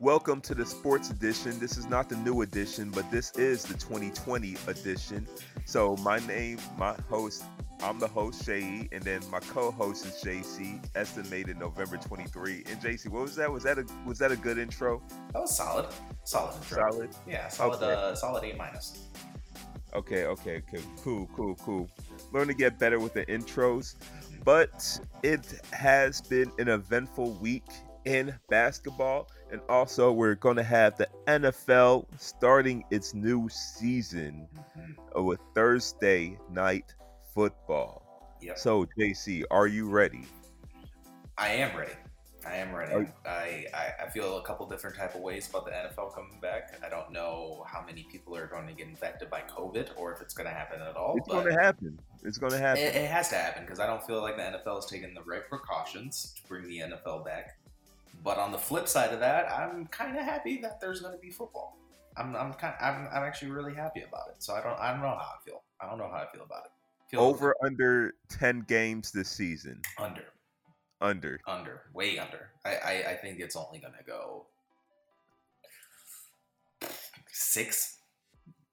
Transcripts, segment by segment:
Welcome to the sports edition. This is not the new edition, but this is the 2020 edition. So my name, my host, I'm the host Shay, and then my co-host is JC, estimated November 23. And JC, what was that? Was that a was that a good intro? That was solid. Solid intro. Solid. Yeah, solid. Okay. Uh, solid A minus. Okay, okay, okay. Cool, cool, cool. Learn to get better with the intros. But it has been an eventful week in basketball. And also, we're going to have the NFL starting its new season Mhm. with Thursday night football. Yep. So, JC, are you ready? I am ready. I am ready. You- I, I, I feel a couple different type of ways about the NFL coming back. I don't know how many people are going to get infected by COVID or if it's going to happen at all. It's going to happen. It's going to happen. It, it has to happen because I don't feel like the NFL is taking the right precautions to bring the NFL back. But on the flip side of that, I'm kind of happy that there's going to be football. I'm I'm kind I'm, I'm actually really happy about it. So I don't I don't know how I feel. I don't know how I feel about it. Feel Over under 10 games this season. under Under. under way under. I I, I think it's only going to go six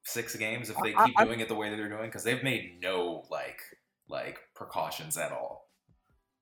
six games if they I- keep I- doing it the way that they're doing because they've made no like like precautions at all.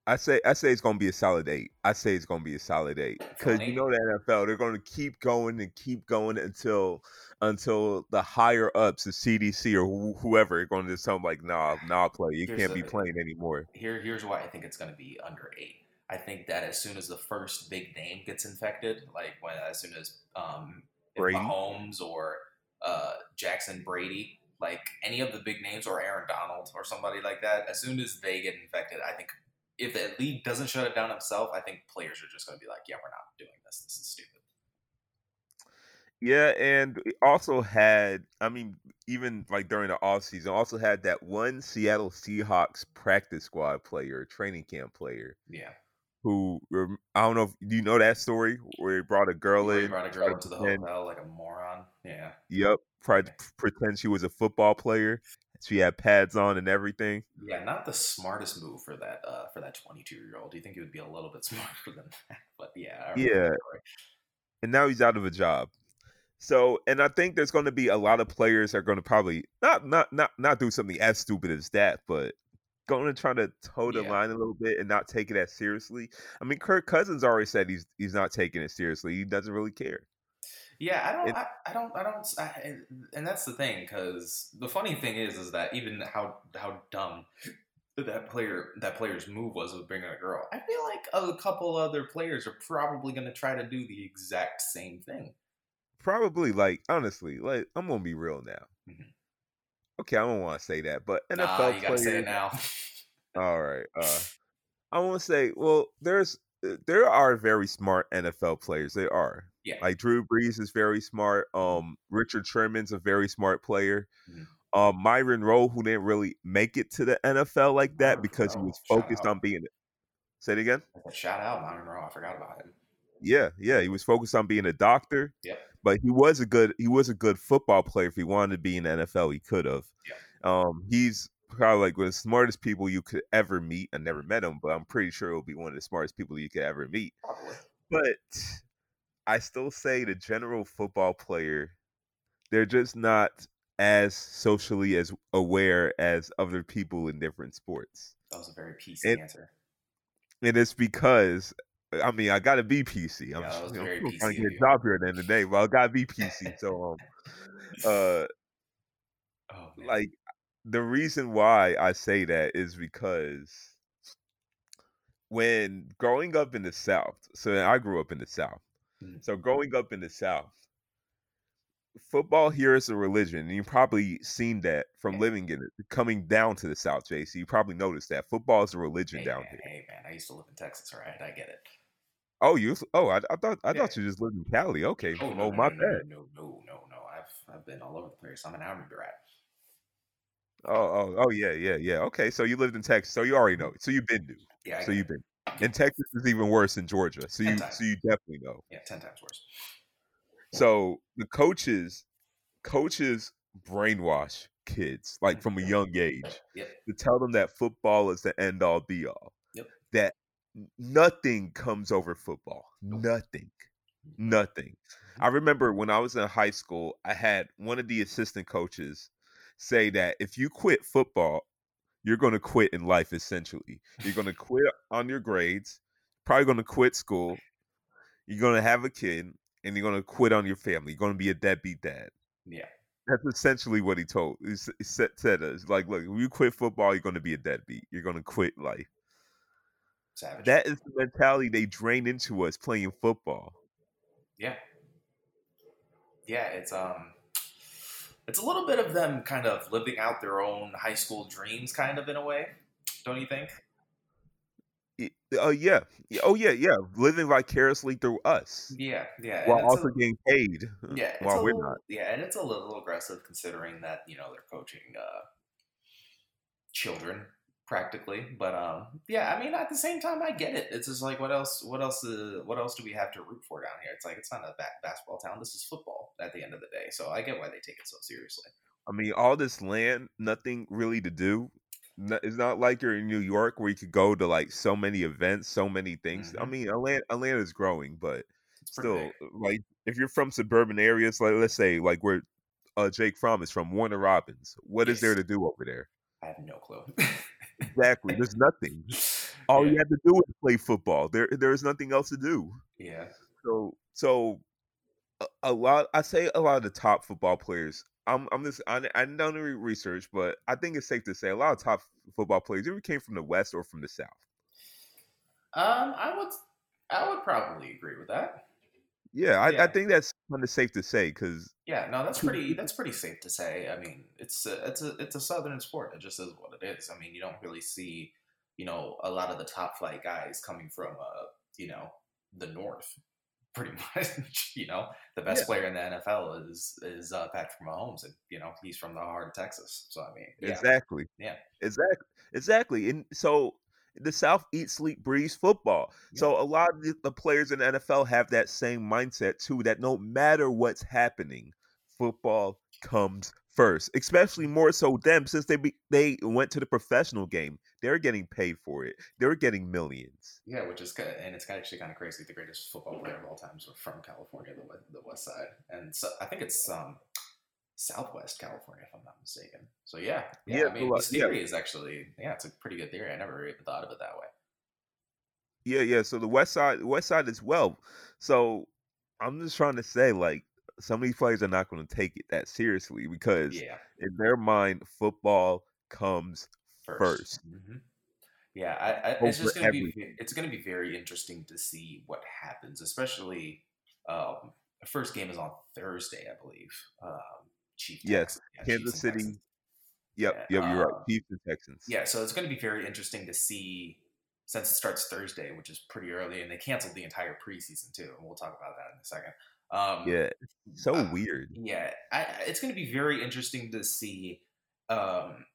I say I say it's gonna be a solid eight. I say it's gonna be a solid eight because you know the NFL they're gonna keep going and keep going until until the higher ups, the CDC or wh- whoever, are going to tell them like, nah, nah, play. You Here's can't the- be playing anymore. here here's why I think it's going to be under eight. I think that as soon as the first big name gets infected, like when as soon as um, Brady? Mahomes or uh, Jackson Brady, like any of the big names, or Aaron Donald or somebody like that, as soon as they get infected, I think if the league doesn't shut it down himself, I think players are just going to be like, yeah, we're not doing this. This is stupid. Yeah, and we also had, I mean, even like during the off season, also had that one Seattle Seahawks practice squad player, training camp player, Yeah, who I don't know if do you know that story where he brought a girl he in, brought a girl to into the hotel like a moron. Yeah, Yep, tried to pretend she was a football player. She had pads on and everything. yeah, not the smartest move for that uh, for that twenty two year old. Do you think he would be a little bit smarter than that? But yeah, I Yeah. and now he's out of a job. So, and I think there's going to be a lot of players that are going to probably not not not not do something as stupid as that, but going to try to toe the Yeah. line a little bit and not take it as seriously. I mean, Kirk Cousins already said he's he's not taking it seriously. He doesn't really care. Yeah, I don't, It- I, I don't, I don't, I, and that's the thing. Because the funny thing is, is that even how how dumb that player that player's move was with bringing a girl. I feel like a couple other players are probably going to try to do the exact same thing. Probably, like honestly, like I'm gonna be real now. Mhm. Okay, I don't want to say that, but NFL Nah, you players. say it now. All right. Uh, I want to say, well, there's uh, there are very smart NFL players. They are. Yeah. Like Drew Brees is very smart. Um, Richard Sherman's a very smart player. Mhm. Um, Myron Rolle, who didn't really make it to the NFL like that Myron because he Rolle, was shout focused out. on being. Say it again. Shout out Myron Rolle. I forgot about him. Yeah, yeah, he was focused on being a doctor. Yep. But he was a good he was a good football player. If he wanted to be in the NFL, he could have. Um, he's probably like one of the smartest people you could ever meet. I never met him, but I'm pretty sure he'll be one of the smartest people you could ever meet. Probably. But I still say the general football player, they're just not as socially as aware as other people in different sports. That was a very PC It- answer. And it's because I mean I gotta be PC. I'm, Yeah, you know, I'm PC trying to get a job here at the end of the day, but I gotta be PC. So um uh Oh, like the reason why I say that is because when growing up in the South, so I grew up in the South. Mhm. So growing up in the South, football here is a religion. And you've probably seen that from Yeah. living in it, coming down to the South, JC. You probably noticed that football is a religion hey, down man, here. hey man, I used to live in Texas, right? I get it. Oh, you? Oh, I, I thought I Yeah. thought you just lived in Cali. Okay. Oh, Oh, no, no, my no, bad. No, no, no, no, no. I've I've been all over the place. I'm an army brat. Oh, oh, oh, yeah, yeah, yeah. Okay, so you lived in Texas, so you already know. So you've been new. Yeah, I So you've been. And Texas is even worse than Georgia. So you, so you definitely know. yeah, ten times worse. So the coaches, coaches brainwash kids like from a mm-hmm. young age Yep. to tell them that football is the end all be all. Yep. That nothing comes over football. Nope. Nothing. Nothing. Mm-hmm. I remember when I was in high school, I had one of the assistant coaches say that if you quit football, you're going to quit in life essentially. You're going to quit on your grades, probably going to quit school. You're going to have a kid and you're going to quit on your family. You're going to be a deadbeat dad. Yeah. That's essentially what he told. He said, said us like, look, if you quit football, you're going to be a deadbeat. You're going to quit life. Savage. That is the mentality they drain into us playing football. Yeah. Yeah, it's um it's a little bit of them kind of living out their own high school dreams kind of in a way, don't you think? Oh uh, yeah. Oh yeah, yeah. Living vicariously through us. Yeah, yeah. While also a, getting paid. Yeah, while we're little, not. Yeah, and it's a little aggressive considering that you know they're coaching uh, children practically. But um, yeah, I mean, at the same time, I get it. It's just like, what else? What else? Uh, what else do we have to root for down here? It's like it's not a ba- basketball town. This is football. At the end of the day, so I get why they take it so seriously. I mean, all this land, nothing really to do. It's not like you're in New York where you could go to like so many events, so many things. Mm-hmm. I mean, Atlanta, Atlanta is growing, but still, big. like if you're from suburban areas, like let's say like where uh, Jake Fromm is from, Warner Robins, what yes. is there to do over there? I have no clue. exactly. There's nothing. All yeah. you have to do is play football. There there is nothing else to do. Yeah. So so a, a lot I say a lot of the top football players I'm I'm just I, I don't do research, but I think it's safe to say a lot of top football players either came from the West or from the South. Um, I would I would probably agree with that. Yeah, I, yeah. I think that's kind of safe to say because yeah, no, that's pretty that's pretty safe to say. I mean, it's a, it's a it's a southern sport. It just is what it is. I mean, you don't really see you know a lot of the top flight guys coming from uh you know the north pretty much. you know, the best yeah. player in the NFL is is uh, Patrick Mahomes, and you know he's from the heart of Texas. So I mean, yeah. exactly, yeah, exactly, exactly. And so the South eats, sleep, breathes football. Yeah. So a lot of the, players in the NFL have that same mindset too. That no matter what's happening, football comes first, especially more so them since they be, they went to the professional game. They're getting paid for it. They're getting millions. Yeah, which is good, and it's actually kind of crazy. The greatest football player of all times is from California, the west, the West Side, and so I think it's um, Southwest California, if I'm not mistaken. So yeah, yeah. yeah I mean, this theory yeah. is actually yeah, it's a pretty good theory. I never even thought of it that way. Yeah, yeah. So the West Side, West Side as well. So I'm just trying to say, like, some of these players are not going to take it that seriously because yeah. in their mind, football comes first. 1st mm-hmm. Yeah, I, I, it's just going to be it's going to be very interesting to see what happens, especially um, the first game is on Thursday, I believe. Um, Chief yes, yeah, Kansas City. Yep, yeah, yep, you're um, right. Chiefs and Texans. Yeah, so it's going to be very interesting to see since it starts Thursday, which is pretty early, and they canceled the entire preseason too. And we'll talk about that in a second. Um, yeah, so uh, weird. Yeah, I, it's going to be very interesting to see um,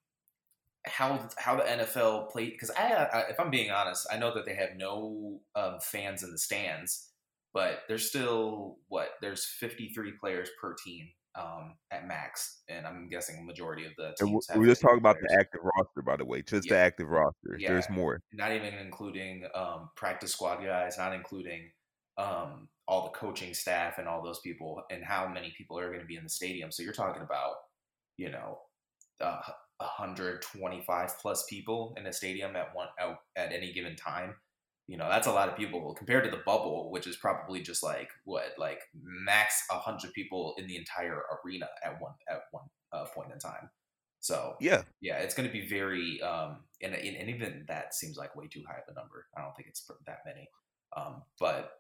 how how the NFL play Because I, I, if I'm being honest, I know that they have no um, fans in the stands, but there's still what there's 53 players per team um, at max, and I'm guessing a majority of the teams. we just talk about the active roster, by the way, just yeah. the active roster. Yeah. There's more. Not even including um, practice squad guys, not including um, all the coaching staff and all those people and how many people are going to be in the stadium. So you're talking about, you know, uh, 125 plus people in a stadium at one out at any given time. You know, that's a lot of people compared to the bubble, which is probably just like what, like max 100 people in the entire arena at one at one uh, point in time. So yeah, yeah, it's going to be very, um, and, and even that seems like way too high of a number. I don't think it's that many. Um, but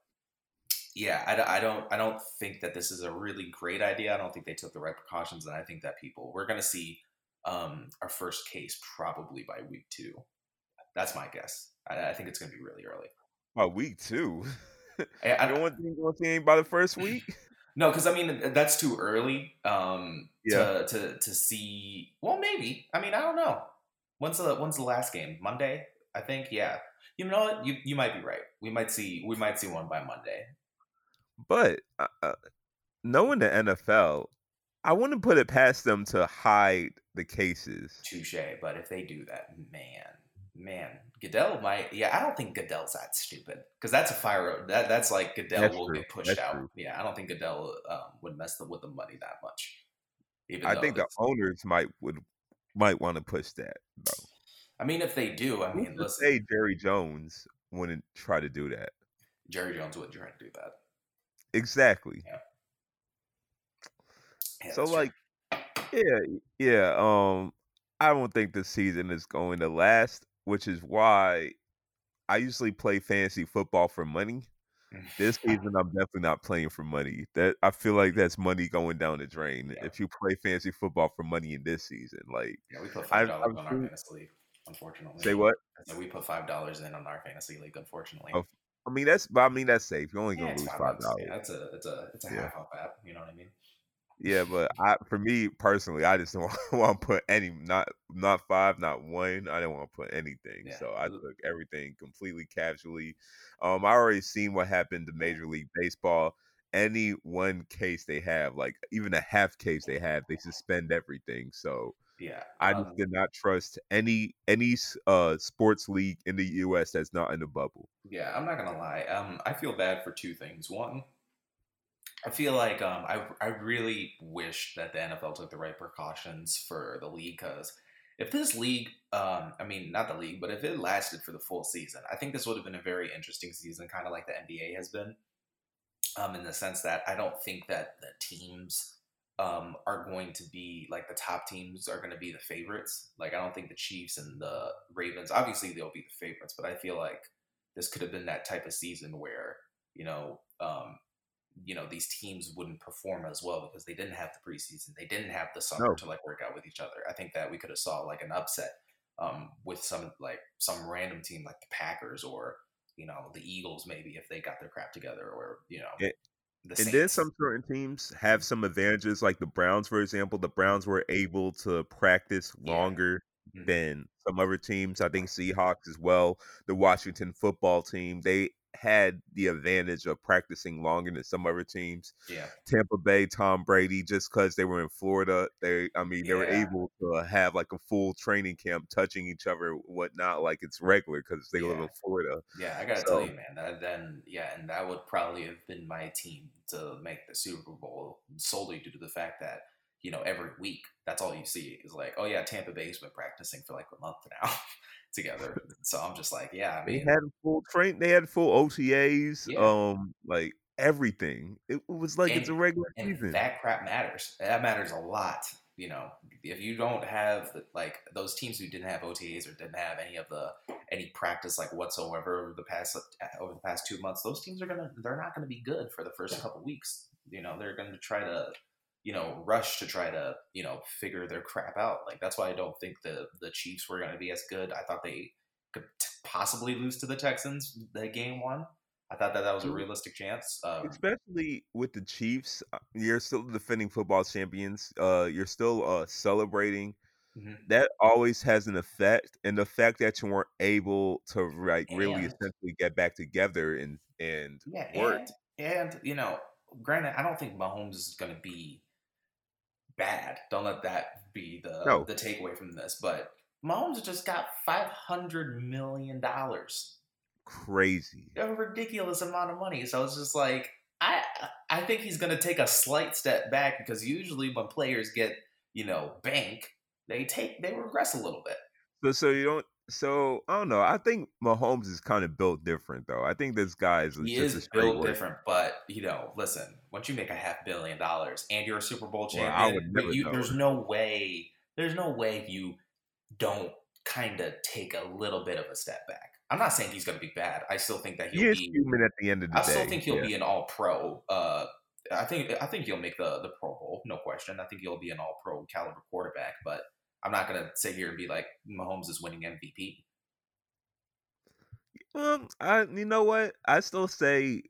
yeah, I, I don't I don't think that this is a really great idea. I don't think they took the right precautions, and I think that people we're going to see um, our first case probably by week two. That's my guess. I, I think it's going to be really early. By week two, I, I don't want to see by the first week. No, because I mean that's too early um, yeah. to, to to see. Well, maybe. I mean, I don't know. When's the when's the last game? Monday, I think. Yeah. You know what? You you might be right. We might see we might see one by Monday. But uh, uh knowing the NFL, I wouldn't put it past them to hide the cases. Touche. But if they do that, man, man, Goodell might. Yeah, I don't think Goodell's that stupid because that's a fire. That that's like Goodell That's will true. get pushed That's out. true. Yeah, I don't think Goodell um, would mess the, with the money that much. I think the owners might would might want to push that though. I mean, if they do, I mean, let's say Jerry Jones wouldn't try to do that? Jerry Jones wouldn't try to do that. Exactly. Yeah, so that's true. like yeah yeah um i don't think the season is going to last which is why i usually play fantasy football for money this season i'm definitely not playing for money that i feel like that's money going down the drain Yeah. if you play fantasy football for money in this season like yeah, we put five dollars on our fantasy league. Unfortunately, say what we put five dollars in on our fantasy league. Unfortunately, Oh, i mean that's but i mean that's safe you're only yeah, gonna lose five dollars Yeah, it's a it's a it's a half off app. You know what I mean? Yeah, but I, for me personally, I just don't want to put any, not not five, not one. I didn't want to put anything, Yeah. so I took everything completely casually. Um, I already seen what happened to Major League Baseball. Any one case they have, like even a half case they have, they suspend everything. So Yeah, I um, did not trust any any uh sports league in the U.S. that's not in the bubble. Yeah, I'm not gonna lie. Um, I feel bad for two things. One, I feel like um, I I really wish that the NFL took the right precautions for the league because if this league, um, I mean not the league, but if it lasted for the full season, I think this would have been a very interesting season, kind of like the NBA has been. Um, in the sense that I don't think that the teams um, are going to be like the top teams are going to be the favorites. Like I don't think the Chiefs and the Ravens, obviously they'll be the favorites, but I feel like this could have been that type of season where you know um, you know these teams wouldn't perform as well because they didn't have the preseason they didn't have the summer No. to like work out with each other i think that we could have saw like an upset um, with some like some random team like the packers or you know the eagles maybe if they got their crap together or you know Yeah. the And then some certain teams have some advantages, like the Browns, for example. The Browns were able to practice Yeah. longer Mhm. than some other teams. I think Seahawks as well. The Washington football team, they had the advantage of practicing longer than some other teams. yeah Tampa Bay, Tom Brady, just because they were in Florida, they I mean they were able to have like a full training camp, touching each other, whatnot, like it's regular because they live in Florida. Yeah, I gotta So- tell you, man. That then, yeah, and that would probably have been my team to make the Super Bowl solely due to the fact that you know every week that's all you see is like, oh yeah, Tampa Bay's been practicing for like a month now together. So I'm just like, yeah, I They had full train. They had full OTAs. Yeah. Um, like everything. It was like it's a regular and season. that crap matters. That matters a lot. You know, if you don't have like those teams who didn't have OTAs or didn't have any of the any practice like whatsoever over the past over the past two months, those teams are gonna they're not gonna be good for the first couple weeks. You know, they're gonna try to you know rush to try to you know figure their crap out. Like that's why I don't think the the Chiefs were gonna be as good. I thought they could t- possibly lose to the Texans the game one. I thought that that was a realistic chance. Um, Especially with the Chiefs, uh, you're still defending football champions. Uh, you're still uh celebrating. Mhm. That always has an effect, and the fact that you weren't able to like really And- essentially get back together and and Yeah, work. and, and you know, granted, I don't think Mahomes is going to be bad. Don't let that be the No. the takeaway from this. But Mahomes just got five hundred million dollars, Crazy. a ridiculous amount of money. So it's just like I I think he's going to take a slight step back because usually when players get you know bank, they take they regress a little bit. So so you don't. So I don't know. I think Mahomes is kind of built different, though. I think this guy is He just is built different, but you know, listen. Once you make a half billion dollars and you're a Super Bowl Well, champion, I would never you, there's no way. There's no way you don't kind of take a little bit of a step back. I'm not saying he's going to be bad. I still think that He he'll is be. human at the end of the I day. I still think he'll yeah. be an All Pro. Uh, I think I think he'll make the the Pro Bowl, no question. I think he'll be an All Pro caliber quarterback, but I'm not going to sit here and be like Mahomes is winning MVP. Um, I you know what? I still say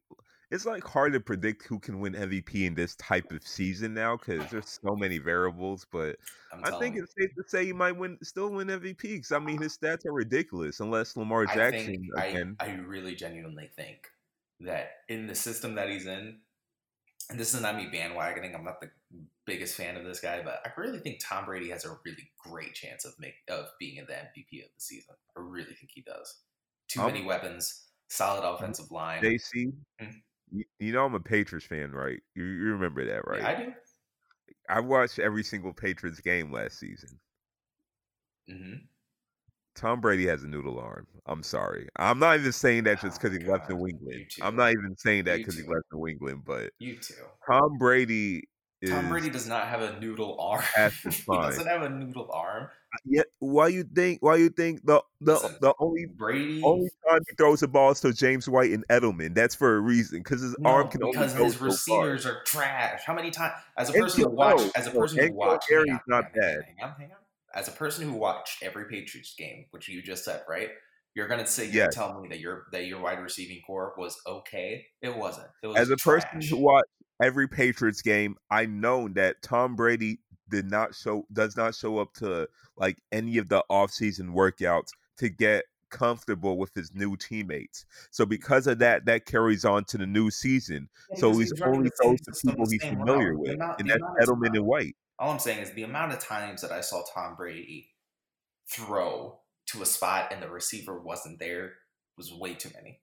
it's like hard to predict who can win MVP in this type of season now because there's so many variables. But I think it's safe to say he might win, still win MVP. Because I mean, his stats are ridiculous unless Lamar I Jackson think again. I, I really genuinely think that in the system that he's in, and this is not me bandwagoning. I'm not the biggest fan of this guy, but I really think Tom Brady has a really great chance of make of being in the MVP of the season. I really think he does. Too Um, many weapons, solid offensive line. JC, Mm. you, you know I'm a Patriots fan, right? You, you remember that, right? Yeah, I do. I watched every single Patriots game last season. Mm-hmm. Tom Brady has a noodle arm. I'm sorry. I'm not even saying that just Oh, because he left New England. I'm not even saying that because he left New England. But You too. Tom Brady. Tom Brady does not have a noodle arm. He doesn't have a noodle arm. Uh, yeah, why you think? Why you think the the Listen, the only Brady. only time he throws the balls to James White and Edelman? That's for a reason because his No, arm can only because go his so receivers are trash. How many times, as a person who watched, no, as a person who watched, hang on, not hang bad. Hang on, hang on. As a person who watched every Patriots game, which you just said, right? You're gonna say you're Yes. telling me that your that your wide receiving core was okay. It wasn't. It was As a person who watched every Patriots game, I know that Tom Brady did not show does not show up to like any of the offseason workouts to get comfortable with his new teammates. So because of that, that carries on to the new season. Yeah, So because he's only throws to people he's familiar with, amount- and that's Edelman and White. All I'm saying is the amount of times that I saw Tom Brady throw to a spot and the receiver wasn't there was way too many.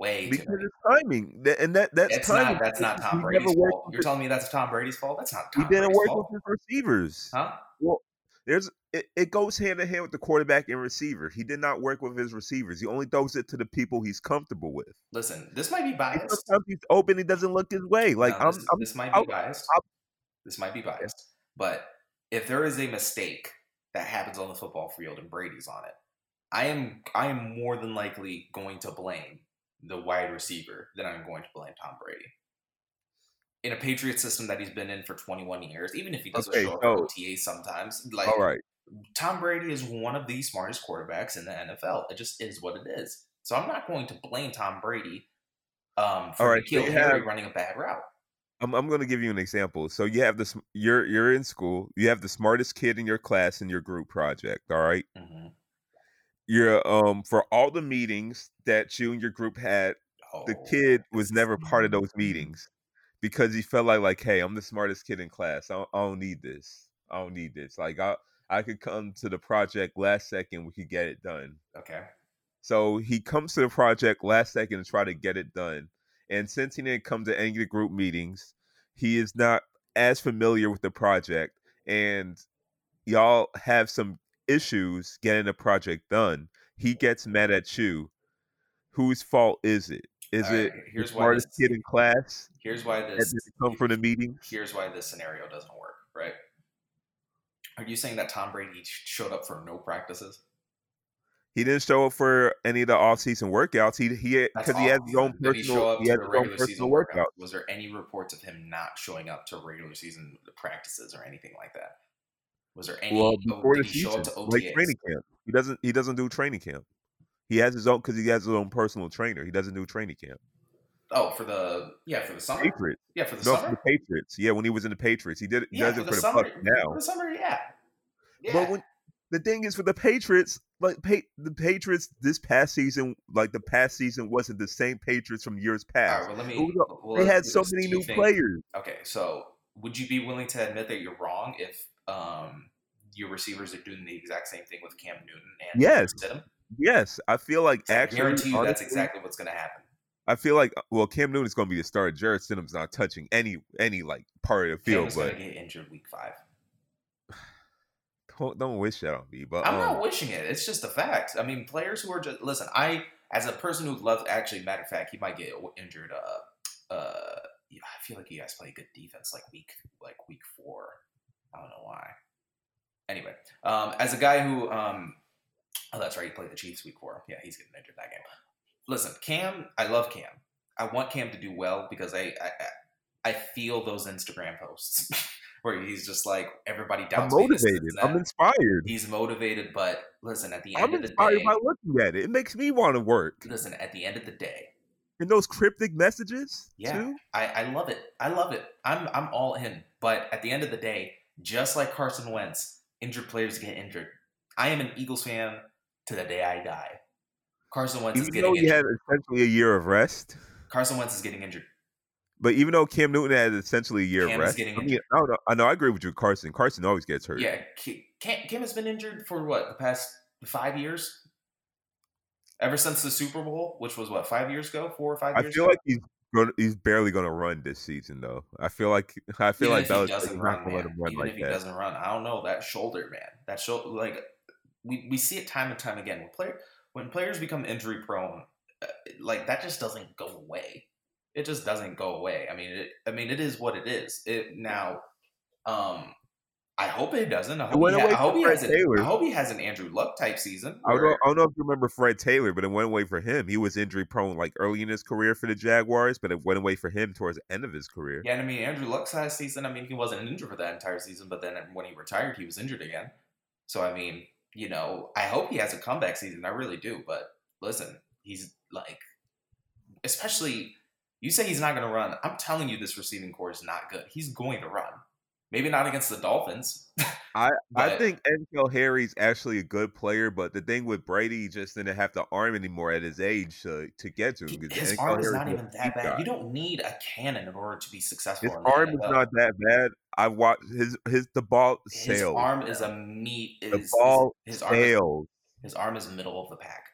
Way too Because many. it's timing, and that that's It's timing. not. That's not Tom Brady's fault. You're telling me that's Tom Brady's fault? That's not He didn't Brady's work fault. with his receivers. Huh? Well, there's it, it goes hand in hand with the quarterback and receiver. He did not work with his receivers. He only throws it to the people he's comfortable with. Listen, this might be biased. sometimes he's open, he doesn't look his way. Like No, I'm, this, I'm this might be biased. I'll- this might be biased. But if there is a mistake that happens on the football field and Brady's on it, I am I am more than likely going to blame the wide receiver then I'm going to blame Tom Brady. In a Patriot system that he's been in for 21 years, even if he doesn't Okay, show up so- at OTA sometimes, like all right. Tom Brady is one of the smartest quarterbacks in the NFL. It just is what it is. So I'm not going to blame Tom Brady um, for All right, so Harry have- running a bad route. I'm, I'm going to give you an example. So you have this. You're you're in school. You have the smartest kid in your class in your group project. All right. hmm You're um for all the meetings that you and your group had. The Oh, kid was never part of those meetings because he felt like like, hey, I'm the smartest kid in class. I don't, I don't need this. I don't need this. Like I I could come to the project last second. We could get it done. Okay. So he comes to the project last second to try to get it done. And since he didn't come to any of the group meetings, he is not as familiar with the project. And y'all have some issues getting a project done. He gets mad at you. Whose fault is it? Is All it the here's why smartest this- kid in class Here's why this. come for the meeting. Here's why this scenario doesn't work. Right? Are you saying that Tom Brady showed up for no practices? He didn't show up for any of the off-season workouts. He he because he has his own awesome. Did he show personal up he to has his own regular season personal workout? workouts. Was there any reports of him not showing up to regular season practices or anything like that? Was there any? well before the season, like training camp. He doesn't. He doesn't do training camp. He has his own because he has his own personal trainer. He doesn't do training camp. Oh, for the yeah for the summer. Patriots, Yeah, for the no, for summer. the Patriots. Yeah, when he was in the Patriots, he did. He yeah, does for it the for the summer. Bucks now. For the summer, yeah. Yeah. But when the thing is for the Patriots, like pa- the Patriots this past season, like the past season wasn't the same Patriots from years past. right, well, let me. It was a- well, they had so many new think- players. Okay, so would you be willing to admit that you're wrong if um, your receivers are doing the exact same thing with Cam Newton and Yes. Stidham? Yes, I feel like I actually, guarantee you that's exactly what's going to happen. I feel like uh, well, Cam Newton is going to be the starter. Jarrett Stidham's not touching any any like part of the field, going but get injured week five. don't, don't wish that on me. But I'm um, not wishing it. It's just a fact. I mean, players who are just listen. I, as a person who loves, actually, matter of fact, he might get injured. Uh, uh, I feel like you guys play good defense like week, like week four. I don't know why. Anyway, um, as a guy who, um, oh, that's right, he played the Chiefs week four. Yeah, he's getting injured that game. Listen, Cam, I love Cam. I want Cam to do well because I, I, I- feel those Instagram posts where he's just like everybody I'm doubts this, motivated. I'm inspired. He's motivated, but listen, at the end I'm of the inspired day, by looking at it. It makes me want to work. listen, at the end of the day, And those cryptic messages, Yeah. too. I, I love it. I love it. I'm I'm all in. But at the end of the day, just like Carson Wentz, injured players get injured. I am an Eagles fan to the day I die. Carson Wentz is Even getting though you injured. had essentially a year of rest, Carson Wentz is getting injured. But even though Cam Newton had essentially a year Cam of rest, I mean. I, know, I know I agree with you, Carson. Carson always gets hurt. Yeah, Ca- Cam, Cam has been injured for what the past five years. Ever since the Super Bowl, which was what five years ago, four or five I feel ago. like he's gonna, he's barely going to run this season, though. I feel like I feel even like Belichick doesn't run, going to let man, run even like if he that. doesn't run, I don't know that shoulder, man. That shoulder, like we, we see it time and time again. When player when players become injury prone, uh, like that just doesn't go away. It just doesn't go away. I mean, it, I mean, it is what it is. It now, um, I hope it doesn't. I hope, he, ha- I hope he has. An, I hope he has an Andrew Luck type season. I don't, know, I don't know if you remember Fred Taylor, but it went away for him. He was injury prone like early in his career for the Jaguars, but it went away for him towards the end of his career. Yeah, and I mean Andrew Luck's last season. I mean he wasn't injured for that entire season, but then when he retired, he was injured again. So I mean, you know, I hope he has a comeback season. I really do. But listen, he's like, especially you say he's not going to run. I'm telling you, this receiving core is not good. He's going to run. Maybe not against the Dolphins. I I think N'Keal Harry's actually a good player, but the thing with Brady, he just didn't have the arm anymore at his age to, to get to him. his arm is not even that bad. guy. You don't need a cannon in order to be successful. His arm is not that bad. I watched his his the ball His sails. arm is a meat. Is, the ball his arm is, sails. his arm is middle of the pack.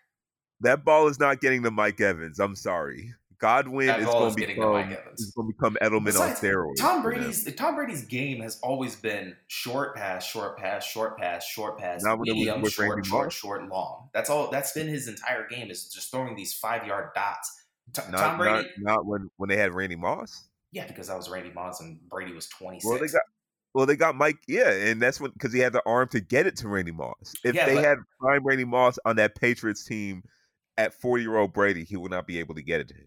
That ball is not getting to Mike Evans. I'm sorry. Godwin That is going is to become is going to become Edelman Besides, on steroids. Tom for them. Brady's Tom Brady's game has always been short pass, short pass, short pass, short pass, Not when it was medium, with short, Randy short, Moss. short, long. That's all. That's been his entire game is just throwing these five yard dots. T- not, Tom Brady, not not when when they had Randy Moss. yeah, because that was Randy Moss and Brady was twenty six. Well, they got well, they got Mike. Yeah, and that's when because he had the arm to get it to Randy Moss. If Yeah, they but- had prime Randy Moss on that Patriots team at 40 year old Brady, he would not be able to get it to him.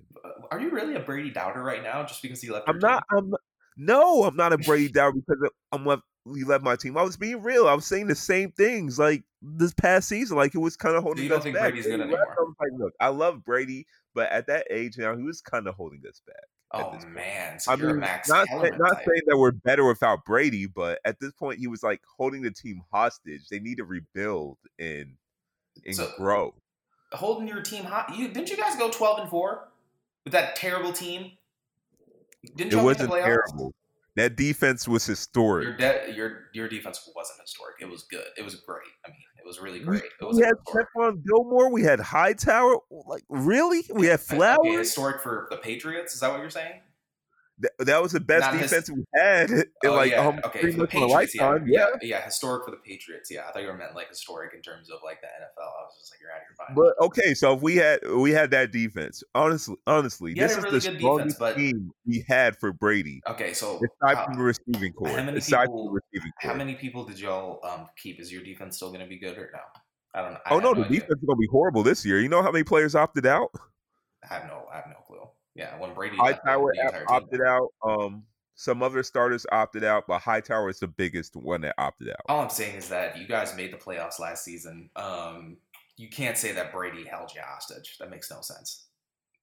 Are you really a Brady doubter right now just because he left? I'm not. team? I'm no. I'm not a Brady doubter because I'm left. He left my team. I was being real. I was saying the same things like this past season. Like it was kind of holding you don't us think back. Brady's good anymore? I was like, look, I love Brady, but at that age now, he was kind of holding us back. Oh man, so I mean, Max not, not type. saying that we're better without Brady, but at this point, he was like holding the team hostage. They need to rebuild and and So- grow. holding your team hot. You didn't you guys go twelve and four with that terrible team? Didn't It y'all make the wasn't terrible. That defense was historic. Your de- your your defense wasn't historic. It was good. It was great. I mean, it was really great. It was we had. Stephon Gilmore. We had Hightower. Like really? We had Okay, Flowers. historic for the Patriots. Is that what you're saying? Th- that was the best Not his- defense we had in Oh, like yeah. um, okay, pretty for the much a Patriots, yeah, lifetime. Yeah. yeah, yeah, historic for the Patriots. Yeah, I thought you were meant like historic in terms of like the NFL. I was just like, you're out of your mind. But okay, so if we had we had that defense, honestly, honestly, had this is really the good defense, strongest but- team we had for Brady. okay, so Aside from the receiving core, how many people- receiving core. how many people did y'all um, keep? Is your defense still going to be good or no? I don't. I oh have no, the idea. defense is gonna be horrible this year. You know how many players opted out? I have no. I have no clue. Yeah, when Brady Hightower opted out. Um, some other starters opted out, but Hightower is the biggest one that opted out. All I'm saying is that you guys made the playoffs last season. Um, you can't say that Brady held you hostage. That makes no sense.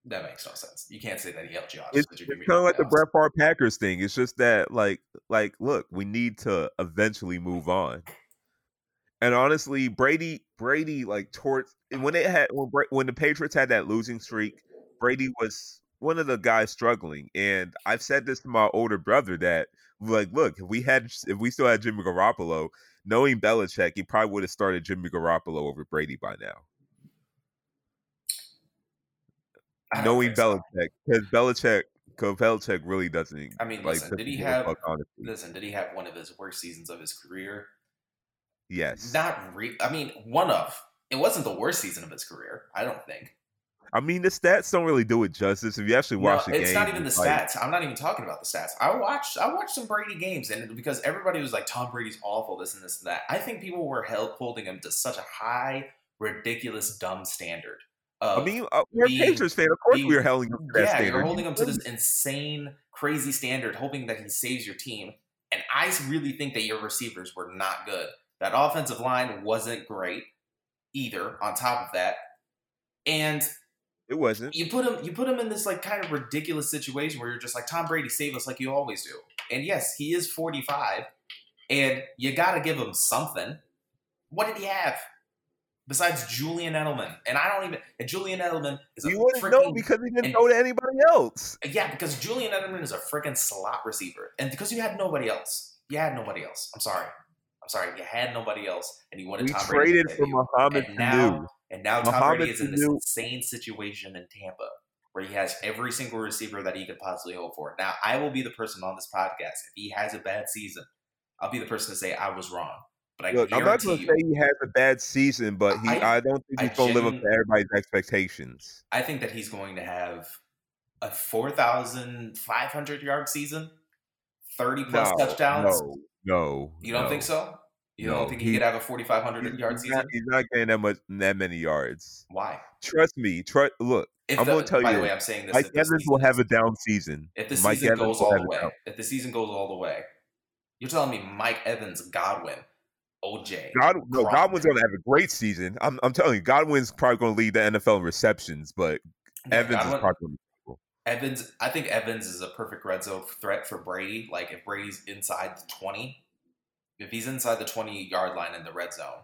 That makes no sense. You can't say that he held you hostage. It's, it's kind of like the. Brett Favre Packers thing. It's just that, like, like, look, we need to eventually move on. And honestly, Brady, Brady, like, towards when it had when, when the Patriots had that losing streak, Brady was one of the guys struggling. And I've said this to my older brother that, like, look, if we had, if we still had Jimmy Garoppolo, knowing Belichick, he probably would have started Jimmy Garoppolo over Brady by now. Knowing. Belichick, because Belichick, because Belichick really doesn't. I mean, like, listen, did he have- fuck. Listen, did he have one of his worst seasons of his career? Yes. Not re- I mean, one of. It wasn't the worst season of his career. I don't think. I mean, the stats don't really do it justice. If you actually watch no, the game, it's not even the like- stats. I'm not even talking about the stats. I watched I watched some Brady games, and because everybody was like Tom Brady's awful, this and this and that. I think people were held holding him to such a high, ridiculous, dumb standard. I mean, uh, we're being- Patriots fan. Of course, being- we were holding him to that yeah, standard. you're holding him to this insane, crazy standard, hoping that he saves your team. And I really think that your receivers were not good. That offensive line wasn't great either. On top of that, and It wasn't. you put him you put him in this like kind of ridiculous situation where you're just like Tom Brady save us like you always do. And yes, he is 45 and you got to give him something. What did he have? besides Julian Edelman, and I don't even. And Julian Edelman is a You wouldn't freaking, know because he didn't and- throw to anybody else. Uh, yeah, because Julian Edelman is a freaking slot receiver, and because you had nobody else, you had nobody else. I'm sorry, I'm sorry, you had nobody else, and you wanted We Tom Brady traded for. Mohamed Sanu. now, and now Tom Brady is in this insane situation in Tampa where he has every single receiver that he could possibly hope for. Now, I will be the person on this podcast if he has a bad season, I'll be the person to say I was wrong. But I Look, I'm not going to say he has a bad season, but he I, I- don't think he's going to live up to everybody's expectations. I think that he's going to have a 4,500 yard season, 30 plus No, touchdowns. No, no. You don't no. think so? You No, don't think he, he- could have a 4,500 He's, yard season? not, he's not getting that much, that many yards. Why? Trust me. Trust. Look, If I'm gonna tell by you, the way, I'm saying this. Mike Evans will have a down season. If the Mike season Evans goes all the way, if the season goes all the way, you're telling me Mike Evans, Godwin, OJ, God, no, Godwin's going to have a great season. I'm, I'm telling you, Godwin's probably going to lead the NFL in receptions, but Yeah, Evans Godwin- is probably going to Evans, I think Evans is a perfect red zone threat for Brady. Like if Brady's inside the twenty, if he's inside the twenty yard line in the red zone,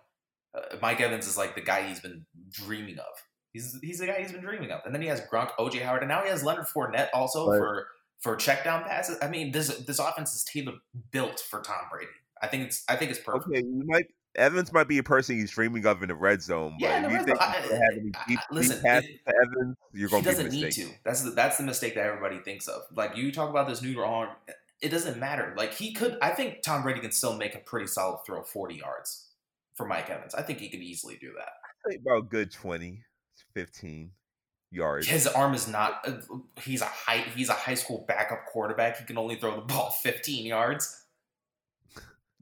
uh, Mike Evans is like the guy he's been dreaming of. He's he's the guy he's been dreaming of. And then he has Gronk, OJ Howard, and now he has Leonard Fournette also Right. for for check down passes. I mean, this this offense is tailor built for Tom Brady. I think it's I think it's perfect. Okay, you might Evans might be a person he's dreaming of in the red zone, but Yeah, if you think I- any deep, listen, deep passes it- to Evans, you're going to be doesn't need to. That's the that's the mistake that everybody thinks of. Like you talk about this new arm, it doesn't matter. Like he could, I think Tom Brady can still make a pretty solid throw, forty yards for Mike Evans. I think he could easily do that. I think about a good 20, 15 yards. His arm is not. uh, He's a high. He's a high school backup quarterback. He can only throw the ball fifteen yards.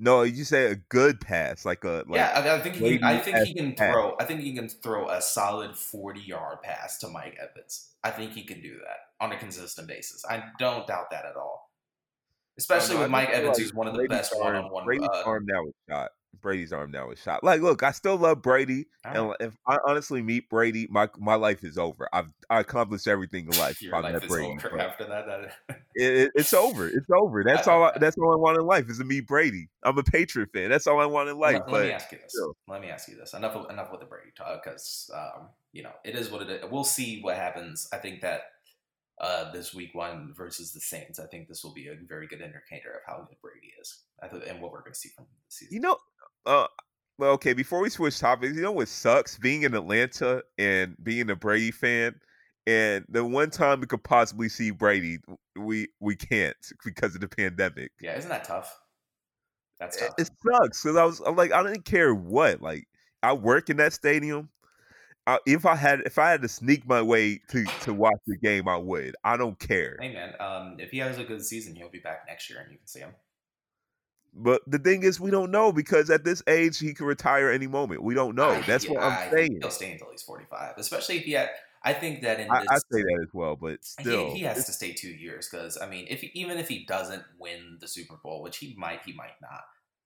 No, you say a good pass, like a like yeah, I, I think he. Brady I think he can pass. throw. I think he can throw a solid forty yard pass to Mike Evans. I think he can do that on a consistent basis. I don't doubt that at all. Especially with Mike Evans, who's one of the Brady's best arm- one on one. Brady's arm now is shot. Brady's arm now is shot. Like, look, I still love Brady, and if I honestly meet Brady, my my life is over. I've I accomplished everything in life. Your if life is Brady, over after that. that it, it- it's over. It's over. That's all. I, that's all I want in life is to meet Brady. I'm a Patriot fan. That's all I want in life. let, but let me ask you this. Let me ask you this. Enough enough with the Brady talk because um, you know it is what it is. We'll see what happens. I think that uh, this week one versus the Saints. I think this will be a very good indicator of how good Brady is I th- and what we're going to see from the season. You know, uh, well, okay. Before we switch topics, you know what sucks? Being in Atlanta and being a Brady fan, and the one time we could possibly see Brady, we we can't because of the pandemic. yeah, isn't that tough? That's It, tough. it sucks because I was I'm like I didn't care what. Like I work in that stadium. I, if I had if I had to sneak my way to to watch the game, I would. I don't care. Hey man, um, if he has a good season, he'll be back next year, and you can see him. But the thing is, we don't know because at this age, he could retire any moment. We don't know. I- That's what I'm I saying. He'll stay until he's forty-five, especially if he had. I think that in I, this, I say that as well, but still, he, has to stay two years because I mean, if he, even if he doesn't win the Super Bowl, which he might, he might not.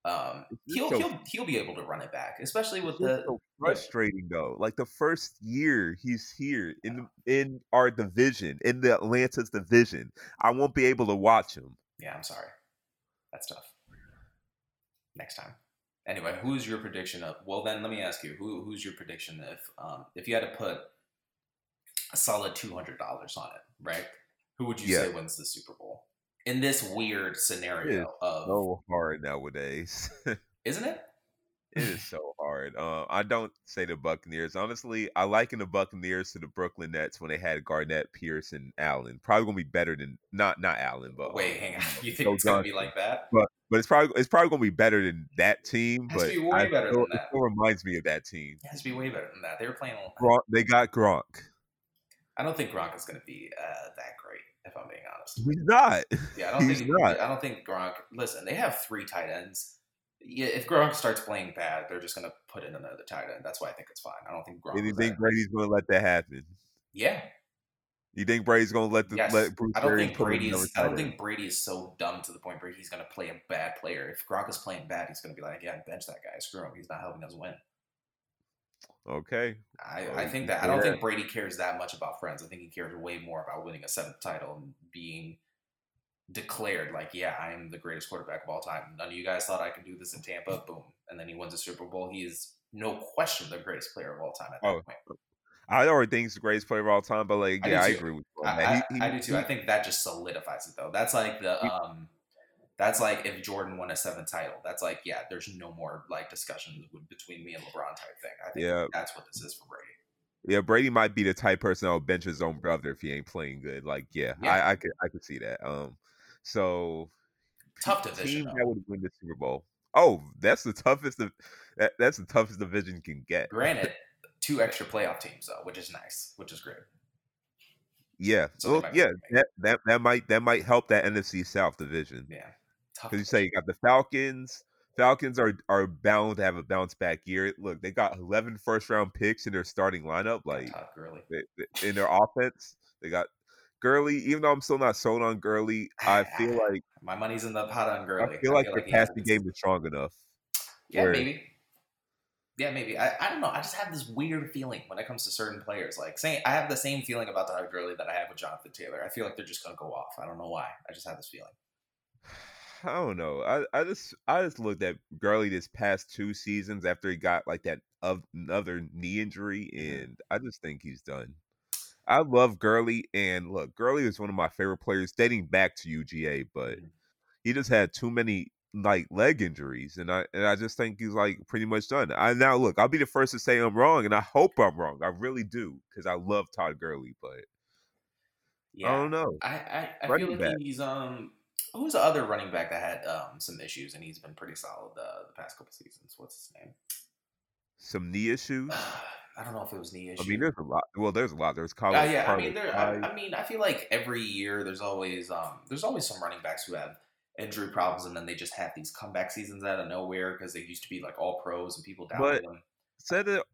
Um, he'll so- he'll he'll be able to run it back, especially with the so frustrating though. Like the first year he's here in in our division, in the Atlanta's division, I won't be able to watch him. yeah. I'm sorry, that's tough. Next time. Anyway, who's your prediction of? Well, then let me ask you, who who's your prediction if um if you had to put a solid two hundred dollars on it, right? Who would you say wins the Super Bowl in this weird scenario of? So hard nowadays. isn't it? It is so hard. Uh, I don't say the Buccaneers. Honestly, I liken the Buccaneers to the Brooklyn Nets when they had Garnett, Pierce, and Allen. Probably gonna be better than not not Allen, but Wait, um, hang on. You think it's gonna be like that? but but it's probably it's probably gonna be better than that team. Has to but be way I better still, than that. It still reminds me of that team. It has to be way better than that. They were playing. Gronk, they got Gronk. I don't think Gronk is going to be uh, that great, if I'm being honest. He's not. Yeah, I don't He's think. not. I don't think Gronk. Listen, they have three tight ends. Yeah, if Gronk starts playing bad, they're just going to put in another tight end. That's why I think it's fine. I don't think Gronk. And you think Brady's gonna let that happen? Yeah, You think Brady's gonna let the yes. let Bruce I don't Arians think Brady's. I don't think Brady is so dumb to the point where he's going to play a bad player. If Gronk is playing bad, he's going to be like, "Yeah, bench that guy. Screw him. He's not helping us win." Okay. I, I think that I don't think Brady cares that much about friends. I think he cares way more about winning a seventh title and being declared like, yeah, I am the greatest quarterback of all time. None of you guys thought I could do this in Tampa. Boom, and then he wins a Super Bowl. He is no question the greatest player of all time at that Oh, point. I already think he's the greatest player of all time, but like, I yeah, I agree with you. I. I, He- he- I do too. he- I think that just solidifies it though. That's like the He- um, that's like if Jordan won a seventh title. That's like yeah, there's no more like discussions between me and LeBron type thing. I think Yeah. that's what this is for Brady. Yeah, Brady might be the type person that'll bench his own brother if he ain't playing good. Like, yeah, Yeah. I, I could I could see that. Um, so Tough division. that would win the Super Bowl. Oh, that's the toughest. Of, that, that's the toughest division can get. Granted, two extra playoff teams though, which is nice, which is great. Yeah, So well, yeah, that, that that might that might help that NFC South division Yeah. Because you say you got the Falcons. Falcons are are bound to have a bounce back year. Look, they got 11 first round picks in their starting lineup. Like they- they- in their offense, they got Gurley. Even though I'm still not sold on Gurley, I feel like My money's in the pot on Gurley. I feel like their he has a passing game is strong enough. Yeah, where- maybe. Yeah, maybe. I, I don't know. I just have this weird feeling when it comes to certain players. Like saying I have the same feeling about Todd Gurley that I have with Jonathan Taylor. I feel like they're just gonna go off. I don't know why. I just have this feeling. I don't know. I, I just I just looked at Gurley this past two seasons after he got like that of another knee injury, Mhm. and I just think he's done. I love Gurley, and look, Gurley is one of my favorite players dating back to UGA, but Mhm. he just had too many like leg injuries, and I and I just think he's like pretty much done. I now look, I'll be the first to say I'm wrong, and I hope I'm wrong. I really do because I love Todd Gurley, but Yeah, I don't know. I I, I feel like back. he's um. Who's the other running back that had um some issues and he's been pretty solid uh, the past couple seasons? What's his name? Some knee issues. I don't know if it was knee issue. I mean, there's a lot. Well, there's a lot. There's Carlos. Uh, yeah, I mean, there. I, I mean, I feel like every year there's always um there's always some running backs who have injury problems and then they just have these comeback seasons out of nowhere because they used to be like all pros and people doubted But them. Said that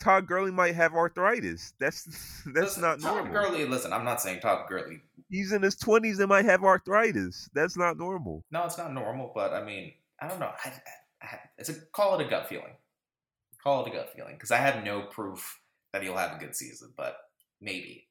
Todd Gurley might have arthritis. That's that's Listen, not Todd normal. Gurley, listen, I'm not saying Todd Gurley. He's in his twenties and might have arthritis. That's not normal. No, it's not normal, but I mean, I don't know. I, I, I, it's a call it a gut feeling. Call it a gut feeling because I have no proof that he'll have a good season, but maybe.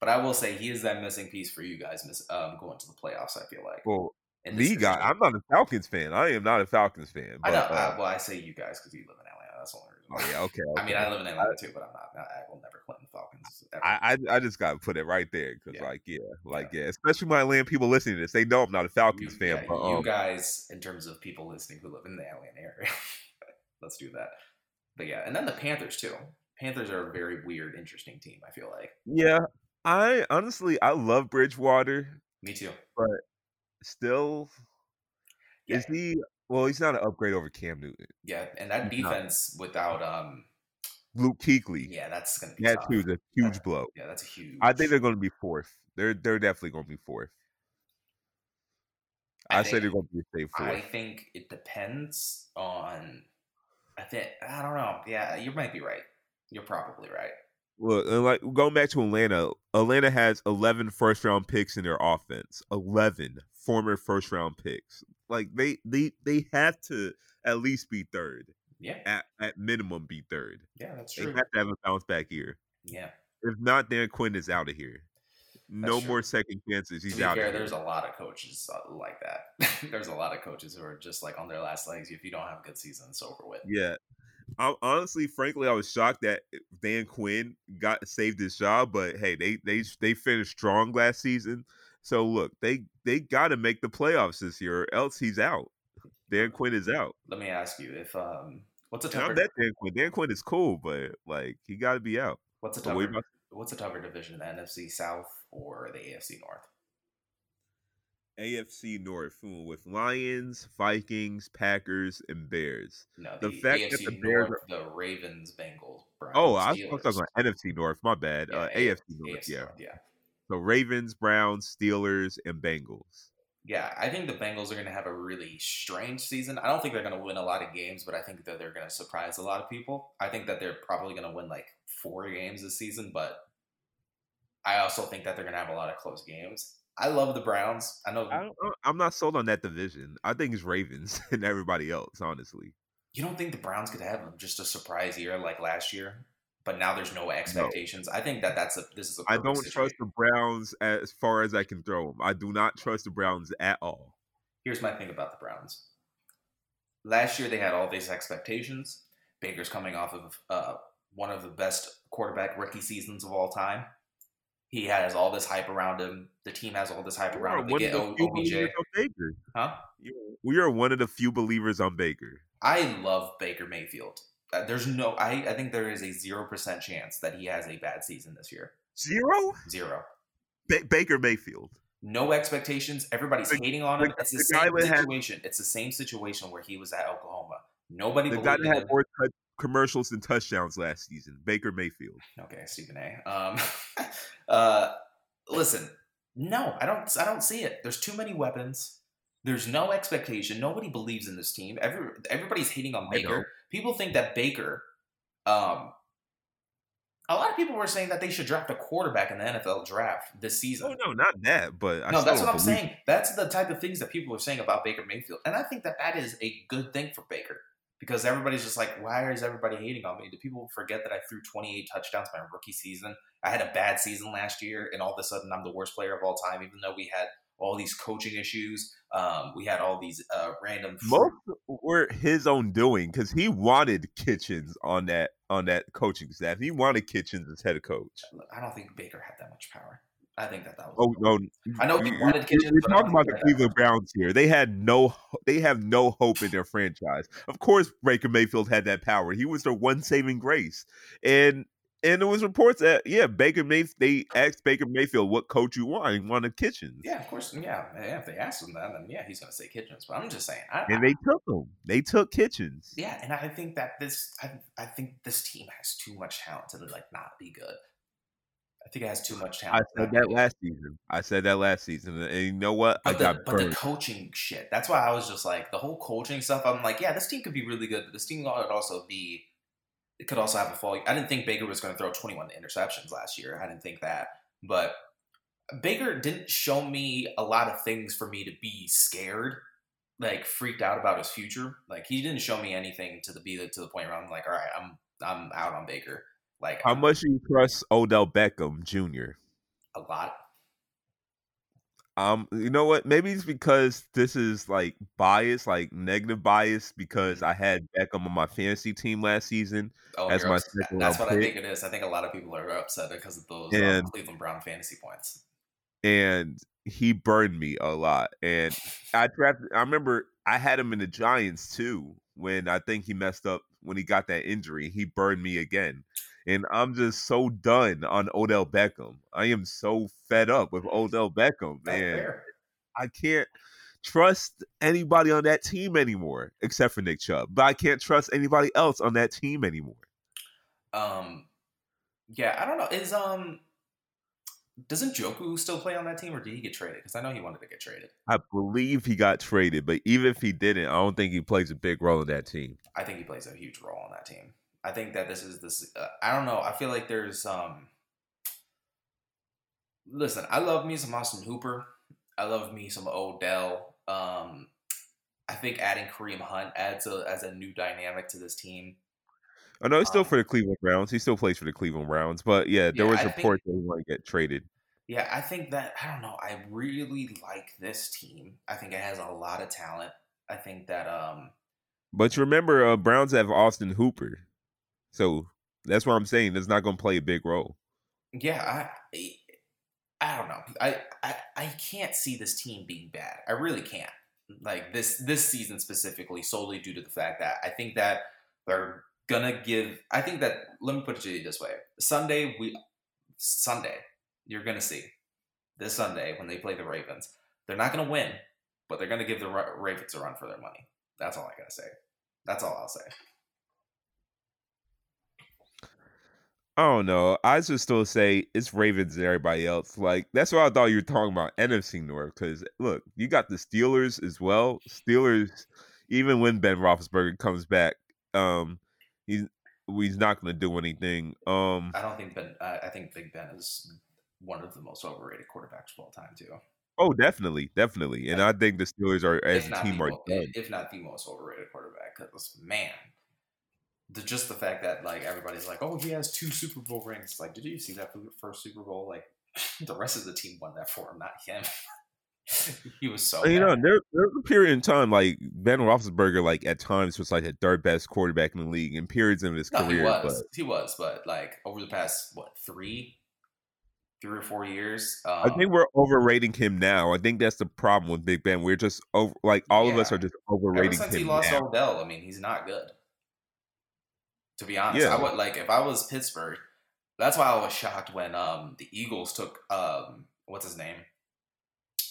But I will say he is that missing piece for you guys miss, um, going to the playoffs. I feel like. Well, me guy. I'm not a Falcons fan. I am not a Falcons fan. I But, know. uh, I, well, I say you guys because you live in Atlanta. That's reason. Oh yeah, okay. I mean. I live in Atlanta too, but I'm not. I will never claim the Falcons. Ever. I, I I just gotta put it right there because Yeah. like yeah, like yeah. especially my Atlanta people listening to this, they know I'm not a Falcons you, fan. yeah, but you um, guys, in terms of people listening who live in the Atlanta area, let's do that. But yeah, and then the Panthers too. Panthers are a very weird, interesting team. I feel like. yeah, I honestly I love Bridgewater. Me too. But still, Yeah, is he? Well, he's not an upgrade over Cam Newton. yeah, and that defense without um, Luke Kuechly. yeah, that's gonna be That tough. too is a huge blow. Yeah, that's a huge. I think they're going to be fourth. They're they're definitely going to be fourth. I I, say they're going to be a safe I think it depends on. I think I don't know. Yeah, you might be right. You're probably right. Look, like going back to Atlanta, Atlanta has 11 first round picks in their offense. 11 former first round picks. Like they they they have to at least be third. Yeah, At at minimum be third. yeah, that's true. They have to have a bounce back year. Yeah. If not, Dan Quinn is out of here. No true. more second chances. He's out fair, here. there's a lot of coaches uh, like that. there's a lot of coaches who are just like on their last legs. If you don't have a good season, it's over with. Yeah. I, honestly, frankly, I was shocked that Dan Quinn got saved his job, but hey, they they they finished strong last season. So look, they they got to make the playoffs this year, or else he's out. Dan Quinn is out. Let me ask you if um, what's a I tougher bet Dan Quinn. Dan Quinn is cool, but like he got to be out. what's a tougher what's a tougher division, the NFC South or the AFC North? AFC North with Lions, Vikings, Packers, and Bears. No, The the, fact AFC that the Bears North, the Ravens, Bengals, Browns, Oh, I was talking about NFC North. My bad. Yeah, uh, A- AFC North. AFC yeah. Yeah. So Ravens, Browns, Steelers, and Bengals. Yeah, I think the Bengals are going to have a really strange season. I don't think they're going to win a lot of games, but I think that they're going to surprise a lot of people. I think that they're probably going to win like four games this season, but I also think that they're going to have a lot of close games. I love the Browns. I know I I'm not sold on that division. I think it's Ravens and everybody else, honestly. you don't think the Browns could have them just a surprise year like last year, but now there's no expectations. I think that that's a this is a I don't situation. trust the Browns as far as I can throw them. I do not trust the Browns at all. here's my thing about the Browns. Last year they had all these expectations. Baker's coming off of uh, one of the best quarterback rookie seasons of all time. He has all this hype around him. The team has all this hype around him. They get o- OBJ. Baker. Huh? We are one of the few believers on Baker. I love Baker Mayfield. Uh, there's no, I, I think there is a 0% chance that he has a bad season this year. Zero? Zero. Ba- Baker Mayfield. No expectations. Everybody's hating on him. It's the, the same that had- situation. it's the same situation where he was at Oklahoma. Nobody The guy that had him. more tou- commercials and touchdowns last season. Baker Mayfield. Okay, Stephen A. Um, uh, listen, no, I don't. I don't see it. There's too many weapons. There's no expectation. Nobody believes in this team. Every everybody's hating on Baker. People think that Baker. Um, a lot of people were saying that they should draft a quarterback in the NFL draft this season. Oh no, not that, but I no, that's what I'm saying. That's the type of things that people are saying about Baker Mayfield, and I think that that is a good thing for Baker because everybody's just like, why is everybody hating on me? Do people forget that I threw 28 touchdowns my rookie season? I had a bad season last year, and all of a sudden I'm the worst player of all time, even though we had all these coaching issues. Um, we had all these uh, random. most were his own doing because he wanted Kitchens on that on that coaching staff. He wanted Kitchens as head coach. I don't think Baker had that much power. I think that that was. Oh no! I know we- wanted Kitchens, We're talking about the he had that Cleveland Browns here. They had no, they have no hope in their franchise. Of course, Baker Mayfield had that power. He was their one saving grace, and and there was reports that yeah, Baker Mayfield. They asked Baker Mayfield what coach you want. He wanted Kitchens. Yeah, of course. Yeah, yeah. If they asked him that, then yeah, he's gonna say Kitchens. But I'm just saying. I, and they took him. They took Kitchens. Yeah, and I think that this, I, I think this team has too much talent to like not be good. I think it has too much I talent. to said that last season. I said that last season, and you know what? I But the, but the coaching shit. That's why I was just like the whole coaching stuff. I'm like, yeah, this team could be really good, but this team would also be. It could also have a fall. I didn't think Baker was going to throw 21 interceptions last year. I didn't think that, but Baker didn't show me a lot of things for me to be scared, like freaked out about his future. Like he didn't show me anything to the be the, to the point where I'm like, all right, I'm I'm out on Baker. Like How much do you trust Odell Beckham Jr.? a lot. Um, you know what? Maybe it's because this is like bias, like negative bias, because I had Beckham on my fantasy team last season. Oh, As my upset. second That's what I think it is. I think a lot of people are upset because of those um, And- Cleveland Brown fantasy points. and he burned me a lot. And I drafted. I remember I had him in the Giants too when I think he messed up when he got that injury. He burned me again, and I'm just so done on Odell Beckham. I am so fed up with Odell Beckham, man. I can't trust anybody on that team anymore except for Nick Chubb. But I can't trust anybody else on that team anymore. Um, yeah, I don't know. Is um, doesn't Njoku still play on that team, or did he get traded? Because I know he wanted to get traded. I believe he got traded, but even if he didn't, I don't think he plays a big role in that team. I think he plays a huge role on that team. I think that this is this. Uh, I don't know. I feel like there's um. Listen, I love me some Austin Hooper. I love me some Odell. Um, I think adding Kareem Hunt adds a as a new dynamic to this team. I know he's still Um, for the Cleveland Browns. He still plays for the Cleveland Browns, but yeah, there Yeah, was reports that he want to get traded. Yeah, I think that I don't know. I really like this team. I think it has a lot of talent. I think that um But you remember, uh, Browns have Austin Hooper, so that's what I'm saying. It's not going to play a big role. yeah, I eh, I don't know. I, I I can't see this team being bad. I really can't. Like this this season specifically, solely due to the fact that I think that they're gonna give. I think that let me put it to you this way: Sunday we Sunday you're gonna see this Sunday when they play the Ravens. They're not gonna win, but they're gonna give the Ravens a run for their money. That's all I gotta say. That's all I'll say. I don't know. I just still say it's Ravens and everybody else. Like that's what I thought you were talking about NFC North. Because look, you got the Steelers as well. Steelers, even when Ben Roethlisberger comes back, um, he's he's not going to do anything. Um, I don't think Ben. I I think Big Ben is one of the most overrated quarterbacks of all time too. oh, definitely, definitely. And I think the Steelers are as a team the are done. if not the most overrated quarterback. Because man, the, just the fact that like everybody's like, oh, he has two Super Bowl rings. Like, did you see that first Super Bowl? Like, the rest of the team won that for him, not him. he was so. you know, bad. there there's a period in time like Ben Roethlisberger, like at times was like the third best quarterback in the league in periods of his No, career. he was. But He was, but like over the past what three, three or four years, um, I think we're overrating him now. I think that's the problem with Big Ben. We're just over, like all of us are just ever overrating since him he lost now. Odell, I mean, he's not good. To be honest, Yeah. I would like if I was Pittsburgh. That's why I was shocked when um the Eagles took um what's his name,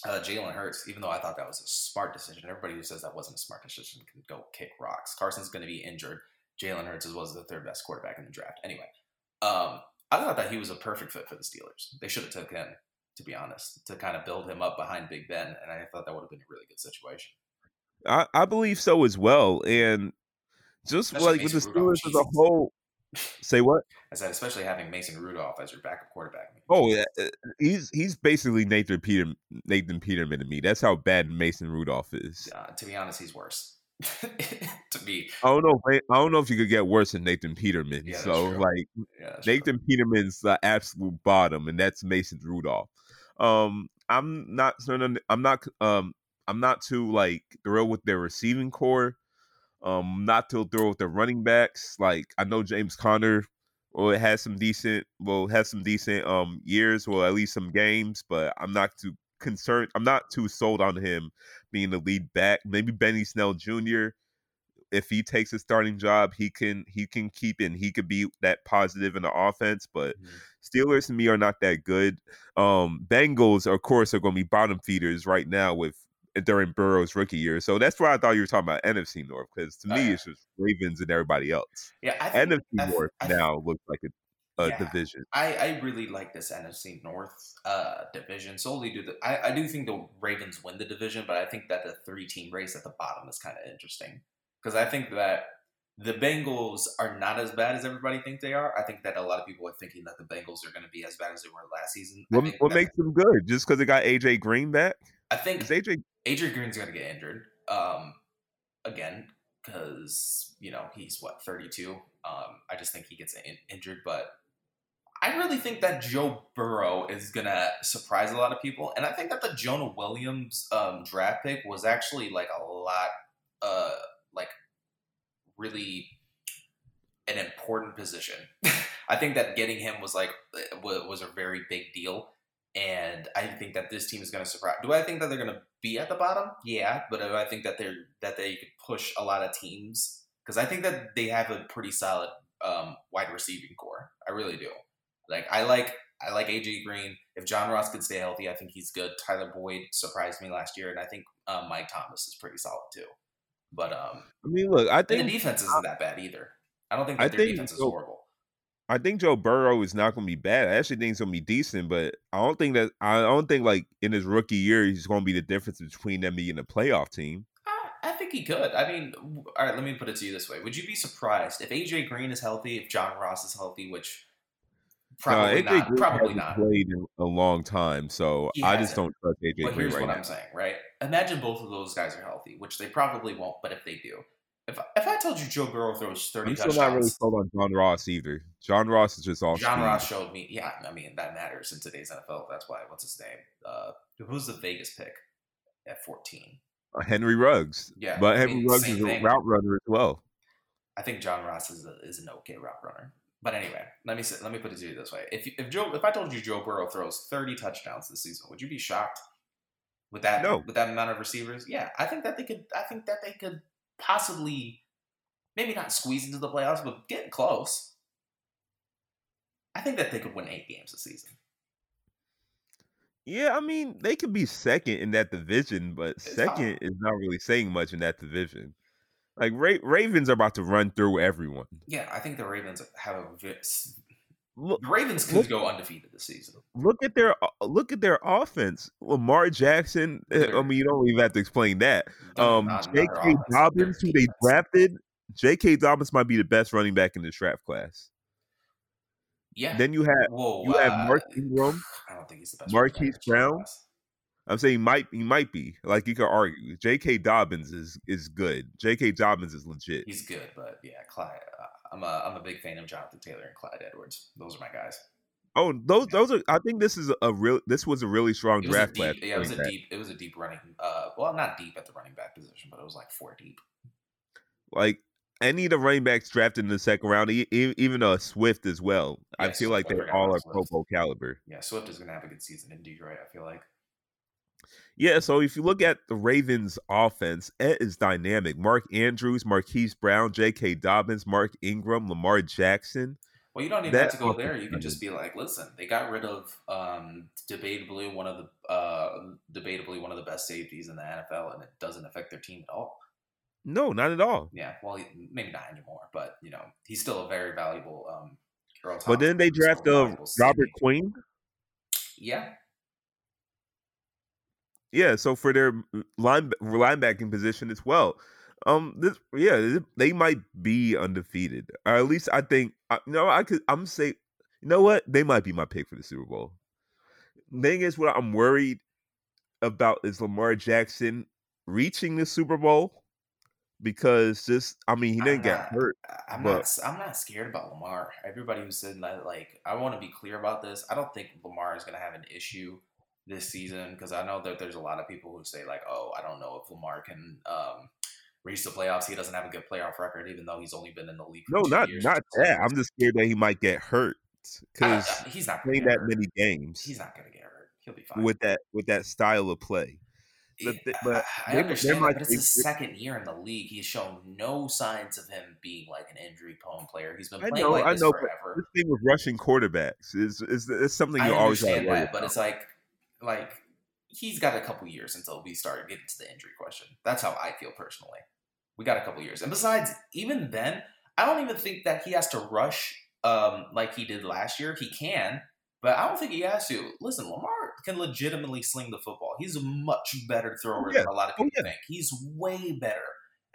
uh, Jalen Hurts. Even though I thought that was a smart decision, everybody who says that wasn't a smart decision can go kick rocks. Carson's going to be injured. Jalen Hurts was the third best quarterback in the draft. Anyway, um, I thought that he was a perfect fit for the Steelers. They should have took him, to be honest, to kind of build him up behind Big Ben, and I thought that would have been a really good situation. I, I believe so as well. And just Especially like with the Rudolph, Steelers as a whole, say what? I said, especially having Mason Rudolph as your backup quarterback. Oh yeah, uh, he's he's basically Nathan Peter Nathan Peterman to me. That's how bad Mason Rudolph is. uh, to be honest, he's worse. to me, I don't know. I don't know if you could get worse than Nathan Peterman. Yeah, so like yeah, that's true. Nathan Peterman's the absolute bottom, and that's Mason Rudolph. Um, I'm not. I'm not. Um, I'm not too like thrilled with their receiving core. Um, not too thrilled with the running backs. Like I know James Conner, well, it has some decent. Well, has some decent um years, well at least some games, but I'm not too concerned. I'm not too sold on him being the lead back. Maybe Benny Snell Jr. If he takes a starting job, he can he can keep in. He could be that positive in the offense, but Mhm. Steelers to me are not that good. Um, Bengals, of course, are going to be bottom feeders right now with during Burrow's rookie year. So that's why I thought you were talking about NFC North because to Oh, me it's just Ravens and everybody else. Yeah, I think, NFC I North I now looks like a, a Yeah. division. I, I really like this NFC North uh, division solely due to I, I do think the Ravens win the division, but I think that the three team race at the bottom is kind of interesting because I think that the Bengals are not as bad as everybody thinks they are. I think that a lot of people are thinking that the Bengals are going to be as bad as they were last season. What, what makes them good? Just because they got AJ Green back? I think Is AJ? Adrian Green's going to get injured um, again because you know he's what 32. Um, I just think he gets in- injured, but I really think that Joe Burrow is going to surprise a lot of people, and I think that the Jonah Williams um, draft pick was actually like a lot, uh, like really an important position. I think that getting him was like was a very big deal. And I think that this team is going to surprise. Do I think that they're going to be at the bottom? Yeah, but I think that they're that they could push a lot of teams because I think that they have a pretty solid um, wide receiving core. I really do. Like I like I like AJ Green. If John Ross could stay healthy, I think he's good. Tyler Boyd surprised me last year, and I think um, Mike Thomas is pretty solid too. But um, I mean, look, I think the defense isn't that bad either. I don't think I their think defense is horrible. I think Joe Burrow is not going to be bad. I actually think he's going to be decent, but I don't think that I don't think like in his rookie year he's going to be the difference between them being a playoff team. I, I think he could. I mean, all right. Let me put it to you this way: Would you be surprised if AJ Green is healthy, if John Ross is healthy, which probably AJ not, Green probably hasn't. Played in a long time, so He I just don't trust AJ But Green here's right what now. I'm saying, right? Imagine both of those guys are healthy, which they probably won't. But if they do, if if I told you Joe Burrow throws 30 I'm still not really sold on John Ross either. John Ross is just all John speed. Ross showed me. Yeah, I mean that matters in today's NFL. That's why. What's his name? Uh, who's the Vegas pick at 14? Uh, Henry Ruggs, Yeah, but I Henry mean, Ruggs is a thing. route runner as well. I think John Ross is, a, is an okay route runner. But anyway, let me say, let me put it to you this way: if you- if Joe, if I told you Joe Burrow throws thirty touchdowns this season, would you be shocked with that? No. With that amount of receivers, yeah, I think that they could. I think that they could possibly, maybe not squeeze into the playoffs, but get close. I think that they could win eight games this season. Yeah, I mean they could be second in that division, but It's second is not really saying much in that division. Like Ra- Ravens are about to run through everyone. Yeah, I think the Ravens have a. Look, The Ravens could Look- go undefeated this season. look at their uh, look at their offense. Lamar Jackson. eh, I mean, you don't even have to explain that. Um, J.K. their offense, their Dobbins, who they drafted. J.K. Dobbins might be the best running back in this draft class. Yeah. Then you have Whoa. you have uh, Mark Ingram. I don't think he's the best. Marquise Brown? class. I'm saying he might he might be like you could argue. J.K. Dobbins is is good. J.K. Dobbins is legit. He's good, but yeah, Clyde. Uh, I'm a I'm a big fan of Jonathan Taylor and Clyde Edwards. Those are my guys. Oh, those those are. I think this is a real. This was a really strong It was a draft deep, class. yeah, it was a back. deep, it was a deep running. Uh, well, not deep at the running back position, but it was like four deep. Like any of the running backs drafted in the second round, even a Swift as well. I feel like they all are Pro Bowl caliber. Yeah, Swift is gonna have a good season in Detroit. I feel like. Yeah, so if you look at the Ravens offense, it is dynamic. Mark Andrews, Marquise Brown, J.K. Dobbins, Mark Ingram, Lamar Jackson. Well, you don't even have to go there. You can just be like, listen, they got rid of um, debatably one of the uh, debatably one of the best safeties in the NFL, and it doesn't affect their team at all. No, not at all. Yeah, well, he- maybe not anymore, but you know, he's still a very valuable. Um, Earl But then they a draft uh, Robert. Quinn. Yeah, Yeah, so for their line linebacking position as well. Um, this yeah, they might be undefeated, or at least I think. I- You know, I could. I'm say, you know what? They might be my pick for the Super Bowl. Thing is, what I'm worried about is Lamar Jackson reaching the Super Bowl because just, I mean, he I'm didn't get not- hurt. I'm But- not. I'm not scared about Lamar. Everybody who said that, like, I want to be clear about this. I don't think Lamar is going to have an issue this season because I know that there's a lot of people who say like, "Oh, I don't know if Lamar can um, reach the playoffs. He doesn't have a good playoff record, even though he's only been in the league." No, not years. not that. I'm just scared that he might get hurt because he's not playing that hurt. many games He's not going to get hurt. He'll be fine. with that with that style of play. but Yeah, but I understand, that, but it's his second year in the league. He's shown no signs of him being like an injury-prone player. He's been I playing know, like I this know, forever. This thing with rushing quarterbacks is is, is something you always gotta understand worry that, but it's like, like he's got a couple years until we start getting to the injury question. That's how I feel personally. We got a couple years, and besides, even then, I don't even think that he has to rush um, like he did last year. He can, but I don't think he has to. Listen, Lamar can legitimately sling the football. He's a much better thrower yeah. than a lot of Oh, people yeah. think. He's way better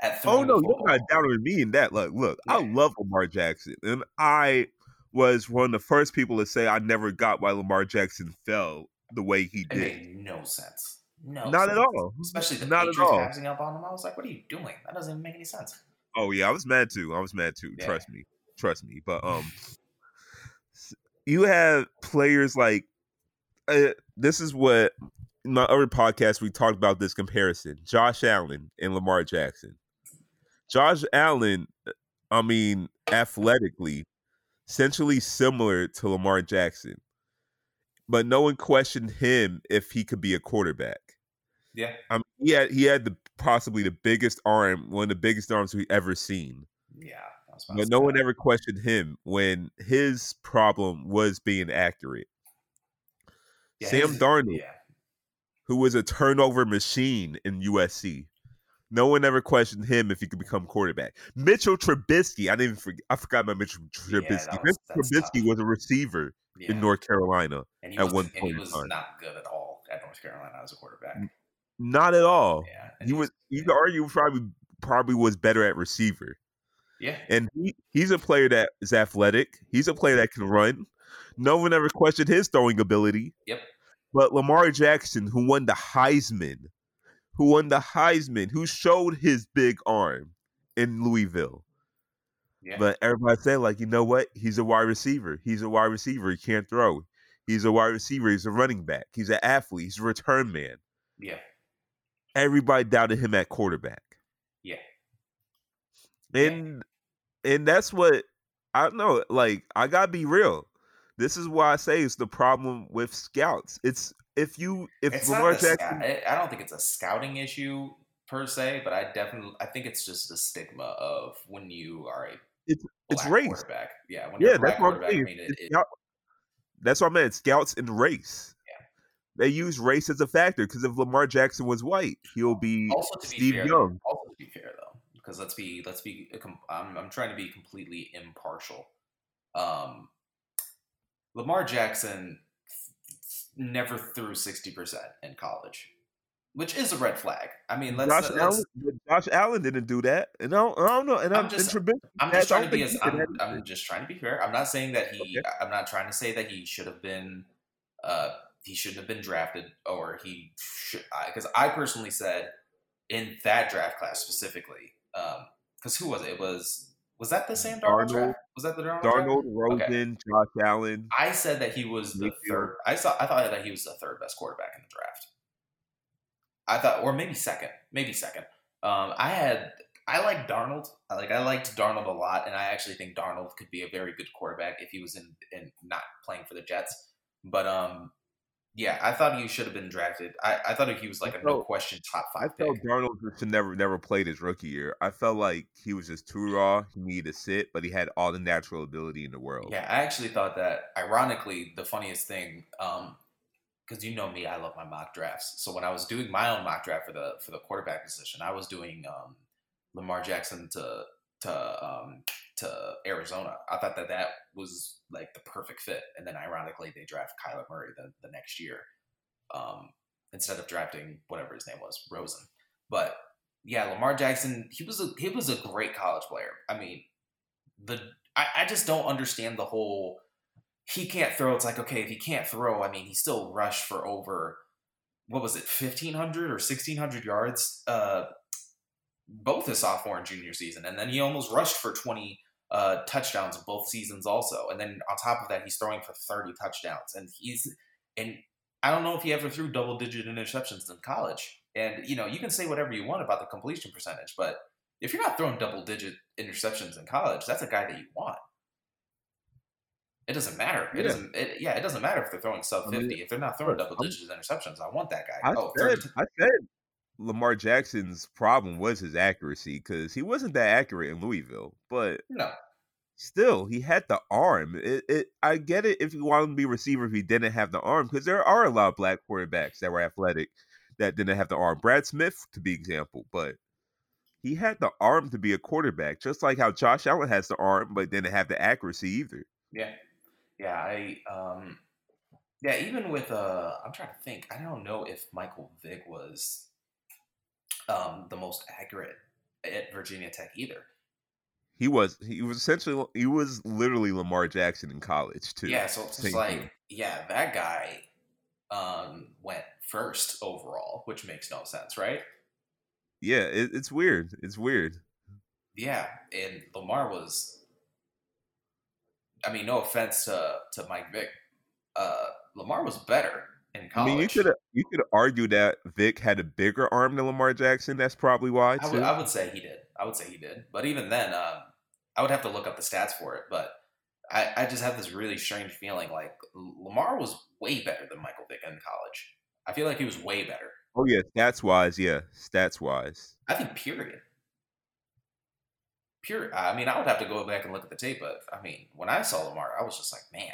at throwing. Oh no, you're not doubting me in that. Look, look, I love Lamar Jackson, and I was one of the first people to say I never got why Lamar Jackson fell the way he It did. made no sense. No, Not at all. Especially the Not at all. passing up on him. I was like, "What are you doing? That doesn't even make any sense." Oh yeah, I was mad too. I was mad too. Yeah. Trust me, trust me. But um, you have players like uh, this is what in my other podcast we talked about this comparison: Josh Allen and Lamar Jackson. Josh Allen, uh, I mean, athletically, essentially similar to Lamar Jackson, but no one questioned him if he could be a quarterback. Yeah, I mean, he had he had the possibly the biggest arm, one of the biggest arms we ever seen. yeah. But no one ever questioned him when his problem was being accurate. Yeah, Sam Darnold, Yeah, who was a turnover machine in USC, no one ever questioned him if he could become quarterback. Mitchell Trubisky, I didn't even forget. I forgot about Mitchell Yeah, Trubisky. that was- Mitchell Trubisky tough. was a receiver yeah. in North Carolina. and he at was, one point he in was time. not good at all at North Carolina as a quarterback. Not at all. Yeah, and He was. You yeah. could argue probably probably was better at receiver. Yeah, And he, he's a player that is athletic. He's a player that can run. No one ever questioned his throwing ability. Yep. But Lamar Jackson, who won the Heisman, who won the Heisman, who showed his big arm in Louisville. yeah. But everybody said, like, you know what? He's a wide receiver. He's a wide receiver. He can't throw. He's a wide receiver. He's a running back. He's an athlete. He's a return man. yeah, Everybody doubted him at quarterback. yeah. Yeah. and and that's what I don't know. Like I gotta be real. This is why I say it's the problem with scouts. It's if you if It's Lamar the Jackson, I I don't think it's a scouting issue per se, but I definitely I think it's just the stigma of when you are a It's- it's race. quarterback. Yeah, when yeah, a that's what I'm quarterback, I mean, it, that's what I meant. Scouts and race. Yeah. They use race as a factor because if Lamar Jackson was white, he'll be also to be Steve fair, Young. Also to be fair though, because let's be let's be I'm I'm trying to be completely impartial. Um, Lamar Jackson never threw sixty percent in college, which is a red flag. I mean, let's, Josh let's Allen. Josh Allen didn't do that, and I don't, I don't know. And I'm I'm, just- I'm just trying to be as I'm, I'm just trying to be fair. I'm not saying that he. Okay. I'm not trying to say that he should have been. Uh, he shouldn't have been drafted, or he should. Because I, personally said in that draft class specifically, um, because who was it? It was was that the Sam Darnold Darnold, draft? Was that the Darnold? Darnold? Rosen, Josh Allen. I said that he was the third. I saw. I thought that he was the third best quarterback in the draft. I thought, or maybe second, maybe second. Um, I had. I like Darnold. I Like I liked Darnold a lot, and I actually think Darnold could be a very good quarterback if he was in in not playing for the Jets. But um, yeah, I thought he should have been drafted. I, I thought he was like a no question top I five felt pick. Darnold should never never played his rookie year. I felt like he was just too raw. He needed to sit, but he had all the natural ability in the world. Yeah, I actually thought that. Ironically, the funniest thing, because you know me, I love my mock drafts. So when I was doing my own mock draft for the for the quarterback position, I was doing um, Lamar Jackson to to um, to Arizona. I thought that that was like the perfect fit, and then ironically, they draft Kyler Murray the, the next year um, instead of drafting whatever his name was, Rosen. But yeah, Lamar Jackson, he was a he was a great college player. I mean, the I, I just don't understand the whole he can't throw. It's like okay, if he can't throw, I mean, he still rushed for over what was it, fifteen hundred or sixteen hundred yards, uh, both his sophomore and junior season, and then he almost rushed for twenty uh, touchdowns both seasons also, and then on top of that, he's throwing for thirty touchdowns, and he's and I don't know if he ever threw double digit interceptions in college. And you know, you can say whatever you want about the completion percentage, but if you're not throwing double digit interceptions in college, that's a guy that you want. It doesn't matter. It Yeah. doesn't. It, yeah, it doesn't matter if they're throwing sub I mean, fifty. if they're not throwing double digit interceptions, I want that guy. I oh, said 30 I said Lamar Jackson's problem was his accuracy because he wasn't that accurate in Louisville, but no, still he had the arm. It, it I get it if you want him to be a receiver if he didn't have the arm because there are a lot of black quarterbacks that were athletic that didn't have the arm. Brad Smith to be example, but he had the arm to be a quarterback, just like how Josh Allen has the arm but didn't have the accuracy either. Yeah, yeah. I um, yeah. Even with uh, I'm trying to think. I don't know if Michael Vick was um the most accurate at Virginia Tech either. He was he was essentially he was literally Lamar Jackson in college too. Yeah, so it's just like, thing. yeah, that guy um went first overall, which makes no sense, right? Yeah, it, it's weird. It's weird. Yeah, and Lamar was. I mean, no offense to to Mike Vick, uh, Lamar was better in college. I mean, you could you could argue that Vick had a bigger arm than Lamar Jackson. That's probably why I would, I would say he did. I would say he did. But even then, um, I would have to look up the stats for it. But I, I just have this really strange feeling like Lamar was way better than Michael Vick in college. I feel like he was way better. oh yeah, stats wise, yeah, stats wise. I think period. Period. I mean, I would have to go back and look at the tape, but I mean, when I saw Lamar, I was just like, man,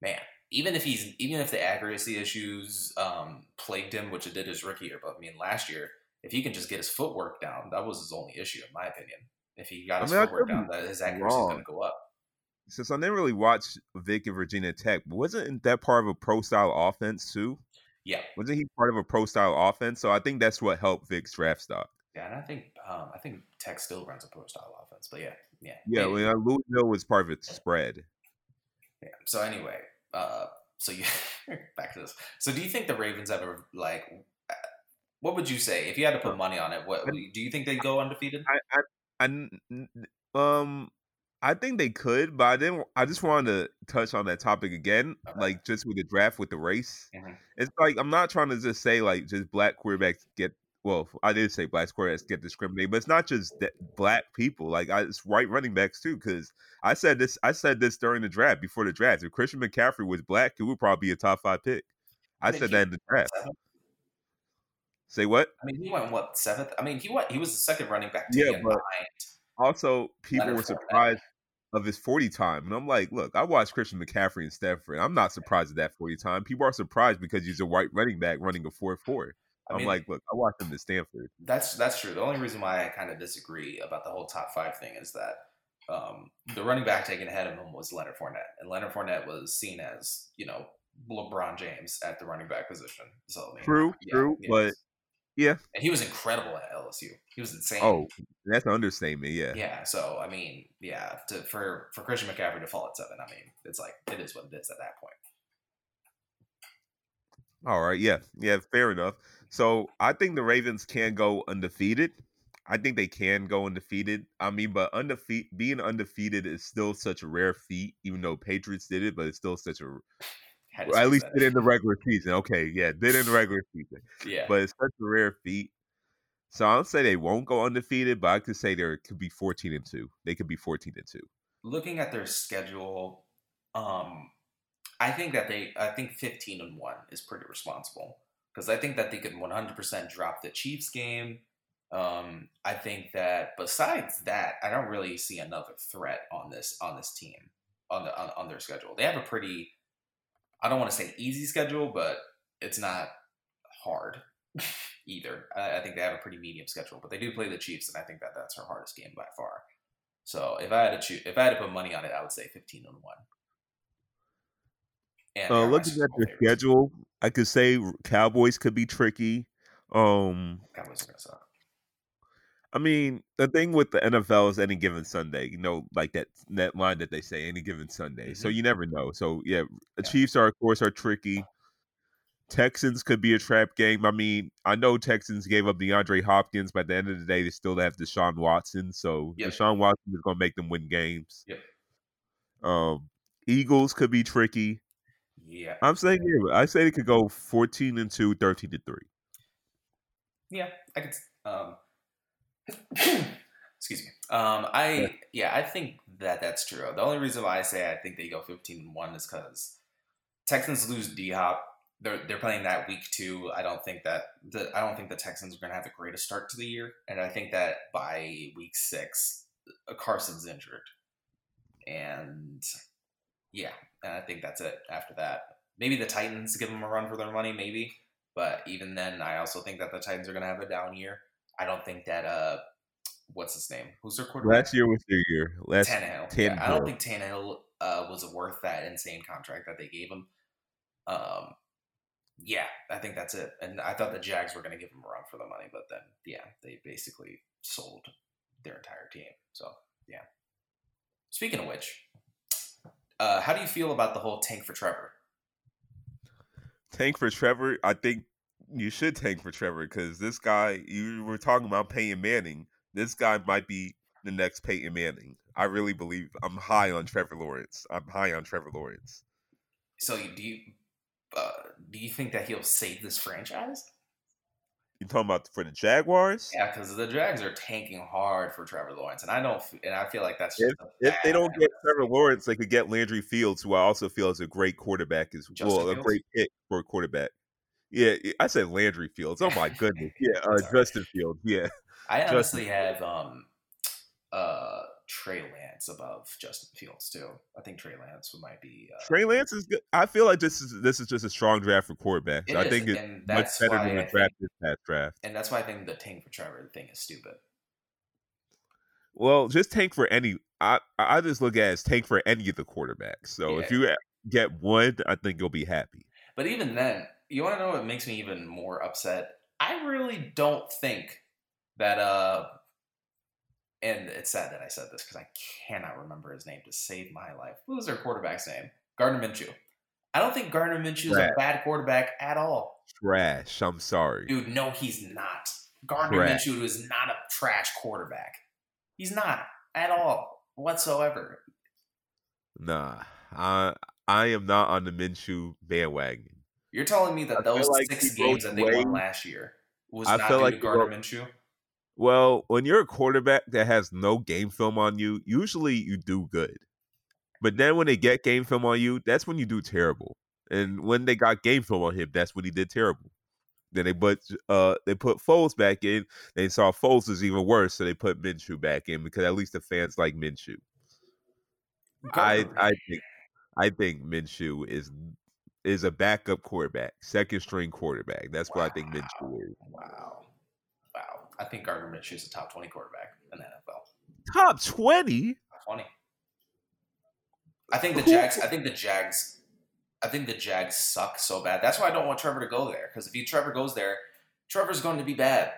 man. Even if he's, even if the accuracy issues um, plagued him, which it did his rookie year, but I mean, last year, if he can just get his footwork down, that was his only issue, in my opinion. If he got I his mean, footwork down, that his accuracy is going to go up. Since I didn't really watch Vick and Virginia Tech, but wasn't that part of a pro style offense too? Yeah, Wasn't he part of a pro style offense? So I think that's what helped Vick's draft stock. yeah, and I think, um, I think Tech still runs a pro style offense, but yeah, yeah, Yeah, maybe. well, Louisville was part of its spread. Yeah. So anyway, uh, so you back to this. So do you think the Ravens ever like? uh, What would you say if you had to put money on it? What do you think they'd go undefeated? I, I, I um, I think they could, but I didn't. I just wanted to touch on that topic again, Okay. like just with the draft with the race. Mhm. It's like I'm not trying to just say like just black quarterbacks get. Well, I did say black quarterbacks get discriminated, but it's not just that black people. Like I, it's white running backs too. Because I said this. I said this during the draft before the draft. If Christian McCaffrey was black, it would probably be a top five pick. I said that in the draft. Say what? I mean, he went what seventh? I mean, he went. He was the second running back. Yeah, but- behind. also people Leonard were surprised of his 40 time. And I'm like, look, I watched Christian McCaffrey in Stanford. I'm not surprised at that 40 time. People are surprised because he's a white running back running a 4 4. I I'm mean, like, look, I watched him at Stanford. That's that's true. The only reason why I kind of disagree about the whole top five thing is that um, the running back taken ahead of him was Leonard Fournette, and Leonard Fournette was seen as you know LeBron James at the running back position. So I mean, True, yeah, true, but yeah. and he was incredible at LSU. He was insane. Oh, that's an understatement. Yeah. yeah. So I mean, yeah, to, for for Christian McCaffrey to fall at seven, I mean, it's like it is what it is at that point. All right. Yeah. Yeah. Fair enough. So I think the Ravens can go undefeated. I think they can go undefeated. I mean, but undefeated being undefeated is still such a rare feat, even though Patriots did it, but it's still such a at least did in the regular season. Okay, yeah, did in the regular season. yeah. But it's such a rare feat. So I don't say they won't go undefeated, but I could say there could be 14 and 2. They could be 14 and 2. Looking at their schedule, um, I think that they I think 15 and 1 is pretty responsible. Because I think that they could 100% drop the Chiefs game um, I think that besides that, I don't really see another threat on this on this team on the on, on their schedule. They have a pretty, I don't want to say easy schedule, but it's not hard either. I, I, think they have a pretty medium schedule, but they do play the Chiefs, and I think that that's our hardest game by far. So if I had to choose, if I had to put money on it, I would say fifteen and one. And uh, looking at the schedule, I could say Cowboys could be tricky. Um, Cowboys. I mean, the thing with the NFL is any given Sunday, you know, like that that line that they say, any given Sunday. Mm-hmm. So you never know. So yeah, the yeah. Chiefs are of course are tricky. Texans could be a trap game. I mean, I know Texans gave up DeAndre Hopkins, but at the end of the day, they still have Deshaun Watson. So yep. Deshaun Watson is going to make them win games. Yep. Um, Eagles could be tricky. Yeah. I'm saying yeah, I say they could go 14 and 2, 13 to 3. Yeah, I could um Excuse me. Um, I yeah, I think that that's true. The only reason why I say I think they go fifteen and one is because Texans lose D Hop. They're they're playing that week two. I don't think that the I don't think the Texans are going to have the greatest start to the year, and I think that by week six, uh, Carson's injured, and yeah, and I think that's it. After that, maybe the Titans give them a run for their money, maybe. But even then, I also think that the Titans are going to have a down year. I don't think that uh, what's his name? Who's their quarterback? Last year was their year. Last Tannehill. Tannehill. Yeah, I don't think Tannehill uh, was worth that insane contract that they gave him. Um, yeah, I think that's it. And I thought the Jags were going to give him a run for the money, but then yeah, they basically sold their entire team. So yeah. Speaking of which, uh, how do you feel about the whole tank for Trevor? Tank for Trevor, I think you should tank for Trevor because this guy you were talking about Peyton Manning. This guy might be the next Peyton Manning. I really believe I'm high on Trevor Lawrence. I'm high on Trevor Lawrence. So do you uh, do you think that he'll save this franchise? You talking about for the Jaguars? Yeah, because the Jags are tanking hard for Trevor Lawrence, and I don't, and I feel like that's if, if they don't get Trevor Lawrence, they could get Landry Fields, who I also feel is a great quarterback as Justin well, Fields? a great pick for a quarterback. Yeah, I said Landry Fields. Oh my goodness. Yeah, uh, Justin Fields. Yeah. I honestly Justin. have um Trey Lance above Justin Fields too. I think Trey Lance might be uh, Trey Lance is good. I feel like this is this is just a strong draft for quarterbacks. I is, think it's much better than the draft this past draft. And that's why I think the tank for Trevor thing is stupid. Well, just tank for any. I I just look at it as tank for any of the quarterbacks. So yeah. if you get one, I think you'll be happy. But even then, you want to know what makes me even more upset? I really don't think that uh and it's sad that I said this because I cannot remember his name to save my life. What was their quarterback's name? Gardner Minshew. I don't think Gardner Minshew is a bad quarterback at all. Trash. I'm sorry. Dude, no, he's not. Gardner trash. Minshew is not a trash quarterback. He's not at all whatsoever. Nah, I I am not on the Minshew bandwagon. You're telling me that I those like six games that they won last year was I not due like to Gardner Minshew? Well, when you're a quarterback that has no game film on you, usually you do good. But then when they get game film on you, that's when you do terrible. And when they got game film on him, that's when he did terrible. Then they put uh they put Foles back in. They saw Foles is even worse, so they put Minshew back in because at least the fans like Minshew. I I think I think Minshew is is a backup quarterback, second string quarterback. That's wow. what I think Minshew is. Wow. Wow. I think Gardner Minshew is a top 20 quarterback in the NFL. Top 20? Top 20. I think the Jags, I think the Jags, I think the Jags suck so bad. That's why I don't want Trevor to go there. Because if you Trevor goes there, Trevor's going to be bad.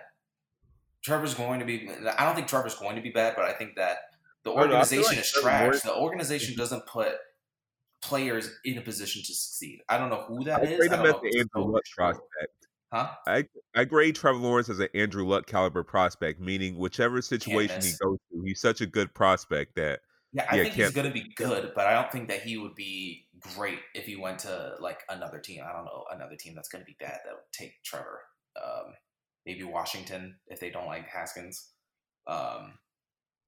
Trevor's going to be. I don't think Trevor's going to be bad, but I think that the organization like is trash. The organization doesn't put players in a position to succeed. I don't know who that I is. I don't know the Andrew Luck prospect. Huh? I I grade Trevor Lawrence as an Andrew Luck caliber prospect, meaning whichever situation he goes to, he's such a good prospect that Yeah, I Yeah, think he's going to be good, but I don't think that he would be great if he went to like another team. I don't know another team that's going to be bad that would take Trevor. Um, maybe Washington if they don't like Haskins. Um,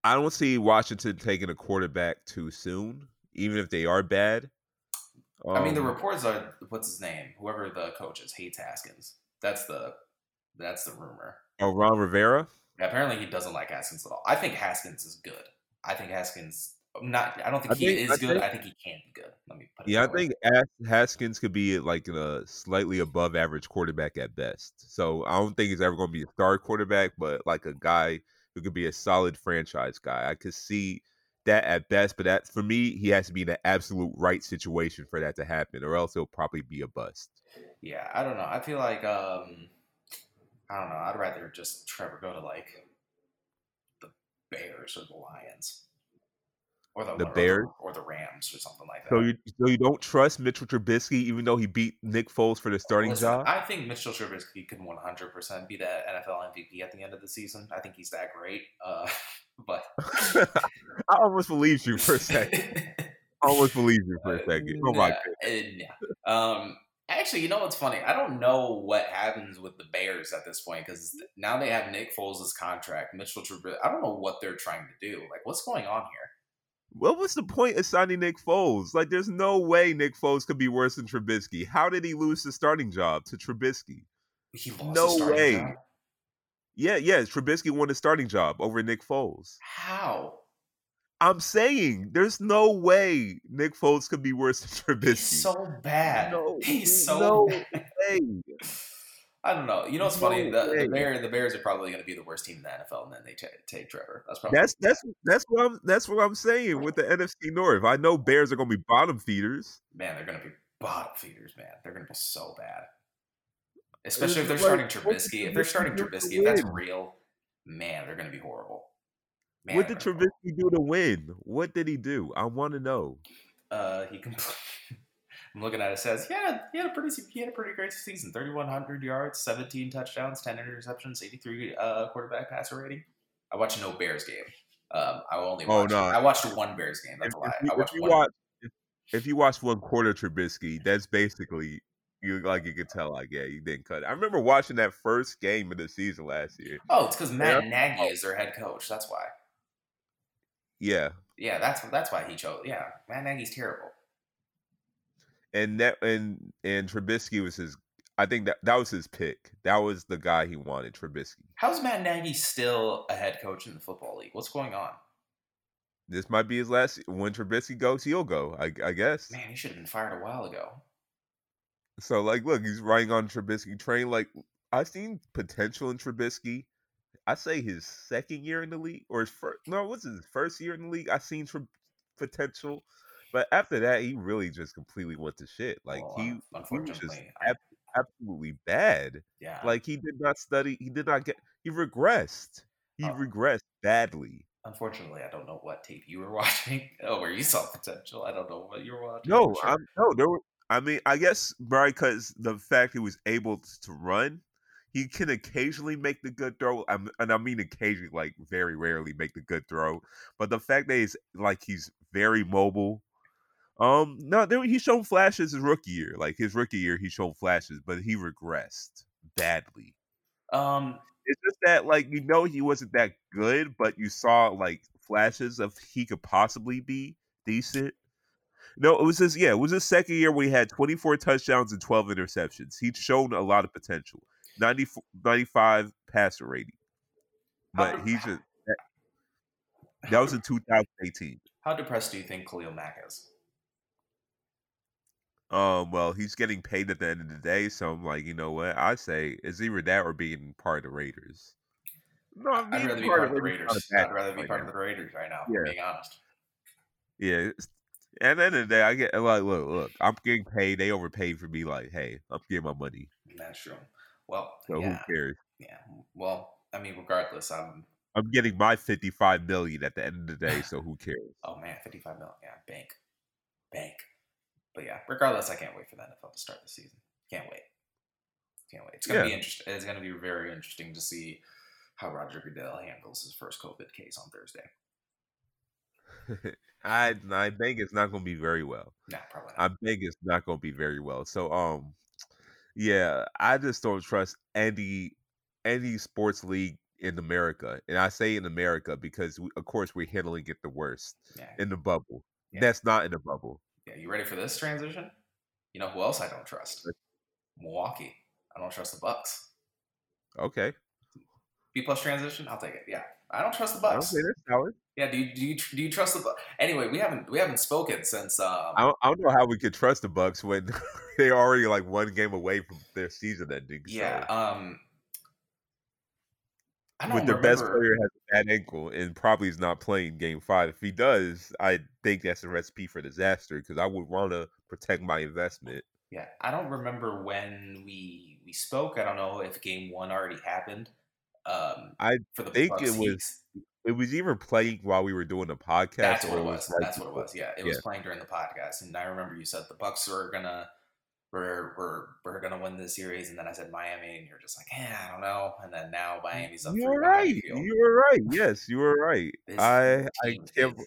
I don't see Washington taking a quarterback too soon, even if they are bad. I mean, the Um, reports are what's his name? Whoever the coach is hates Haskins. That's the that's the rumor. oh, Ron Rivera. Apparently, he doesn't like Haskins at all. I think Haskins is good. I think Haskins um, not. I don't think I he think- is I good. think- I think he can be good. Let me put it. Yeah, I way. think Haskins could be like a slightly above average quarterback at best. So I don't think he's ever going to be a star quarterback, but like a guy who could be a solid franchise guy. I could see that at best, but that for me, he has to be in the absolute right situation for that to happen, or else he'll probably be a bust. Yeah, I don't know. I feel like um I don't know. I'd rather just Trevor go to like the Bears or the Lions. Or the, The or Bears? or the Rams or something like that. So you so you don't trust Mitchell Trubisky, even though he beat Nick Foles for the starting Listen, job. I think Mitchell Trubisky can 100% be that NFL MVP at the end of the season. I think he's that great. Uh, but I almost believed you for a second. I almost believed you for a second. Oh my god. uh, nah. Um, actually, you know what's funny? I don't know what happens with the Bears at this point because mm. now they have Nick Foles' contract, Mitchell Trubisky. I don't know what they're trying to do. Like, what's going on here? What was the point of signing Nick Foles? Like, there's no way Nick Foles could be worse than Trubisky. How did he lose the starting job to Trubisky? He lost No way. job? Yeah, yeah, Trubisky won the starting job over Nick Foles. How? I'm saying there's no way Nick Foles could be worse than Trubisky. He's so bad. No, He's so no bad. way. I don't know. You know what's No funny? The, the Bears, the Bears are probably going to be the worst team in the NFL, and then they ta take Trevor. That's probably That's that's that's what I'm that's what I'm saying with the NFC North. I know Bears are gonna be bottom feeders. man. They're going to be bottom feeders, man. They're going to be so bad. Especially if they're Like, starting Trubisky. If they're starting to Trubisky, if that's real, man, they're going to be horrible. Man, what did Trubisky do to win? What did he do? I want to know. uh, he can. I'm looking at it. Says, yeah, he had a pretty, he had a pretty great season. 3,100 yards, 17 touchdowns, 10 interceptions, 83 uh, quarterback passer rating. I watched no Bears game. Um, I only Oh, no. I watched one Bears game. That's If, a lie. if you, I if you one. watch if, if you watch one quarter Trubisky, that's basically you like you could tell like yeah you didn't cut it. I remember watching that first game of the season last year. Oh, it's because Matt Yeah. Nagy is their head coach. That's why. Yeah, Yeah, that's that's why he chose. Yeah, Matt Nagy's terrible. and that and and Trubisky was his. I think that that was his pick. That was the guy he wanted, Trubisky. How's Matt Nagy still a head coach in the football league? What's going on? This might be his last. When Trubisky goes, he'll go. I, I guess. Man, he should have been fired a while ago. So like, look, he's riding on Trubisky train. Like, I've seen potential in Trubisky. I say his second year in the league, or his first. No, what's his first year in the league? I seen Tre- potential, but after that, he really just completely went to shit. Like Well, he, un- he was just ab- absolutely bad. yeah. Like he did not study. He did not get. He regressed. He Oh. regressed badly. Unfortunately, I don't know what tape you were watching. Oh, where you saw potential. I don't know what you were watching. No, sure. I'm no. There were. I mean, I guess right because the fact he was able to run, he can occasionally make the good throw, I'm, and I mean occasionally, like very rarely make the good throw. But the fact that he's like he's very mobile. Um, no, there he's shown flashes his rookie year. Like his rookie year, he showed flashes, but he regressed badly. Um, It's just that like you know he wasn't that good, but you saw like flashes of he could possibly be decent. No, it was his yeah, it was his second year where he had 24 touchdowns and 12 interceptions. He'd shown a lot of potential. 90, 95 passer rating. But dep- he just that, was in 2018. how depressed do you think Khalil Mack is? Um, well, he's getting paid at the end of the day, so I'm like, you know what? I say it's either that or being part of the Raiders. No, I'd rather be part of the Raiders. I'd rather be part of the Raiders right now. Yeah. Being honest. Yeah. At the end of the day, I get like, look, look, I'm getting paid. They overpaid for me. Like, hey, I'm getting my money. That's true. Well, So yeah, who cares? yeah. Well, I mean, regardless, I'm. I'm getting my 55 million at the end of the day. So who cares? Oh man, fifty-five million. Yeah, bank, bank. But yeah, regardless, I can't wait for the NFL to start the season. Can't wait. Can't wait. It's gonna Yeah. be interesting. It's gonna be very interesting to see how Roger Goodell handles his first COVID case on Thursday. I I think it's not going to be very well. Nah, probably I not. think it's not going to be very well. So um, yeah, I just don't trust any any sports league in America, and I say in America because we, of course we're handling it the worst Yeah. in the bubble. Yeah. That's not in the bubble. Yeah. You ready for this transition? You know who else I don't trust? Milwaukee. I don't trust the Bucks. Okay, B plus transition. I'll take it. Yeah. I don't trust the Bucks. okay, that's solid. Yeah. Do you do you, do you trust the Bucks? Anyway, we haven't we haven't spoken since. Um, I don't, I don't know how we could trust the Bucks when they're already like one game away from their season ending. so- yeah. Um. I don't But their best player has a bad ankle and probably is not playing game five. If he does, I think that's a recipe for disaster because I would want to protect my investment. Yeah, I don't remember when we we spoke. I don't know if game one already happened. Um, I for the think it was-. It was either playing while we were doing the podcast. That's what or it was. That's what it was. Yeah, it was playing during the podcast, and I remember you said the Bucks were gonna we're we're we're gonna win this series, and then I said Miami, and you're just like, yeah, I don't know. And then now Miami's up. You 3-1 were right. you were right. Yes, you were right. I I can't.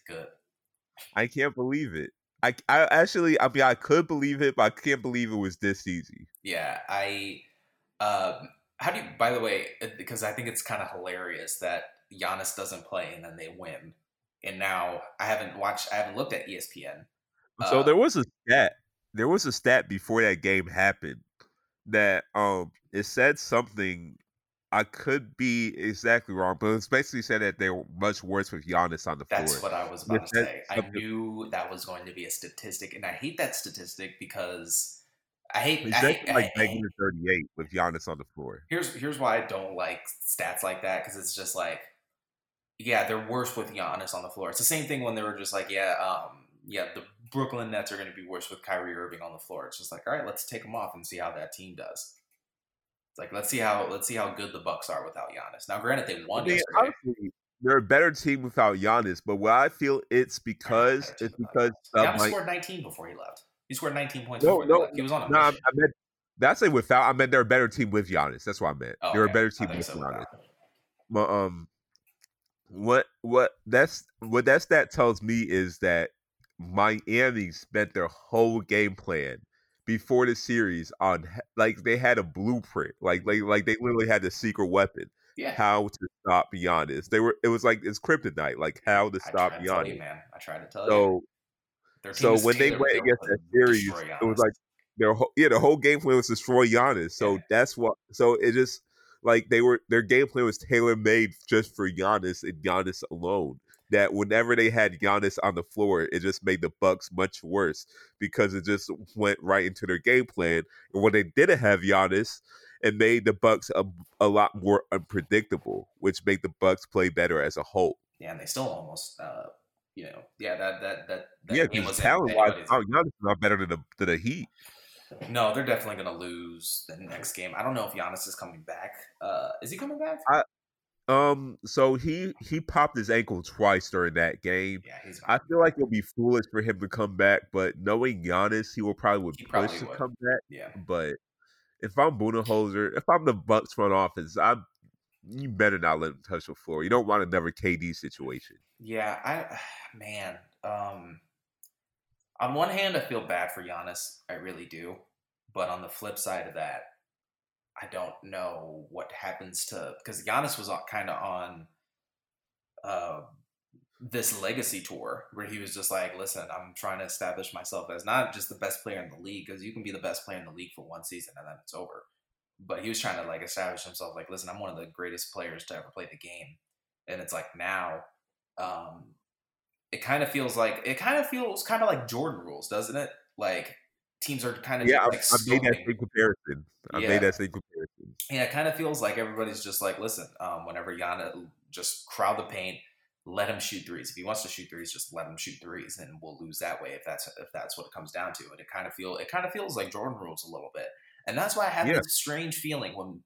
I can't believe it. I I actually I mean I could believe it, but I can't believe it was this easy. Yeah, I. Um, how do you? By the way, uh, because I think it's kind of hilarious that Giannis doesn't play and then they win, and now I haven't watched. I haven't looked at ESPN. So Uh, there was a stat. There was a stat before that game happened that um it said something. I could be exactly wrong, but it's basically said that they were much worse with Giannis on the That's floor. That's what I was about to say. I knew that was going to be a statistic, and I hate that statistic because I hate. I hate, like I hate- negative thirty eight with Giannis on the floor. here's here's why I don't like stats like that because it's just like, yeah, they're worse with Giannis on the floor. It's the same thing when they were just like, yeah, um, yeah, the Brooklyn Nets are going to be worse with Kyrie Irving on the floor. It's just like, all right, let's take them off and see how that team does. It's like let's see how let's see how good the Bucks are without Giannis. Now, granted, they won yesterday. honestly, they're a better team without Giannis, but what I feel it's because it's because Giannis like scored 19 before he left. He scored 19 points No, no, he was on no, I. I meant that's a without. I meant they're a better team with Giannis. That's what I meant. Oh, they're okay. a better team you with said Giannis. But um, what what that's what that stat tells me is that Miami spent their whole game plan before the series on like they had a blueprint, like like like they literally had the secret weapon, Yeah. how to stop Giannis. They were it was like it's kryptonite, like how to I stop tried to you, Giannis. man. I tried to tell you. So Their team so when they went against that series, it was like their whole, yeah, the whole game plan was destroy Giannis. So Yeah. that's what. So it just like they were their game plan was tailor made just for Giannis and Giannis alone. That whenever they had Giannis on the floor, it just made the Bucks much worse because it just went right into their game plan. And when they didn't have Giannis, it made the Bucks a, a lot more unpredictable, which made the Bucks play better as a whole. yeah, and they still almost, uh, you know, yeah, that that that, that yeah, game because talent wise, Giannis is not better than the than the Heat. No, they're definitely gonna lose the next game. I don't know if Giannis is coming back. Uh, is he coming back? Um, so he he popped his ankle twice during that game. yeah, he's. I feel like it'll be foolish for him to come back, but knowing Giannis, he will probably would He push probably to would. come back. Yeah, But if I'm Budenholzer, if I'm the Bucks front office, I'm you better not let him touch the floor. You don't want another KD situation. yeah. I man. Um, on one hand, I feel bad for Giannis. I really do. But on the flip side of that, I don't know what happens to because Giannis was kind of on uh, this legacy tour where he was just like, "Listen, I'm trying to establish myself as not just the best player in the league because you can be the best player in the league for one season and then it's over." But he was trying to like establish himself, like, "Listen, I'm one of the greatest players to ever play the game," and it's like now, um, it kind of feels like it kind of feels kind of like Jordan rules, doesn't it? Like teams are kind of Yeah, I, like I made that same comparison. I Yeah. made that same comparison. Yeah, it kind of feels like everybody's just like, listen, um, whenever Giannis just crowd the paint, let him shoot threes. If he wants to shoot threes, just let him shoot threes, and we'll lose that way if that's if that's what it comes down to. And it kind of feel it kind of feels like Jordan rules a little bit, and that's why I have Yeah. this strange feeling when.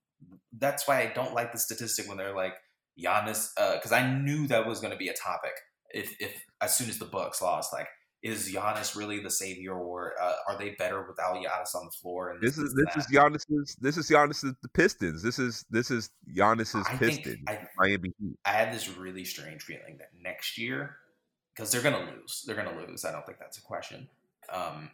That's why I don't like the statistic when they're like Giannis, because I knew that was going to be a topic. If if as soon as the Bucks lost, like is Giannis really the savior, or uh, are they better without Giannis on the floor? And this, this is this that? is Giannis's. This is Giannis's the Pistons. This is this is Giannis's I Pistons. I, Miami Heat. I have this really strange feeling that next year, because they're gonna lose. They're gonna lose. I don't think that's a question. Um,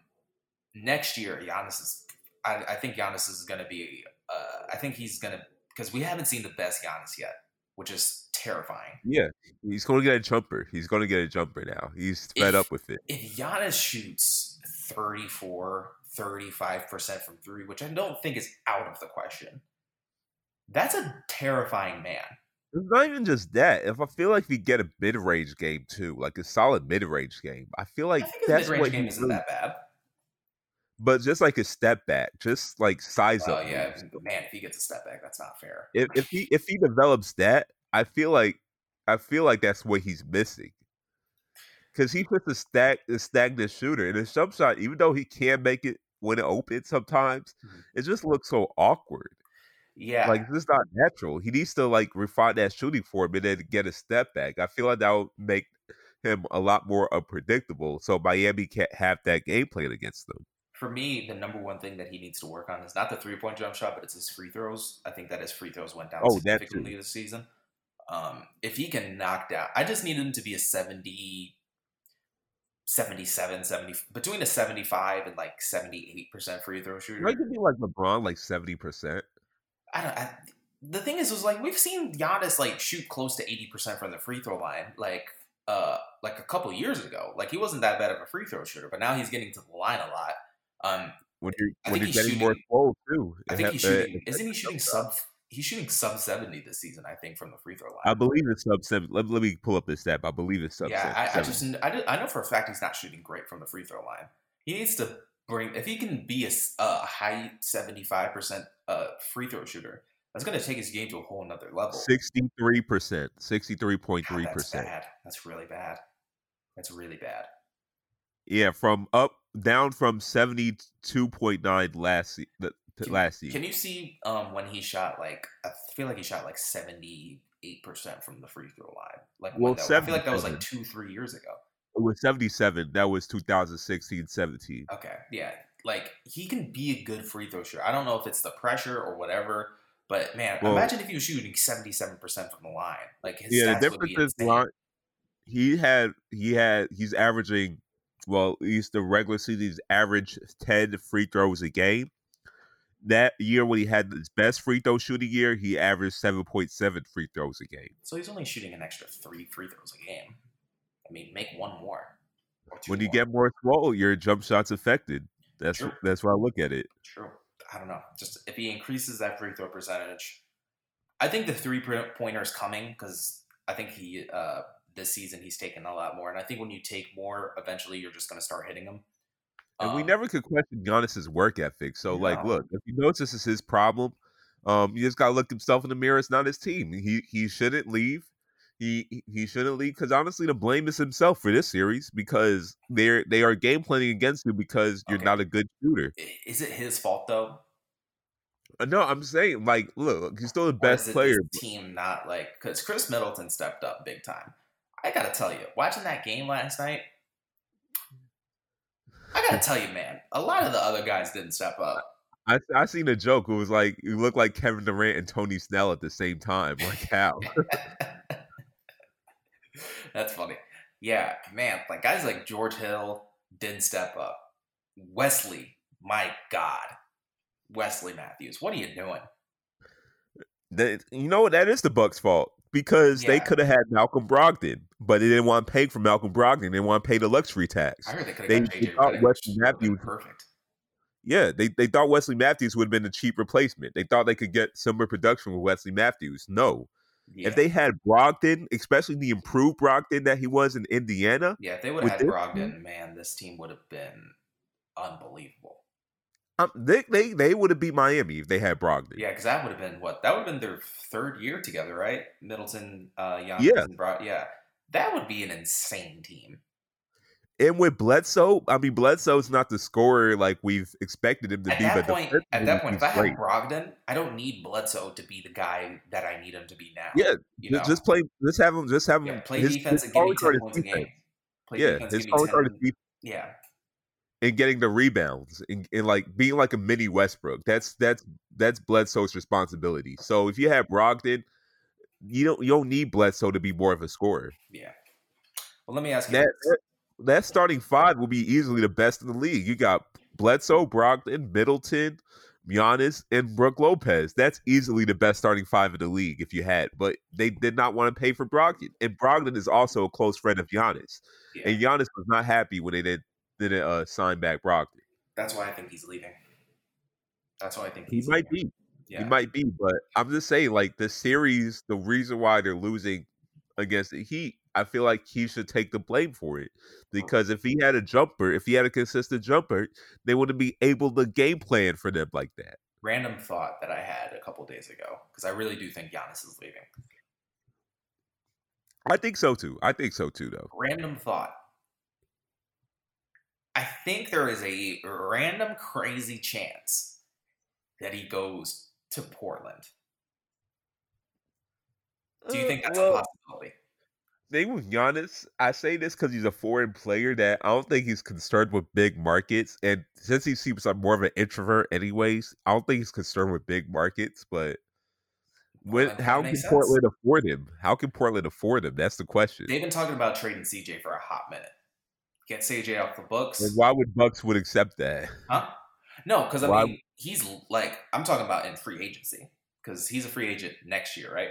next year, Giannis is. I, I think Giannis is gonna be. Uh, I think he's gonna because we haven't seen the best Giannis yet, which is terrifying. Yeah, he's going to get a jumper. He's going to get a jumper now. He's fed if, up with it. If Giannis shoots 34, 35% from three, which I don't think is out of the question, that's a terrifying man. It's not even just that. If I feel like we get a mid range game too, like a solid mid range game, I feel like I that's what game isn't really, that bad. But just like a step back, just like size up. Oh yeah, man! If he gets a step back, that's not fair. If, if he if he develops that, I feel like I feel like that's what he's missing. Cause he puts a stack a stagnant shooter and his jump shot, even though he can make it when it opens sometimes, mm-hmm. it just looks so awkward. Yeah. Like this is not natural. He needs to like refine that shooting form and then get a step back. I feel like that would make him a lot more unpredictable. So Miami can't have that game plan against them. For me, the number one thing that he needs to work on is not the three point jump shot, but it's his free throws. I think that his free throws went down oh, significantly this season. Um, if he can knock down, I just need him to be a 70, 77, 70, between a 75 and like 78% free throw shooter. He could be like LeBron, like 70%. I don't, I, the thing is, was like, we've seen Giannis like shoot close to 80% from the free throw line, like, uh, like a couple years ago. Like, he wasn't that bad of a free throw shooter, but now he's getting to the line a lot. Um, when you're, when you're getting shooting, more exposed too. I think he's shooting, isn't he shooting sub he's shooting sub 70 this season, I think, from the free throw line. I believe it's sub 70. Let, let me pull up this stat. I believe it's sub Yeah, I, I, just I, I know for a fact he's not shooting great from the free throw line. He needs to bring, if he can be a, a high 75% uh, free throw shooter, that's going to take his game to a whole nother level. 63%. 63.3%. That's bad. That's really bad. That's really bad. Yeah, from up down from 72.9 last can, last season. Can you see um, when he shot like I feel like he shot like seventy eight percent from the free throw line? Like well, I feel like that was like two three years ago. It was seventy seven. That was 2016-17. Okay, yeah, like he can be a good free throw shooter. I don't know if it's the pressure or whatever. But man, well, imagine if he was shooting seventy seven percent from the line. Like his yeah, the difference is line, he had he had he's averaging well, he's the regular season's average ten free throws a game that year when he had his best free throw shooting year, he averaged seven point seven free throws a game. So he's only shooting an extra three free throws a game. I mean, make one more. When you more. get more swole, your jump shot's affected. That's True. that's why I look at it. True. I don't know. Just if he increases that free throw percentage, I think the three pointer is coming because I think he uh, this season he's taken a lot more, and I think when you take more, eventually you're just going to start hitting them. And um, we never could question Giannis's work ethic. So, like, look, if he knows this is his problem, um, you just gotta look himself in the mirror. It's not his team. He he shouldn't leave. He he shouldn't leave because honestly, the blame is himself for this series because they're they are game planning against you because you're okay. not a good shooter. Is it his fault though? Uh, no, I'm saying like, look, he's still the best player. team not like because Khris Middleton stepped up big time. I gotta tell you, watching that game last night, I gotta tell you, man, a lot of the other guys didn't step up. I I seen a joke. It was like you look like Kevin Durant and Tony Snell at the same time. Like how? That's funny. Yeah, man, like guys like George Hill didn't step up. Wesley, my God, Wesley Matthews, what are you doing? That you know what? That is the Bucks' fault because yeah. they could have had Malcolm Brogdon, but they didn't want to pay for Malcolm Brogdon. They didn't want to pay the luxury tax. I heard they could have they, they thought Wesley Matthews perfect. Yeah, they, they thought Wesley Matthews would have been a cheap replacement. They thought they could get similar production with Wesley Matthews. No. Yeah. If they had Brogdon, especially the improved Brogdon that he was in Indiana. Yeah, if they would have had Brogdon, team, man, this team would have been unbelievable. Um, they they they would have beat Miami if they had Brogdon. Yeah, because that would have been what that would have been their third year together, right? Middleton, uh, Giannis, yeah, and Brog- yeah, that would be an insane team. And with Bledsoe, I mean, Bledsoe's not the scorer like we've expected him to at be. That but point, at that point, if I have Brogdon, I don't need Bledsoe to be the guy that I need him to be now. Yeah, you know? just play. Just have him. Just have him. Yeah, play his, defense his and give me ten points a game. Play yeah, his phone card is Yeah. And getting the rebounds and, and like being like a mini Westbrook. That's that's that's Bledsoe's responsibility. So if you have Brogdon, you don't you don't need Bledsoe to be more of a scorer. Yeah. Well, let me ask you. That, that that starting five will be easily the best in the league. You got Bledsoe, Brogdon, Middleton, Giannis, and Brook Lopez. That's easily the best starting five in the league if you had. But they did not want to pay for Brogdon, and Brogdon is also a close friend of Giannis. Yeah. And Giannis was not happy when they did didn't uh, sign back Brogdon. That's why I think he's leaving. That's why I think He might leaving. be. Yeah. He might be, but I'm just saying, like the series, the reason why they're losing against the Heat, I feel like he should take the blame for it. Because if he had a jumper, if he had a consistent jumper, they wouldn't be able to game plan for them like that. Random thought that I had a couple days ago because I really do think Giannis is leaving. I think so too. I think so too, though. Random thought. I think there is a random crazy chance that he goes to Portland. Do you Uh, think that's well, a possibility? thing with Giannis, I say this because he's a foreign player that I don't think he's concerned with big markets. And since he seems like more of an introvert, anyways, I don't think he's concerned with big markets. But when, Portland how can sense. Portland afford him? How can Portland afford him? That's the question. They've been talking about trading CJ for a hot minute. Get CJ off the books. And why would Bucks would accept that? Huh? No, because I Why- mean, he's like, I'm talking about in free agency because he's a free agent next year, right?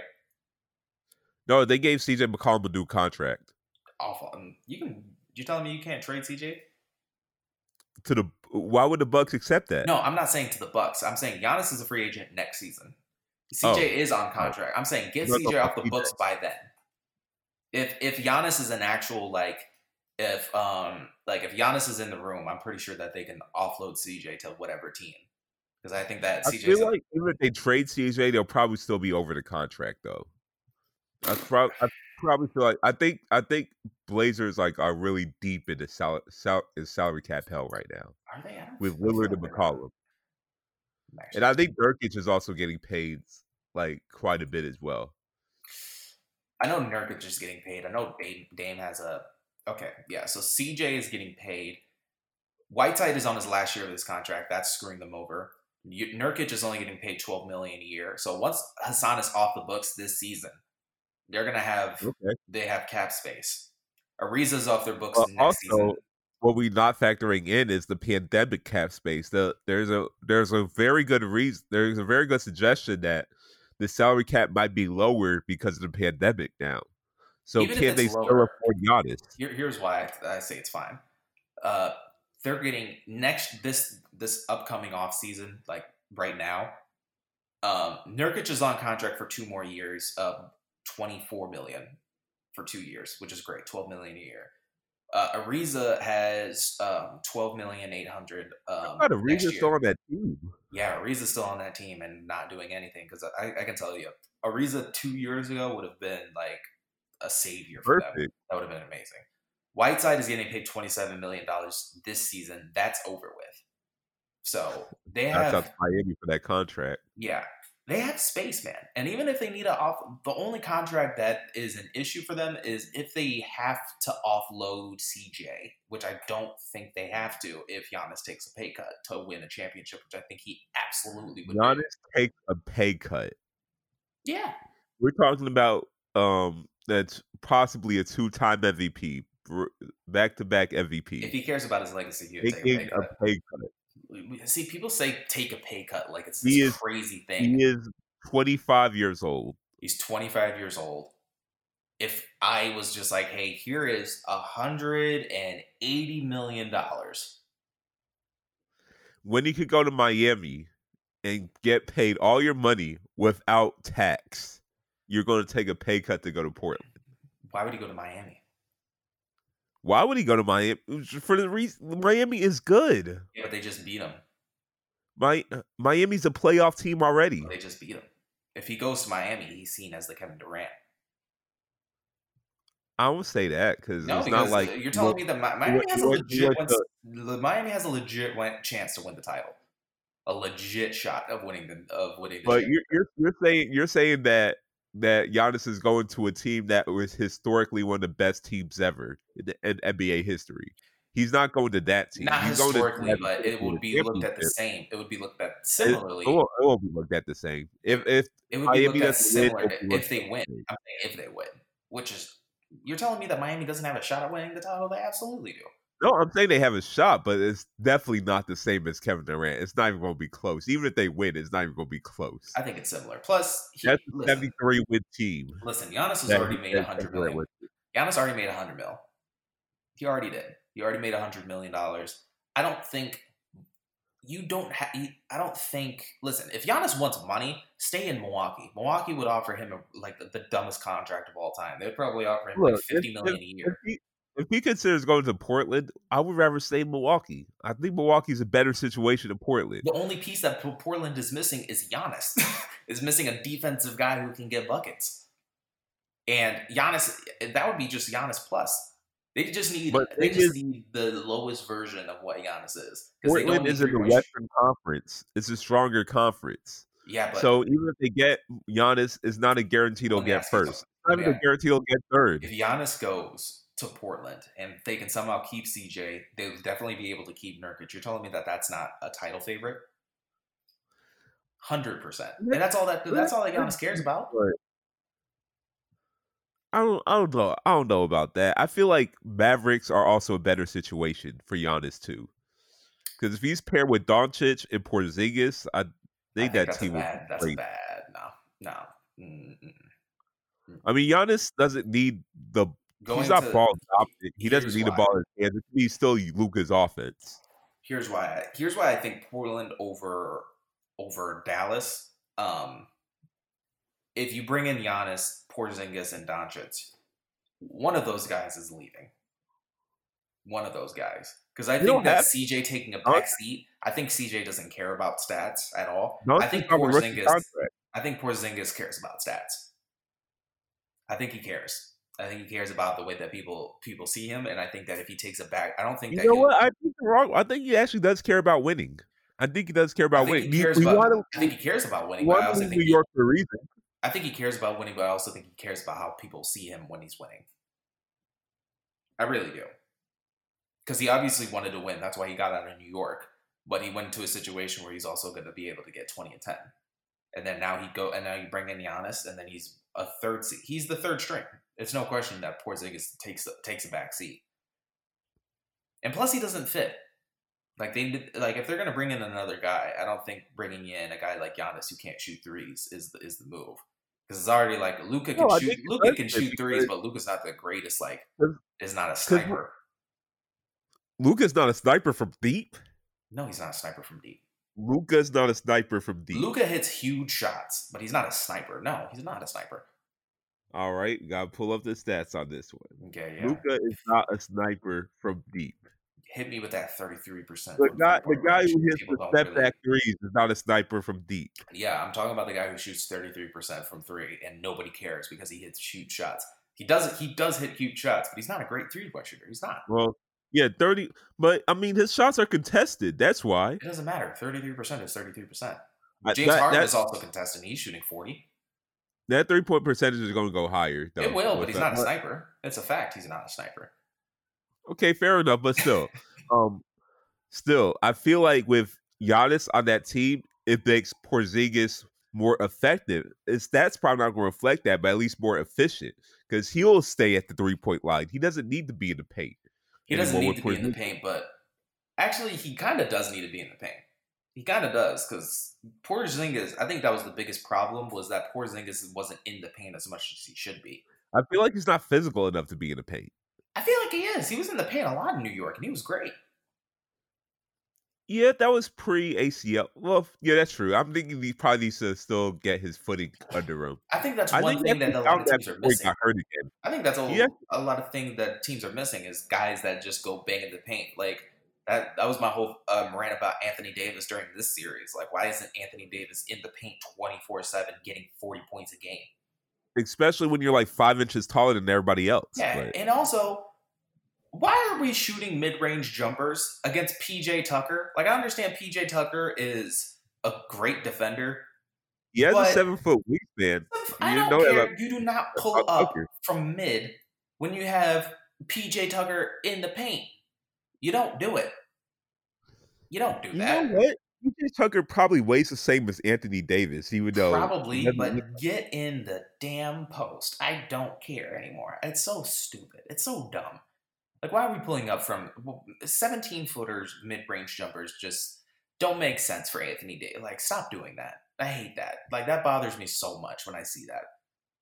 No, they gave CJ McCollum a new contract. Awful. Um, you can. You telling me you can't trade CJ? To the why would the Bucks accept that? No, I'm not saying to the Bucks. I'm saying Giannis is a free agent next season. CJ Oh. is on contract. I'm saying get CJ off the books by then. If if Giannis is an actual like if um like if Giannis is in the room, I'm pretty sure that they can offload CJ to whatever team. Because I think that I CJ's feel like even if they trade CJ, they'll probably still be over the contract though. I, I probably feel like I think I think Blazers like are really deep into sal- sal- in salary cap hell right now are they with Lillard and McCollum, actually- and I think Nurkic is also getting paid like quite a bit as well. I know Nurkic is getting paid. I know Dame, Dame has a okay, yeah. So CJ is getting paid. Whiteside is on his last year of his contract. That's screwing them over. Nurkic is only getting paid twelve million a year. So once Hassan is off the books this season, they're gonna have Okay. they have cap space. Ariza's off their books next also, season. what we not factoring in is the pandemic cap space. The there's a there's a very good reason. There's a very good suggestion that the salary cap might be lower because of the pandemic now. So Even can they still afford Giannis? Here, here's why I, I say it's fine. Uh, they're getting next this this upcoming off season, like right now. Um, Nurkic is on contract for two more years, of twenty four million for two years, which is great, twelve million a year. Uh, Ariza has um, twelve million eight hundred. Um, Not a next year. still on that team. Yeah, Ariza's still on that team and not doing anything because I, I can tell you, Ariza two years ago would have been like a savior for them. That would have been amazing. Whiteside is getting paid twenty seven million dollars this season. That's over with. So they That's have to Miami for that contract. yeah, they have space, man. And even if they need to off, the only contract that is an issue for them is if they have to offload CJ, which I don't think they have to if Giannis takes a pay cut to win a championship, which I think he absolutely would. do. Giannis takes a pay cut. Yeah, We're talking about um that's possibly a two time MVP, back to back MVP. if he cares about his legacy, he would take a taking pay a pay cut. See, people say take a pay cut like it's He this is- crazy thing. He is 25 years old. He's 25 years old. If I was just like, hey, here is a hundred and eighty million dollars, When he could go to Miami and get paid all your money without tax, you're going to take a pay cut to go to Portland. why would he go to Miami? Why would he go to Miami? For the reason Miami is good. Yeah, but they just beat him. My Miami's a playoff team already. They just beat him. If he goes to Miami, he's seen as the Kevin Durant. I won't say that because No, it's because not like you're telling me that Miami went- has a he went- he legit went the Miami has a legit chance to win the title, a legit shot of winning the of winning. The But you're, you're you're saying you're saying that that Giannis is going to a team that was historically one of the best teams ever in, the, in NBA history. He's not going to that team. Not He's historically, going to but it would be looked at the same. It would be looked at similarly. It, it, won't, it won't be looked at the same. If if it would Miami be looked at win, similar be if they win. at the same. I'm if they win, which is you're telling me that Miami doesn't have a shot at winning the title? They absolutely do. No, I'm saying they have a shot, but it's definitely not the same as Kevin Durant. It's not even going to be close. Even if they win, it's not even going to be close. I think it's similar. Plus, he, That's a listen, 73 win team. listen, Giannis has that- already made that a hundred Kevin Durant million. wins. Giannis already made a hundred mil. He already did. He already made a hundred million dollars. I don't think you don't have. I don't think. Listen, if Giannis wants money, stay in Milwaukee. Milwaukee would offer him a, like the, the dumbest contract of all time. They would probably offer him like Look, fifty if- million a If year. he, if he considers going to Portland, I would rather stay in Milwaukee. I think Milwaukee's a better situation than Portland. The only piece that Portland is missing is Giannis. is missing a defensive guy who can get buckets. And Giannis, eh, that would be just Giannis plus. They just need But they just is- need the lowest version of what Giannis is. Portland is in the Western Conference. It's a stronger conference. Yeah, but so even if they get Giannis, it's not a guarantee they'll get first. It's not even Yeah. a guarantee they'll get third. if Giannis goes to Portland and they can somehow keep CJ, they'll definitely be able to keep Nurkic. You're telling me that that's not a title favorite? Hundred percent, and that's all that that's all that Giannis cares about. I don't, I don't know. I don't know about that. I feel like Mavericks are also a better situation for Giannis too, because if he's paired with Doncic and Porzingis, I I think that that's team a would be That's great. bad. No, no. Mm-mm. I mean, Giannis doesn't need the. Going he's not to- ball. He doesn't need the why. ball in his hands. He's still Luka's offense. Here's why. I, here's why I think Portland over over Dallas. Um, if you bring in Giannis, Porzingis, and Doncic, one of those guys is leaving. One of those guys, because I You think that have- CJ taking a back seat. I think CJ doesn't care about stats at all. No, I think he's on a rookie Porzingis. I think Porzingis cares about stats. I think he cares. I think he cares about the way that people people see him, and I think that if he takes a back, I don't think You that know what? I think you're wrong. I think he actually does care about winning. I think he does care about winning. he He, cares he about. I think he cares about winning. But I also think New he, York for a reason. I think he cares about winning, but I also think he cares about how people see him when he's winning. I really do, because he obviously wanted to win. That's why he got out of New York. But he went into a situation where he's also going to be able to get twenty and ten, and then now he go and now you bring in Giannis, and then he's a third seat. He's the third string. It's no question that Porzingis takes takes a back seat, and plus he doesn't fit. Like they like if they're gonna bring in another guy, I don't think bringing in a guy like Giannis who can't shoot threes is the is the move. Because it's already like Luka can No, shoot Luka can shoot threes, but Luka's not the greatest. Like is not a sniper. Luka's not a sniper from deep. No, he's not a sniper from deep. Luka's not a sniper from deep. Luka hits huge shots, but he's not a sniper. No, he's not a sniper. All right, gotta pull up the stats on this one. Okay, yeah. Luka is not a sniper from deep. Hit me with that thirty three percent. The guy, the guy who hits the step back threes is not a sniper from deep. Yeah, I'm talking about the guy who shoots 33% from three, and nobody cares because he hits huge shots. He does He does hit huge shots, but he's not a great three point shooter. He's not. Well, yeah, thirty. But I mean, his shots are contested. That's why. It doesn't matter. 33% is 33%. James that, Harden is also contested. He's shooting 40. that three point percentage is going to go higher. Though, it will, but he's that. not a sniper. It's a fact. He's not a sniper. Okay, fair enough, but still, um, still, I feel like with Giannis on that team, it makes Porzingis more effective. His stats probably not going to reflect that, but at least more efficient because he'll stay at the three point line. He doesn't need to be in the paint. He doesn't need to be in the paint, but actually, he kind of does need to be in the paint. He kind of does because Porzingis. I think that was the biggest problem was that Porzingis wasn't in the paint as much as he should be. I feel like he's not physical enough to be in the paint. I feel like he is. He was in the paint a lot in New York, and he was great. Yeah, that was pre ACL. Well, yeah, that's true. I'm thinking he probably needs to still get his footing under him. I think that's I one think thing that a lot of teams are missing. I think that's a, Yeah. a lot of thing that teams are missing is guys that just go bang in the paint. Like that that was my whole um, rant about Anthony Davis during this series. Like why isn't Anthony Davis in the paint twenty four seven getting forty points a game? Especially when you're like five inches taller than everybody else. Yeah, But and also. Why are we shooting mid-range jumpers against PJ Tucker? Like I understand PJ Tucker is a great defender. he has a seven foot wingspan. I You don't know care. you do not pull up Tucker. from mid when you have PJ Tucker in the paint. You don't do it. You don't do You that. know what? PJ Tucker probably weighs the same as Anthony Davis, even though Probably, he doesn't but get in the damn post. I don't care anymore. It's so stupid. It's so dumb. Like, why are we pulling up from 17 footers, mid range jumpers? Just don't make sense for Anthony Davis. Like, stop doing that. I hate that. Like, that bothers me so much when I see that.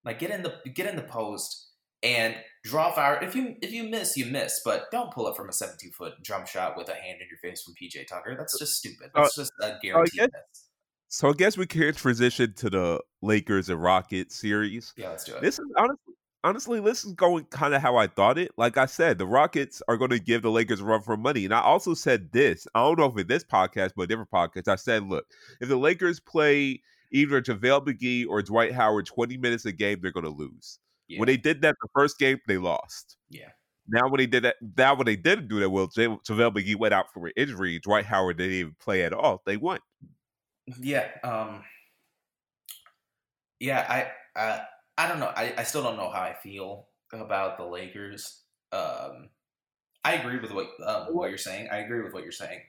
Like, get in the get in the post and draw fire. If you if you miss, you miss. But don't pull up from a 17 foot jump shot with a hand in your face from PJ Tucker. That's just stupid. Uh, That's just a guaranteed guess- miss. So I guess we can transition to the Lakers and Rockets series. Yeah, let's do it. This is honestly, honestly, this is going kind of how I thought it. Like I said, the Rockets are going to give the Lakers a run for money, and I also said this. I don't know if in this podcast, but a different podcast, I said, look, if the Lakers play either JaVale McGee or Dwight Howard twenty minutes a game, they're going to lose. Yeah. When they did that the first game, they lost. yeah. Now when they did that, now when they didn't do that, well, J- JaVale McGee went out for an injury. Dwight Howard didn't even play at all. They won. Yeah. Um. Yeah, I, I, I don't know. I, I still don't know how I feel about the Lakers. Um, I agree with what um, what you're saying. I agree with what you're saying.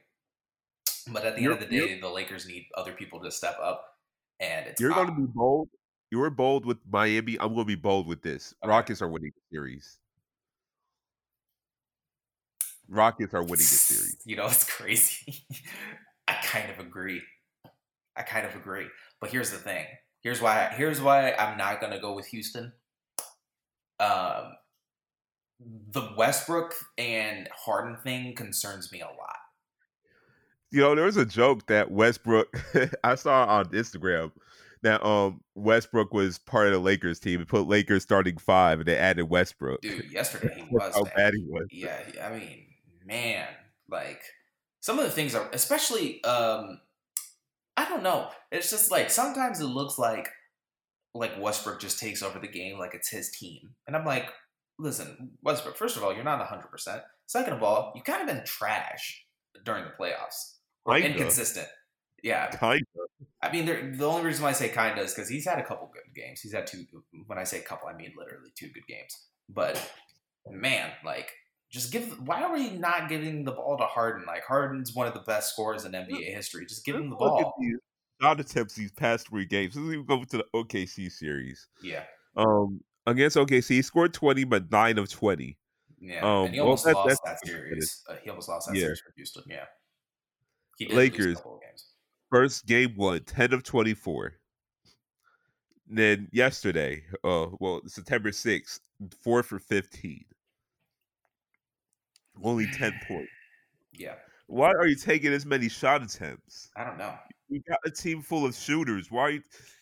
But at the You're- end of the day, the Lakers need other people to step up, and it's You're going to be bold. You were bold with Miami. I'm going to be bold with this. Okay. Rockets are winning the series. Rockets are winning the series. You know, it's crazy. I kind of agree. I kind of agree. But here's the thing. Here's why. Here's why I'm not gonna go with Houston. Um, the Westbrook and Harden thing concerns me a lot. You know, there was a joke that Westbrook. I saw on Instagram that um Westbrook was part of the Lakers team and put Lakers starting five, and they added Westbrook. Dude, yesterday he was how bad. he was. Yeah, I mean, man, like some of the things are, especially, um, I don't know. It's just like sometimes it looks like like Westbrook just takes over the game like it's his team, and I'm like, listen, Westbrook. First of all, you're not 100. percent Second of all, you kind of been trash during the playoffs or Kinda. inconsistent. Yeah, Kinda. I mean, there, the only reason why I say kinda is because he's had a couple good games. He's had two. When I say couple, I mean literally two good games. But man, like, just give. Why are we not giving the ball to Harden? Like, Harden's one of the best scorers in NBA history. Just give him the Let's look at ball. shot attempts these past three games. Let's even go to the OKC series. Yeah, Um, against OKC, he scored 20, but nine of 20. yeah. Um, and he well, almost that- lost that series. Uh, he almost lost that Yeah. series for Houston. Yeah, he Lakers. couple of games. First game one, 10 of 24. Then yesterday, uh, well, September 6th, 4 for 15. Only 10 points. Yeah, Why are you taking as many shot attempts? I don't know. You got a team full of shooters. Why are you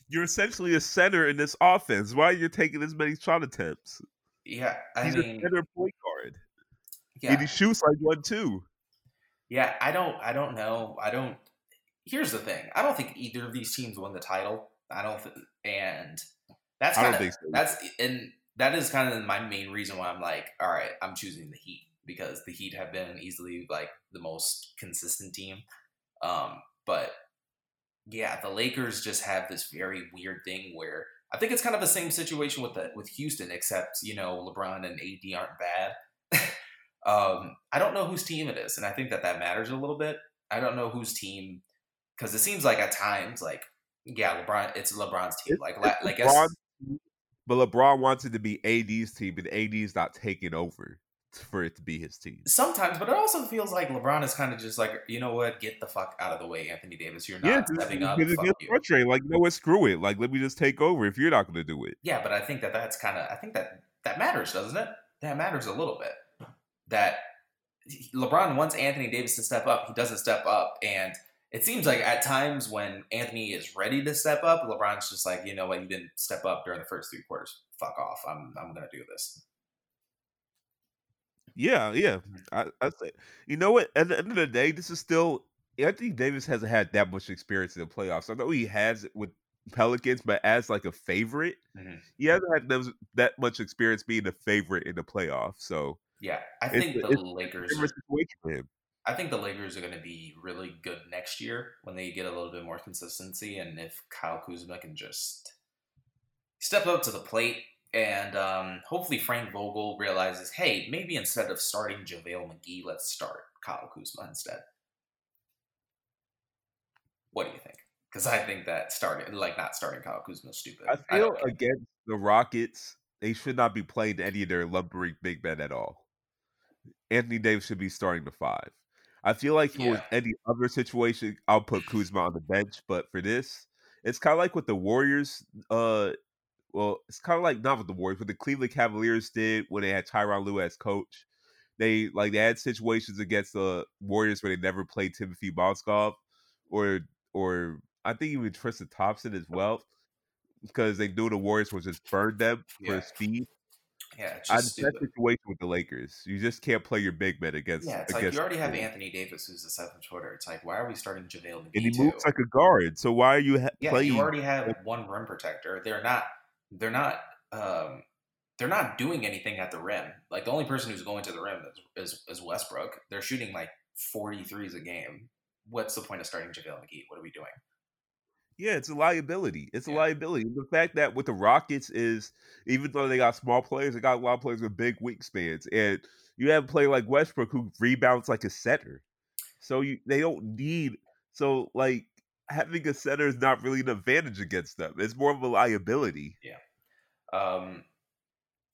you're essentially a center in this offense. Why are you taking as many shot attempts? Yeah, I He's mean, a center point guard. yeah, And he shoots like one too. Yeah, I don't I don't know. I don't Here's the thing. I don't think either of these teams win the title. I don't th- and that's kind of so. that's and that is kind of my main reason why I'm like, all right, I'm choosing the Heat because the Heat have been easily like the most consistent team. Um, but yeah, the Lakers just have this very weird thing where I think it's kind of the same situation with the with Houston, except you know LeBron and AD aren't bad. um, I don't know whose team it is, and I think that that matters a little bit. I don't know whose team because it seems like at times, like yeah, LeBron, it's LeBron's team. It's- Like it's like LeBron, but LeBron wants it to be AD's team, and AD's not taking over for it to be his team. sometimes, but it also feels like LeBron is kind of just like you know what, get the fuck out of the way, Anthony Davis. You're not Yeah, stepping up. because it Fuck gets you. frustrating. Like, no, what? Screw it. Like, let me just take over if you're not going to do it. Yeah, but I think that that's kind of I think that that matters, doesn't it? That matters a little bit. That LeBron wants Anthony Davis to step up. He doesn't step up, and it seems like at times when Anthony is ready to step up, LeBron's just like, you know what, you didn't step up during the first three quarters. Fuck off. I'm I'm gonna do this. Yeah, yeah. Mm-hmm. I, I say, you know what? At the end of the day, this is still Anthony Davis hasn't had that much experience in the playoffs. I know he has it with Pelicans, but as like a favorite, Mhm. he hasn't had those, that much experience being a favorite in the playoffs. So Yeah, I It's- think the it's- Lakers. different situation for him. I think the Lakers are going to be really good next year when they get a little bit more consistency, and if Kyle Kuzma can just step up to the plate, And um, hopefully Frank Vogel realizes, hey, maybe instead of starting JaVale McGee, let's start Kyle Kuzma instead. What do you think? Because I think that starting, like not starting Kyle Kuzma is stupid. I feel I against the Rockets, they should not be playing any of their lumbering big men at all. Anthony Davis should be starting the five. I feel like yeah. any other situation, I'll put Kuzma on the bench, but for this, it's kind of like what the Warriors. Uh, well, it's kind of like not what the Warriors, what the Cleveland Cavaliers did when they had Tyronn Lue as coach. They like they had situations against the Warriors where they never played Timothy Mozgov, or or I think even Tristan Thompson as well, because they knew the Warriors would just burn them yeah. for speed. Yeah, it's just that situation with the Lakers. You just can't play your big men against. Yeah, it's against like you already have Anthony Davis, who's the seventh footer. It's like, why are we starting JaVale McGee? And he moves like a guard. So why are you ha- yeah, playing? you already have one rim protector. They're not. They're not. Um, they're not doing anything at the rim. Like the only person who's going to the rim is, is, is Westbrook. They're shooting like 43s a game. What's the point of starting JaVale McGee? What are we doing? Yeah, it's a liability. It's a liability. The fact that with the Rockets is even though they got small players, they got a lot of players with big wingspans, and you have a player like Westbrook who rebounds like a setter. So you they don't need so like having a center is not really an advantage against them. It's more of a liability. Yeah. Um,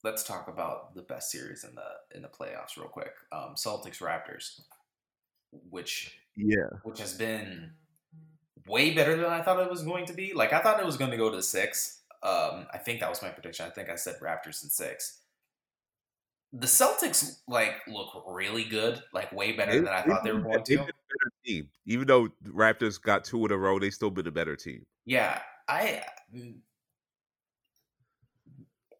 let's talk about the best series in the in the playoffs real quick. Um, Celtics Raptors, which yeah, which has been way better than I thought it was going to be. Like I thought it was going to go to six. Um, I think that was my prediction. I think I said Raptors in six. The Celtics like look really good, like way better they, than I thought they were going to. team. Even though Raptors got two in a row, they still been a better team. Yeah, I mm,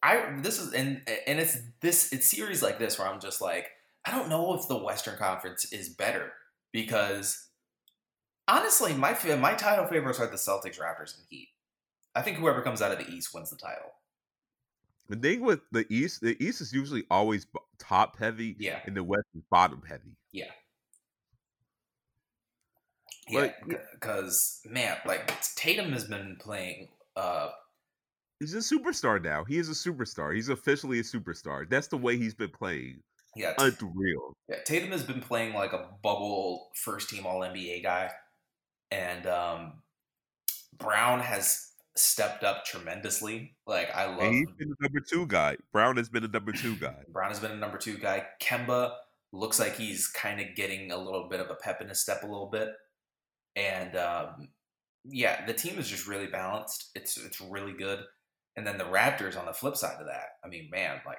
I this is and and it's this it's series like this where I'm just like I don't know if the Western Conference is better because honestly my my title favorites are the Celtics, Raptors, and Heat. I think whoever comes out of the East wins the title. The thing with the East, the East is usually always top heavy, yeah, and the West is bottom heavy, yeah. Yeah, because man, like Tatum has been playing uh He's a superstar now. He is a superstar. He's officially a superstar. That's the way he's been playing. Yeah, unreal. Yeah, Tatum has been playing like a bubble first team All NBA guy, and um, Brown has stepped up tremendously. Like I love. And he's been the number two guy. Brown has been a number two guy. Brown has been a number two guy. Kemba looks like he's kind of getting a little bit of a pep in his step a little bit, and um, yeah, the team is just really balanced. It's it's really good. And then the Raptors on the flip side of that, I mean, man, like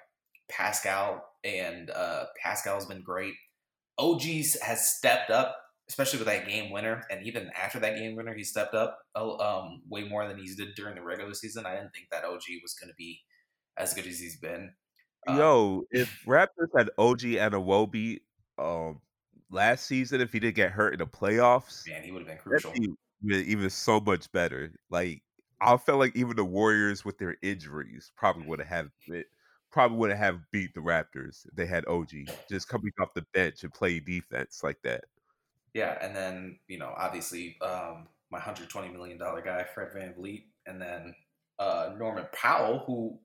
Pascal and uh, Pascal's been great. OG's has stepped up, especially with that game winner, and even after that game winner, he stepped up um, way more than he did during the regular season. I didn't think that OG was going to be as good as he's been. Um, Yo, if Raptors had OG Anunoby um, last season, if he didn't get hurt in the playoffs, man, he would have been crucial. Even, even so much better. Like I felt like even the Warriors with their injuries probably would have it probably would have beat the Raptors. They had OG just coming off the bench and playing defense like that. Yeah, and then you know obviously um, my hundred twenty million dollar guy Fred Van VanVleet, and then uh, Norman Powell, who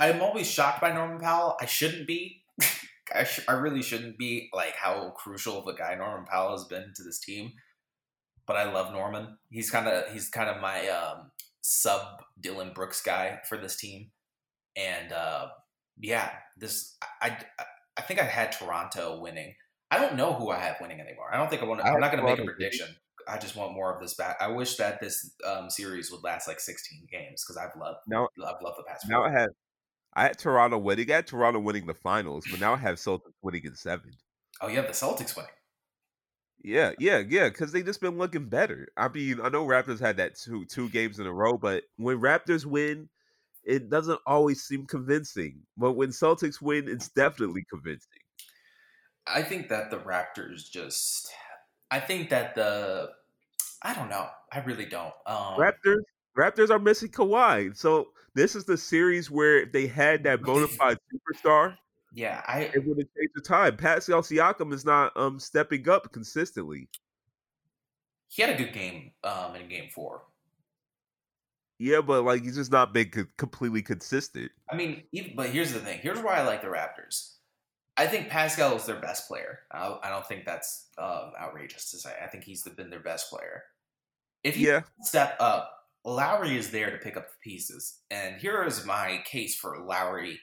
I'm always shocked by Norman Powell. I shouldn't be. I, sh- I really shouldn't be like how crucial of a guy Norman Powell has been to this team but I love Norman. He's kind of he's kind of my um, sub Dillon Brooks guy for this team, and uh, yeah, this I, I, I think I had Toronto winning. I don't know who I have winning anymore. I don't think I want. To, I'm not going to make a prediction. I just want more of this back. I wish that this um, series would last like 16 games because I've loved now. I've loved the past. Now. I have I had Toronto winning. I had Toronto winning the finals, but now I have Celtics winning in seven. Oh, you have the Celtics winning. Yeah, yeah, yeah. Because they just been looking better. I mean, I know Raptors had that two two games in a row, but when Raptors win, it doesn't always seem convincing. But when Celtics win, it's definitely convincing. I think that the Raptors just. I think that the. I don't know. I really don't. Um, Raptors. Raptors are missing Kawhi, so this is the series where they had that bona fide superstar yeah, I it would have changed the time. Pascal Siakam is not um stepping up consistently. He had a good game um in game four. Yeah, but like he's just not been co- completely consistent. I mean, even, but here's the thing. Here's why I like the Raptors. I think Pascal is their best player. I, I don't think that's um, outrageous to say. I think he's the, been their best player. If you Yeah, step up, Lowry is there to pick up the pieces. And here is my case for Lowry.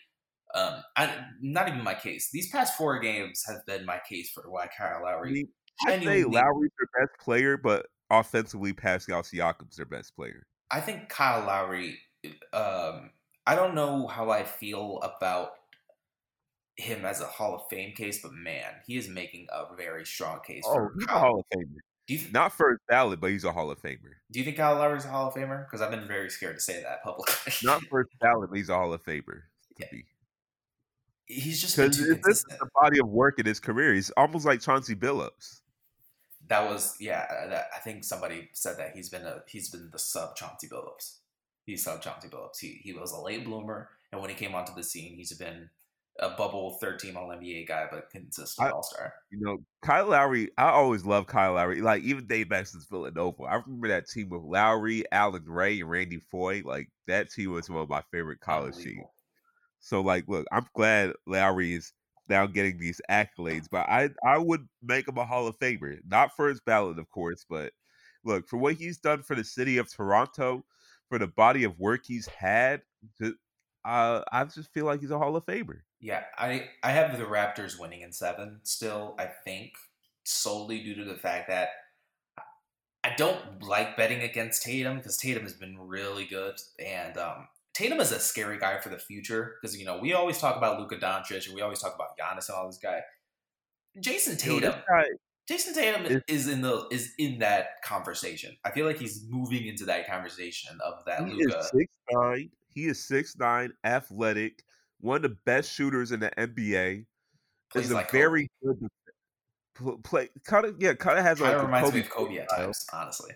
Um, I, not even my case. These past four games have been my case for why Kyle I Lowry. mean, I say Lowry's their best player, but offensively, Pascal Siakam's their best player. I think Kyle Lowry. Um, I don't know how I feel about him as a Hall of Fame case, but man, he is making a very strong case Oh, for he's a Kyle. Hall of Famer. Do you, Not first ballot, but he's a Hall of Famer. do you think Kyle Lowry's a Hall of Famer? Because I've been very scared to say that publicly. Not first ballot, but he's a Hall of Famer. To be. He's just been Because this is the body of work in his career. He's almost like Chauncey Billups. That was yeah. uh, That, I think somebody said that he's been a he's been the sub Chauncey Billups. He's sub Chauncey Billups. He he was a late bloomer, and when he came onto the scene, he's been a bubble third team All NBA guy, but consistent All Star. You know, Kyle Lowry, I always love Kyle Lowry. Like, even Dave back since Villanova. I remember that team with Lowry, Allen Ray, and Randy Foye. Like, that team was one of my favorite college teams. So, like, look, I'm glad Lowry is now getting these accolades, but I I would make him a Hall of Famer. Not for his ballot, of course, but look, for what he's done for the city of Toronto, for the body of work he's had, ju- uh, I just feel like he's a Hall of Famer. Yeah, I I have the Raptors winning in seven still. I think solely due to the fact that I don't like betting against Tatum because Tatum has been really good, and um, Tatum is a scary guy for the future because you know we always talk about Luka Doncic and we always talk about Giannis and all this guy. Jayson Tatum, guy- Jayson Tatum is- is in the is in that conversation. I feel like he's moving into that conversation of that Luka. six nine. He is six nine, athletic, one of the best shooters in the NBA. Plays Is a like very good play. Kind of yeah, kind of has like reminds Kobe me of Kobe at times, honestly.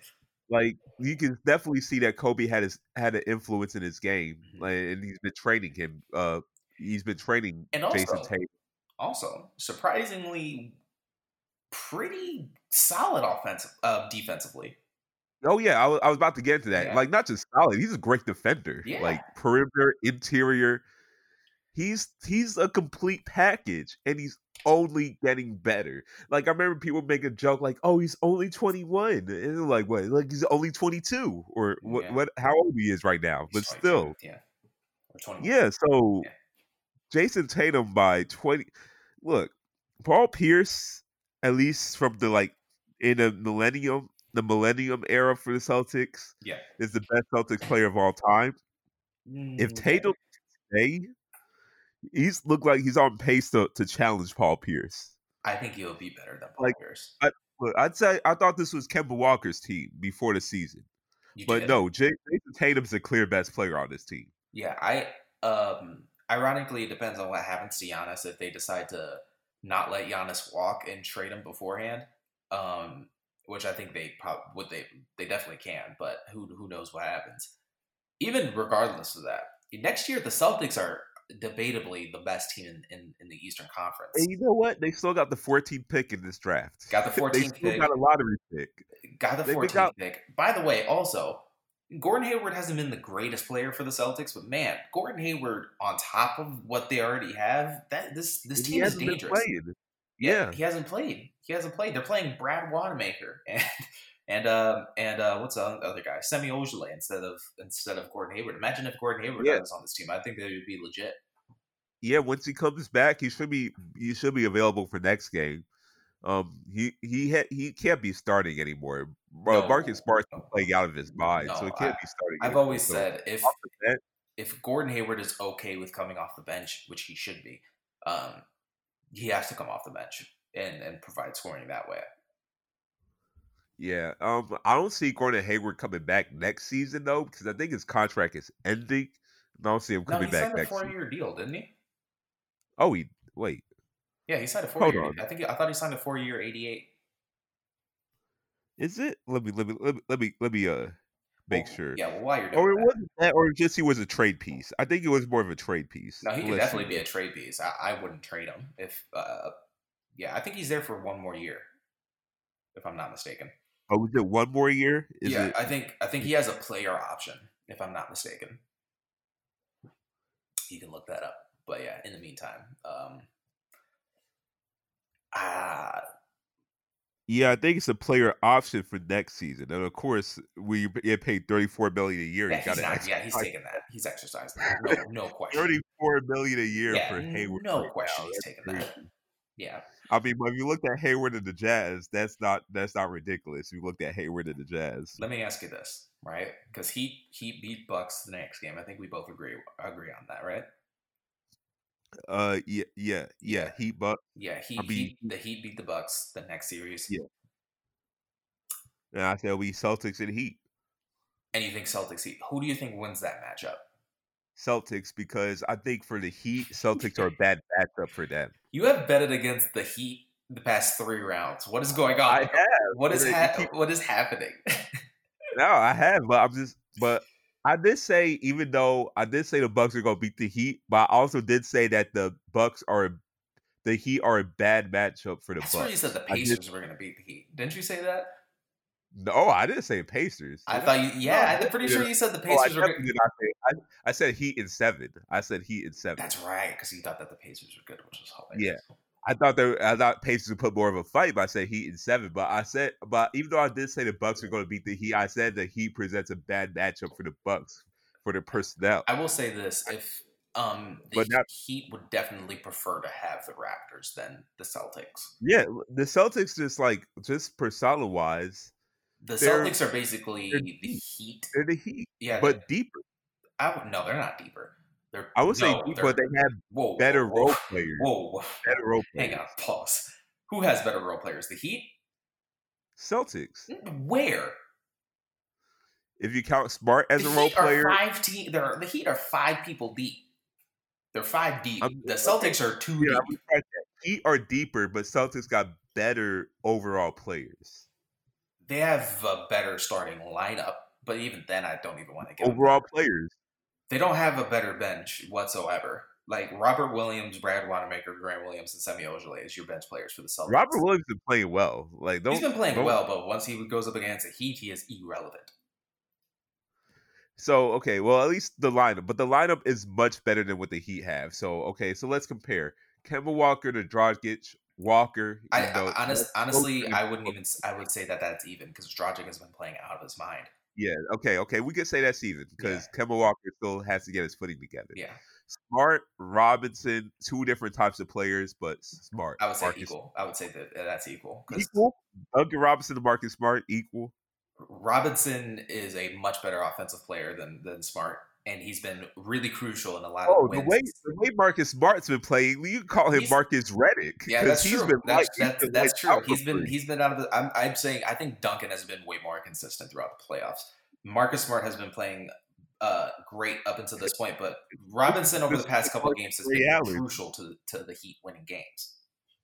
Like you can definitely see that Kobe had his had an influence in his game, Mhm. like, and he's been training him. Uh, he's been training And Jayson also- Tatum. also surprisingly pretty solid offensive uh, defensively. Oh yeah, I was, I was about to get into that. Yeah. Like not just solid, he's a great defender. Yeah. Like perimeter, interior. He's he's a complete package, and he's only getting better. Like I remember people make a joke like, "Oh, he's only 21," and they're like what? Like he's only 22, or what? Yeah. What? How old he is right now? But He's 22, still, yeah, yeah. So. Jayson Tatum by 20. Look, Paul Pierce, at least from the like in the millennium, the millennium era for the Celtics, yeah. is the best Celtics player of all time. If Mm, Tatum stay, he's looked like he's on pace to, to challenge Paul Pierce. I think he'll be better than Paul like, Pierce. Look, I'd say I thought this was Kemba Walker's team before the season, You but did. no, Jayson Tatum's the clear best player on this team. Yeah, I um ironically it depends on what happens to Giannis if they decide to not let Giannis walk and trade him beforehand. Um which I think they probably would they they definitely can, but who who knows what happens. Even regardless of that, next year the Celtics are debatably the best team in, in, in the Eastern Conference. And you know what? They still got the 14th pick in this draft. Got the they 14th still pick. got a lottery pick. Got the They 14th picked out- pick. By the way, also, Gordon Hayward hasn't been the greatest player for the Celtics, but man, Gordon Hayward on top of what they already have, that this this And team is dangerous. Yeah. he hasn't played. He hasn't played. They're playing Brad Wanamaker and and um and uh, what's the other guy? Semi Ojeleye instead of instead of Gordon Hayward. Imagine if Gordon Hayward Yeah. was on this team. I think they would be legit. yeah, once he comes back, he should be he should be available for next game. Um, he he ha- he can't be starting anymore. No, Marcus Smart's no. playing out of his mind, so he can't I- be starting. I've anymore. always So, said if off the bench, if Gordon Hayward is okay with coming off the bench, which he should be, um, he has to come off the bench and, and provide scoring that way. yeah. Um, I don't see Gordon Hayward coming back next season though, because I think his contract is ending. I don't see him coming No, coming he back signed a next. four-year deal, didn't he? Oh, he wait. Yeah, he signed a four Hold year. on. I think I thought he signed a four year eighty eight. Is it? Let me let me let me let me, let me uh make sure. Yeah, well, while you're doing Or it that, wasn't that, or just he was a trade piece. I think it was more of a trade piece. no, he could definitely be a trade piece. I, I wouldn't trade him if. Uh, yeah, I think he's there for one more year, if I'm not mistaken. Oh, was it one more year? Is yeah, it? I think I think he has a player option. if I'm not mistaken. You can look that up. But yeah, in the meantime, um, ah, Yeah, I think it's a player option for next season, and of course, we get paid thirty four million a year. yeah, he's not, to yeah, he's taking that. He's exercised that. No, no question. thirty four million a year Yeah, for Hayward. no right question now. he's taking that. Yeah, I mean, if you looked at Hayward and the Jazz, that's not that's not ridiculous. You looked at Hayward and the Jazz. let me ask you this, right? Because Heat Heat beat Bucks the next game. I think we both agree agree on that, right? Uh, yeah, yeah, yeah. Yeah. Heat, but Yeah, he, I mean- he the Heat beat the Bucks the next series. Yeah. and I said we Celtics and Heat. And you think Celtics Heat? Who do you think wins that matchup? Celtics because I think for the Heat, Celtics are a bad matchup for them. You have betted against the Heat the past three rounds. What is going on? I have. What is ha- what is happening? No, I have, but I'm just but I did say even though I did say the Bucks are gonna beat the Heat, but I also did say that the Bucks are the Heat are a bad matchup for the I swear you Bucks. said the I did- Pacers were going to beat the Heat. Didn't you say that? No, I didn't say Pacers. I thought you. Yeah, No, I'm pretty yeah. sure you said the Oh, I Pacers were. Gonna, did not say. I, I said Heat in seven. I said Heat in seven. that's right, because you thought that the Pacers were good, which was hilarious. I thought they, I thought Pacers would put more of a fight, but I said Heat in seven. But I said, but even though I did say the Bucks are going to beat the Heat, I said the Heat presents a bad matchup for the Bucks for the personnel. I will say this: if um, the But not- Heat would definitely prefer to have the Raptors than the Celtics. Yeah, the Celtics just like just persona wise, The Celtics are basically the. Heat. they're the Heat, Yeah, but deeper. I would, no, they're not deeper. They're I would say deep, but they have whoa, better whoa, role players. Whoa, Better role players. hang on, pause. Who has better role players? The Heat? Celtics. Where? If you count Smart as the a role Heat are player, five team. They're the Heat are five people deep. They're five deep. I'm- the Celtics are two yeah, deep. Heat are deeper, but Celtics got better overall players. They have a better starting lineup, but even then, I don't even want to them Overall players. They don't have a better bench whatsoever. Like Robert Williams, Brad Wanamaker, Grant Williams, and Semi Ojeleye is your bench players for the Celtics. Robert Williams been playing well. Like don't, He's been playing well, but once he goes up against the Heat, he is irrelevant. So okay, well at least the lineup, but the lineup is much better than what the Heat have. So okay, so let's compare Kemba Walker to Dragic, Walker. I, though- I honest, honestly, I wouldn't even. I would say that that's even because Dragic has been playing out of his mind. Yeah, okay, okay, we could say that's even because Kemba Walker still has to get his footing together. Yeah, Smart, Robinson, two different types of players, but smart. I would say Marcus- equal. I would say that that's equal Equal. Duncan Robinson to Marcus Smart equal. Robinson is a much better offensive player than than Smart, and he's been really crucial in a lot Oh, of the way the way Marcus Smart's been playing, you can call him He's- Marcus Redick. Yeah, that's he's true. Been that's that's, been that's true. He's been he's been out of the. I'm I'm saying I think Duncan has been way more consistent throughout the playoffs. Marcus Smart has been playing uh, great up until this point, but Robinson over the past couple of games has been Allen. crucial to to the Heat winning games.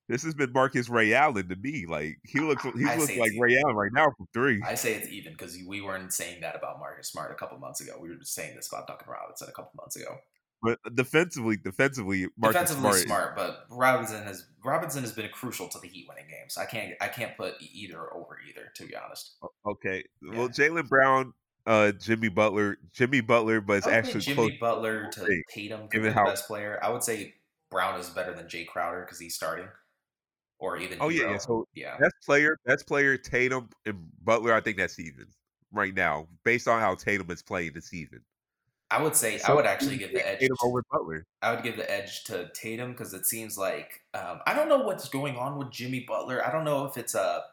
This has been Marcus Ray Allen to me. Like he looks, he I looks like Ray Allen right now from three. I say it's even because we weren't saying that about Marcus Smart a couple months ago. We were just saying this about Duncan Robinson a couple months ago. But defensively, defensively, Marcus Defensively Smart. smart, but Robinson has Robinson has been crucial to the Heat winning games. I can't I can't put either over either to be honest. Okay, Yeah. well, Jaylen Brown, uh, Jimmy Butler, Jimmy Butler, but it's I would put actually Jimmy. Butler to Tatum to be given the how- best player. I would say Brown is better than Jae Crowder because he's starting, or even Oh yeah, yeah. So yeah. best player, best player, Tatum and Butler. I think that's even right now, based on how Tatum is playing this season. I would say I would actually give the edge. Tatum over Butler. I would give the edge to Tatum because it seems like um, I don't know what's going on with Jimmy Butler. I don't know if it's a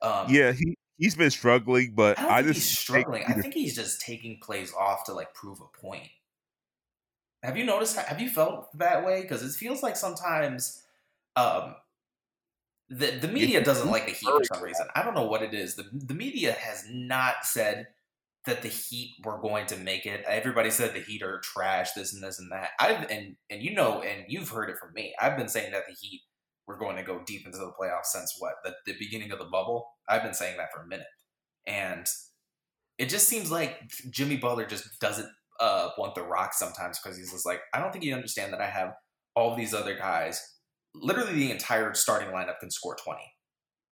um, Yeah, he he's been struggling, but I I, think just he's struggling. I think he's just taking plays off to like prove a point. Have you noticed? Have you felt that way? Because it feels like sometimes um, the the media doesn't like the Heat for some reason. I don't know what it is. the The media has not said that the Heat were going to make it. Everybody said the Heat are trash, this and this and that. I've and and you know, and you've heard it from me. I've been saying that the Heat were going to go deep into the playoffs since what the, the beginning of the bubble. I've been saying that for a minute, and it just seems like Jimmy Butler just doesn't uh, want the rock sometimes because he's just like, I don't think you understand that I have all these other guys. Literally, the entire starting lineup can score twenty.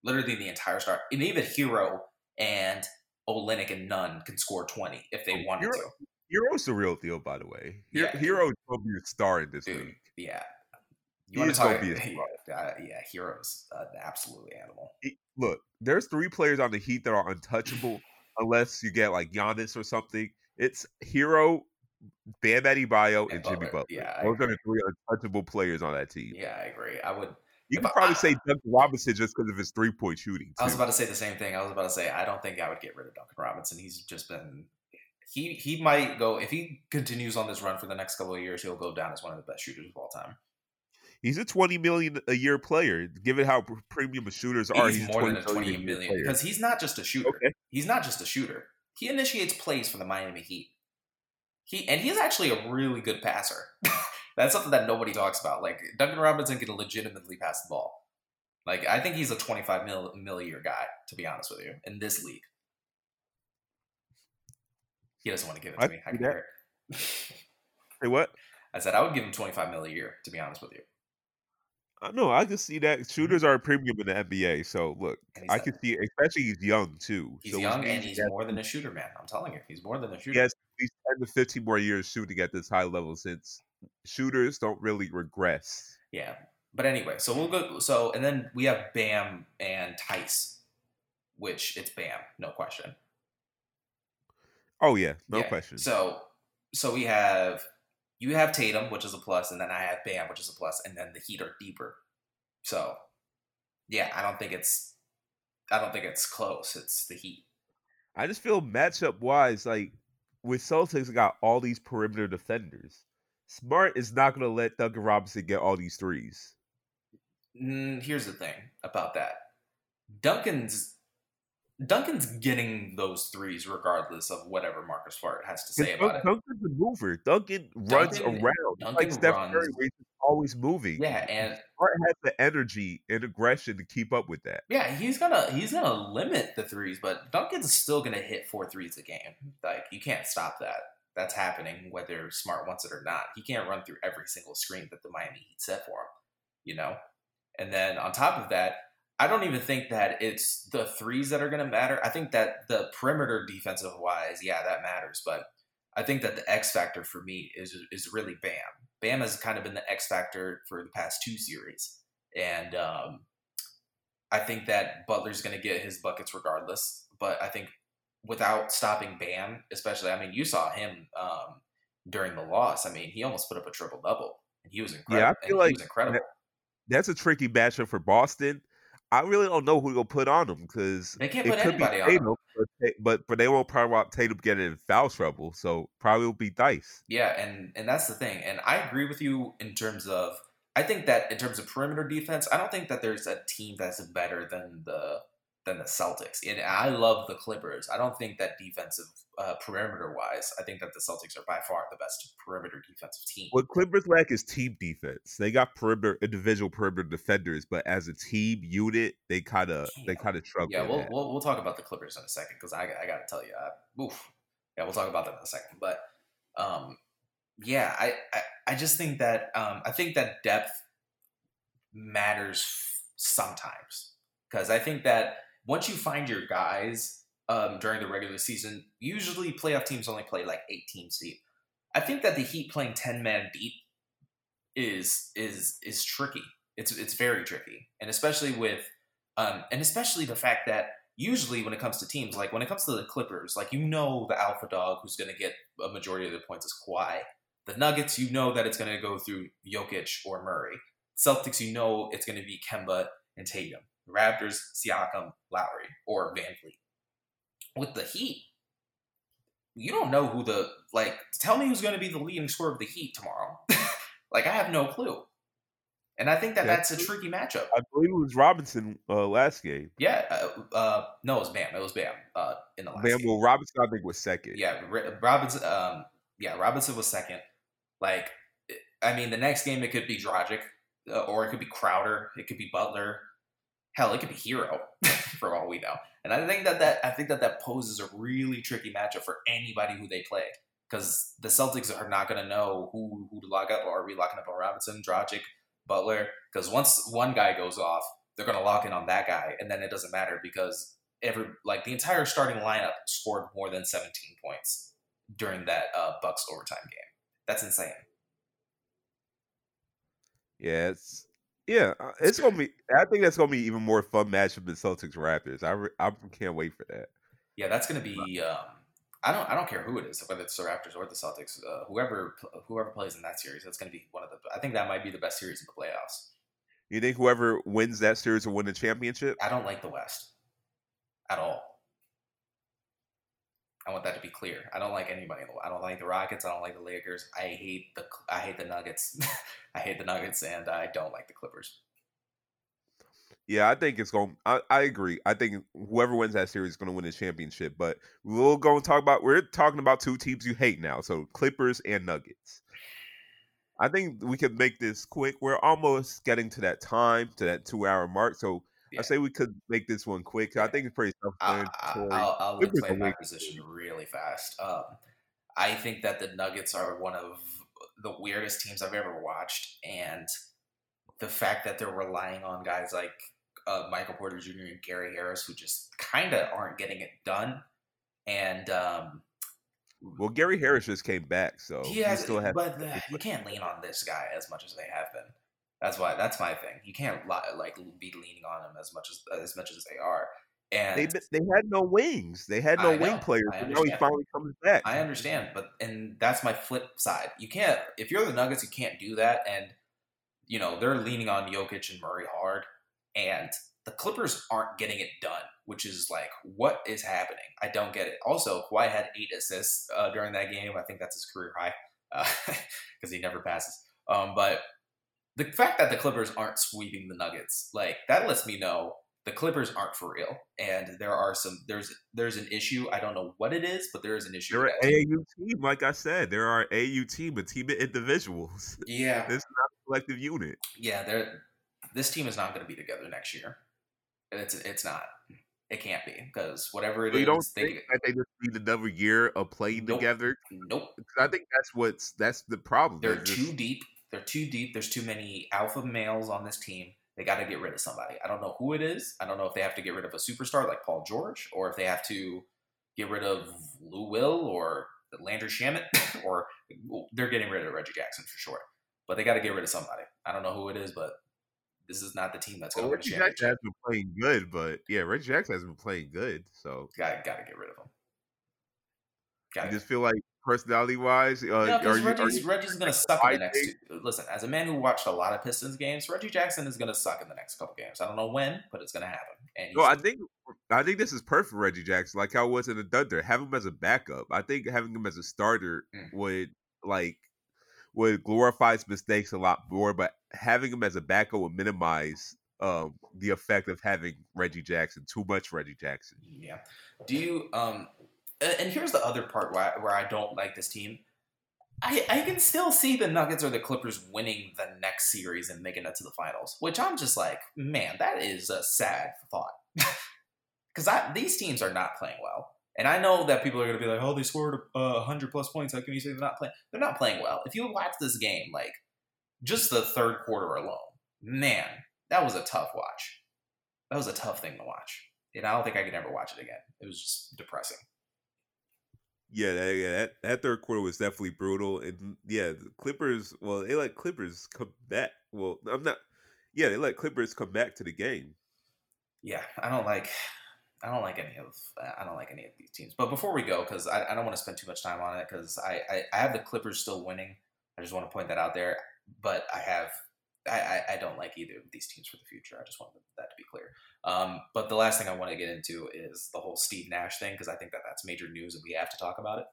Literally, the entire start, and even Herro and Olynyk and Nunn can score 20 if they wanted Herro, to. Herro's the real deal, by the way. Herro, Yeah. Herro's gonna be a star in this Dude, league. yeah. You want is to talk? gonna be a star. uh, yeah, Herro's, uh, absolutely animal. He- look, there's three players on the Heat that are untouchable unless you get like Giannis or something. It's Herro, Bam Adebayo, and, And Jimmy Butler. Yeah, Those are the three untouchable players on that team. Yeah, I agree. I would. You could probably I- say ah. Duncan Robinson just because of his three point shooting. I was about to say the same thing. I was about to say I don't think I would get rid of Duncan Robinson. He's just been he he might go if he continues on this run for the next couple of years, he'll go down as one of the best shooters of all time. He's a twenty million a year player. Given how premium shooters are, He's, he's, more than a 20 twenty million because he's not just a shooter. Okay. He's not just a shooter. He initiates plays for the Miami Heat. He and he's actually a really good passer. That's something that nobody talks about. Like Duncan Robinson can legitimately pass the ball. Like I think he's a twenty-five mil, mil a year guy, to be honest with you, in this league. He doesn't want to give it to I me. I can hear it. Say what? I said I would give him twenty-five mil a year, to be honest with you. I know. I can see that mm-hmm. shooters are a premium in the NBA. So look, I can see, especially he's young too. He's so young means and he's has- more than a shooter, man. I'm telling you, he's more than a he shooter. has at least ten to fifteen more years shooting at this high level since shooters don't really regress. Yeah. But anyway, so we'll go. So and then we have Bam and Theis, which it's Bam, no question. Oh yeah, no Yeah. question. So so we have you have Tatum, which is a plus, and then I have Bam, which is a plus, and then the Heat are deeper. So yeah, I don't think it's I don't think it's close. It's the Heat. I just feel matchup wise, like with Celtics got all these perimeter defenders. Smart is not going to let Duncan Robinson get all these threes. Mm, here's the thing about that. Duncan's Duncan's getting those threes regardless of whatever Marcus Smart has to say about it. Duncan's a mover. Duncan runs Duncan- around. Duncan like Steph runs- Curry, he's always moving. Yeah, and Smart has the energy and aggression to keep up with that. Yeah, he's gonna he's gonna limit the threes, but Duncan's still gonna hit four threes a game. Like you can't stop that. That's happening whether Smart wants it or not. He can't run through every single screen that the Miami Heat set for him. You know, and then on top of that, I don't even think that it's the threes that are gonna matter. I think that the perimeter defensive wise, yeah, that matters, but I think that the X factor for me is is really Bam. Bam has kind of been the X factor for the past two series, and um, I think that Butler's going to get his buckets regardless. But I think without stopping Bam, especially, I mean, you saw him um, during the loss. I mean, he almost put up a triple double, and he was incredible. Yeah, I feel like incredible. That's a tricky matchup for Boston. I really don't know who they'll put on them because They can't it put could be anybody on him. Tatum, but, Ta- but but they won't probably want Tatum getting in foul trouble, so probably will be Theis. Yeah, and and that's the thing. And I agree with you in terms of I think that in terms of perimeter defense, I don't think that there's a team that's better than the than the Celtics. And I love the Clippers. I don't think that defensive uh, perimeter wise, I think that the Celtics are by far the best perimeter defensive team. What Clippers lack is team defense. They got perimeter individual perimeter defenders, but as a team unit, they kind of they kind of struggle. Yeah, we'll, we'll we'll talk about the Clippers in a second because I, I got to tell you, uh, oof. Yeah, we'll talk about that in a second. But um, yeah, I, I I just think that um, I think that depth matters sometimes because I think that once you find your guys um, during the regular season, usually playoff teams only play like eight teams deep. I think that the Heat playing ten man deep is is is tricky. It's it's very tricky, and especially with um, and especially the fact that usually when it comes to teams, like when it comes to the Clippers, like you know the alpha dog who's going to get a majority of the points is Kawhi. The Nuggets, you know that it's going to go through Jokic or Murray. Celtics, you know it's going to be Kemba and Tatum. Raptors, Siakam, Lowry, or VanVleet. With the Heat, you don't know who the like. Tell me who's going to be the leading scorer of the Heat tomorrow. like I have no clue, and I think that Yeah. that's a tricky matchup. I believe it was Robinson uh, last game. Yeah, uh, uh, no, it was Bam. It was Bam uh, in the last Man, game. well, Robinson I think was second. Yeah, Robinson. Um, yeah, Robinson was second. Like, I mean, the next game it could be Dragic, uh, or it could be Crowder. It could be Butler. Hell, it could be Herro, for all we know. And I think that that I think that that poses a really tricky matchup for anybody who they play, because the Celtics are not going to know who who to lock up. Or are we locking up on Robinson, Dragic, Butler? Because once one guy goes off, they're going to lock in on that guy, and then it doesn't matter because every like the entire starting lineup scored more than 17 points during that uh, Bucks overtime game. That's insane. Yeah, it's yeah, uh, it's gonna be. I think that's gonna be even more fun matchup than Celtics Raptors. I re, I can't wait for that. Yeah, that's gonna be. Um, I don't I don't care who it is, whether it's the Raptors or the Celtics. Uh, whoever whoever plays in that series, that's gonna be one of the. I think that might be the best series in the playoffs. You think whoever wins that series will win the championship? I don't like the West at all. I want that to be clear. I don't like anybody. I don't like the Rockets. I don't like the Lakers. I hate the I hate the Nuggets. I hate the Nuggets, and I don't like the Clippers. Yeah, I think it's going. I, I agree. I think whoever wins that series is going to win the championship. But we'll go and talk about. We're talking about two teams you hate now, so Clippers and Nuggets. I think we can make this quick. We're almost getting to that time, to that two-hour mark. So yeah. I say we could make this one quick. I think it's pretty self-explanatory. I'll, I'll, I'll explain my position really fast. Um, I think that the Nuggets are one of the weirdest teams I've ever watched, and the fact that they're relying on guys like uh, Michael Porter Jr. and Gary Harris, who just kind of aren't getting it done, and um, well, Gary Harris just came back, so yeah, still has. But uh, you can't lean on this guy as much as they have been. That's why that's my thing. You can't like be leaning on them as much as as much as they are. And they they had no wings. They had no wing players. Now he finally comes back. I understand, but and that's my flip side. You can't if you're the Nuggets, you can't do that. And you know they're leaning on Jokic and Murray hard, and the Clippers aren't getting it done, which is like what is happening? I don't get it. Also, Kawhi had eight assists uh, during that game. I think that's his career high because uh, he never passes. Um, but the fact that the Clippers aren't sweeping the Nuggets, like that lets me know the Clippers aren't for real, and there are some there's there's an issue. I don't know what it is, but there is an issue. They're an AAU team, like I said. There are AU team, a team of individuals. Yeah, this is not a collective unit. Yeah, they're this team is not going to be together next year. It's it's not. It can't be because whatever it so is, don't they, think that they just need another year of playing nope, together. Nope. I think that's what's that's the problem. They're, They're too just, deep. They're too deep. There's too many alpha males on this team. They got to get rid of somebody. I don't know who it is. I don't know if they have to get rid of a superstar like Paul George, or if they have to get rid of Lou Will or Landry Shamet, or they're getting rid of Reggie Jackson for sure. But they got to get rid of somebody. I don't know who it is, but this is not the team that's going well, to win Reggie Jackson has been playing good, but yeah, Reggie Jackson has been playing good. So got got to get rid of him. Got you just feel like personality wise, uh, no, because Reggie's, Reggie's going to suck in the next. Two. Listen, as a man who watched a lot of Pistons games, Reggie Jackson is going to suck in the next couple games. I don't know when, but it's going to happen. And well, I think I think this is perfect for Reggie Jackson, like how it was in the Thunder. Have him as a backup. I think having him as a starter mm. would like would glorify his mistakes a lot more, but having him as a backup would minimize um, the effect of having Reggie Jackson. Too much Reggie Jackson. Yeah. Do you? Um, and here's the other part where I, where I don't like this team. I, I can still see the Nuggets or the Clippers winning the next series and making it to the finals, which I'm just like, man, that is a sad thought. Because these teams are not playing well. And I know that people are going to be like, oh, they scored uh, 100 plus points. How can you say they're not playing? They're not playing well. If you watch this game, like just the third quarter alone, man, that was a tough watch. That was a tough thing to watch. And I don't think I could ever watch it again. It was just depressing. Yeah, that, yeah, that, that third quarter was definitely brutal. And yeah, the Clippers, well, they let Clippers come back. Well, I'm not, yeah, they let Clippers come back to the game. Yeah, I don't like I don't like any of I don't like any of these teams. But before we go, because I, I, don't want to spend too much time on it, because I, I, I have the Clippers still winning. I just want to point that out there. But I have I, I, don't like either of these teams for the future. I just want that to be clear. Um, but the last thing I want to get into is the whole Steve Nash thing because I think that that's major news and we have to talk about it.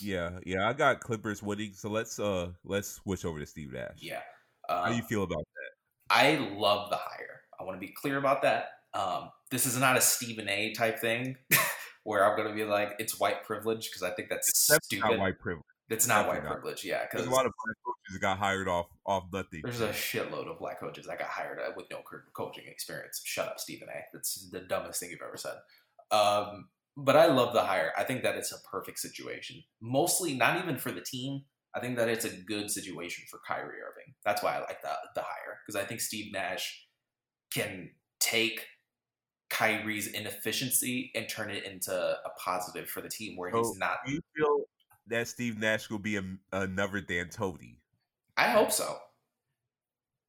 Yeah, yeah, I got Clippers winning, so let's uh let's switch over to Steve Nash. Yeah, um, how do you feel about that? I love the hire. I want to be clear about that. Um, this is not a Stephen A. type thing where I'm going to be like, it's white privilege because I think that's, that's stupid. Not white privilege. It's not white not. privilege, yeah. Because a lot of black coaches got hired off off nothing. There's a shitload of black coaches that got hired uh, with no coaching experience. Shut up, Stephen A. That's the dumbest thing you've ever said. Um, but I love the hire. I think that it's a perfect situation. Mostly, not even for the team. I think that it's a good situation for Kyrie Irving. That's why I like the the hire because I think Steve Nash can take Kyrie's inefficiency and turn it into a positive for the team where So, he's not. do you feel that Steve Nash will be a, another D'Antoni? I hope so.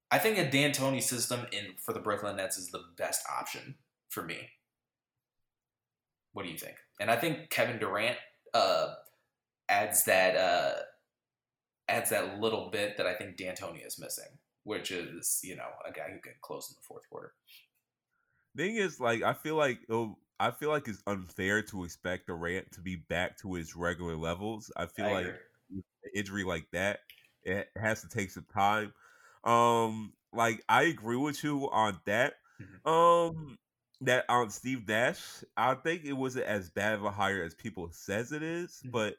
I think a D'Antoni system in for the Brooklyn Nets is the best option for me. What do you think? And I think Kevin Durant uh, adds that uh, adds that little bit that I think D'Antoni is missing, which is you know a guy who can close in the fourth quarter. Thing is, like, I feel like it'll, I feel like it's unfair to expect Durant to be back to his regular levels. I feel I like an injury like that, it has to take some time. Um, like I agree with you on that. Mhm. Um, that on Steve Nash, I think it wasn't as bad of a hire as people says it is, Mhm. but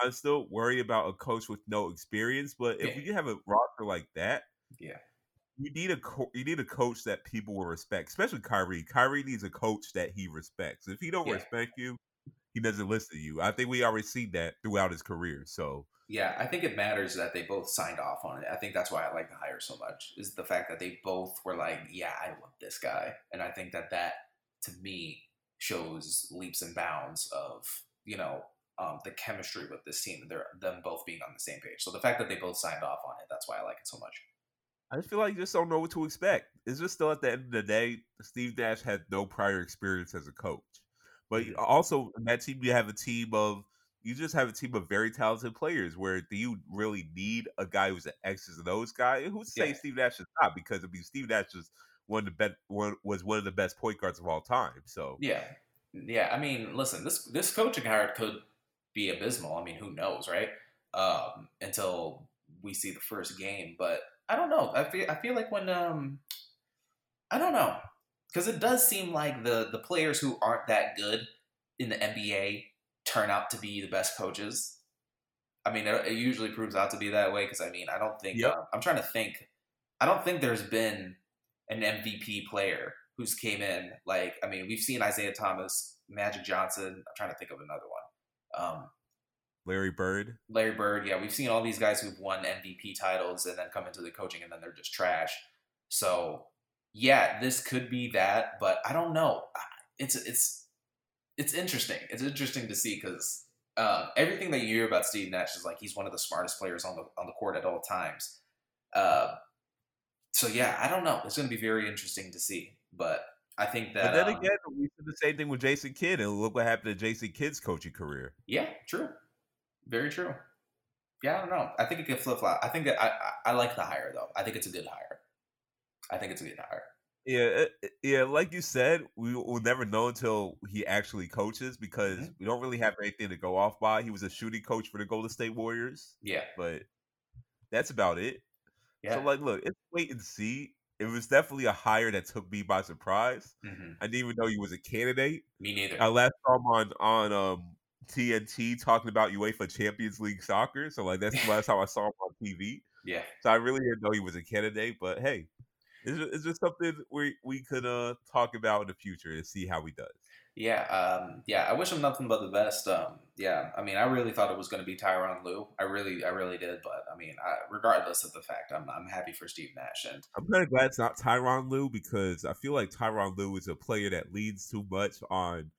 I'm still worried about a coach with no experience. But if Yeah. you have a roster like that, Yeah. You need a co- you need a coach that people will respect, especially Kyrie. Kyrie needs a coach that he respects. If he don't Yeah. respect you, he doesn't listen to you. I think we already see that throughout his career. So Yeah, I think it matters that they both signed off on it. I think that's why I like the hire so much is the fact that they both were like, "Yeah, I want this guy," and I think that that to me shows leaps and bounds of you know um, the chemistry with this team. They're them both being on the same page. So the fact that they both signed off on it, that's why I like it so much. I just feel like you just don't know what to expect. It's just still at the end of the day, Steve Nash had no prior experience as a coach. But also in that team, you have a team of you just have a team of very talented players. Where do you really need a guy who's an X's and O's guy? Who's to say Yeah. Steve Nash is not? Because I mean, Steve Nash is one of the best one was one of the best point guards of all time. So Yeah, yeah. I mean, listen, this this coaching hire could be abysmal. I mean, who knows, right? Um, until we see the first game, but I don't know. I feel I feel like when um, I don't know, because it does seem like the the players who aren't that good in the NBA turn out to be the best coaches. I mean, it, it usually proves out to be that way. Because I mean, I don't think Yep. uh, I'm trying to think. I don't think there's been an MVP player who's came in like I mean, we've seen Isaiah Thomas, Magic Johnson. I'm trying to think of another one. Um, Larry Bird, Larry Bird, yeah, we've seen all these guys who've won MVP titles and then come into the coaching and then they're just trash. So yeah, this could be that, but I don't know. It's it's it's interesting. It's interesting to see because um, everything that you hear about Steve Nash is like he's one of the smartest players on the on the court at all times. Uh, so yeah, I don't know. It's going to be very interesting to see, but I think that but then um, again, we did the same thing with Jason Kidd, and look what happened to Jason Kidd's coaching career. Yeah, true. Very true. Yeah, I don't know. I think it could flip flop. I think that I, I I like the hire though. I think it's a good hire. I think it's a good hire. Yeah, uh, yeah, like you said, we will never know until he actually coaches because Mhm. we don't really have anything to go off by. He was a shooting coach for the Golden State Warriors, Yeah, but that's about it. yeah. So, like, look, it's wait and see. It was definitely a hire that took me by surprise. hmm I didn't even know he was a candidate. Me neither. I last saw him on on um TNT talking about UEFA Champions League soccer. So, like, that's the last time I saw him on TV. yeah, So I really didn't know he was a candidate, but hey, it's just, it's just something we we could uh talk about in the future and see how he does. yeah, um, yeah. I wish him nothing but the best. Um, yeah, I mean, I really thought it was going to be Tyronn Lue. I really, I really did. But I mean, I, regardless of the fact, I'm I'm happy for Steve Nash. And I'm kind of glad it's not Tyronn Lue because I feel like Tyronn Lue is a player that leans too much on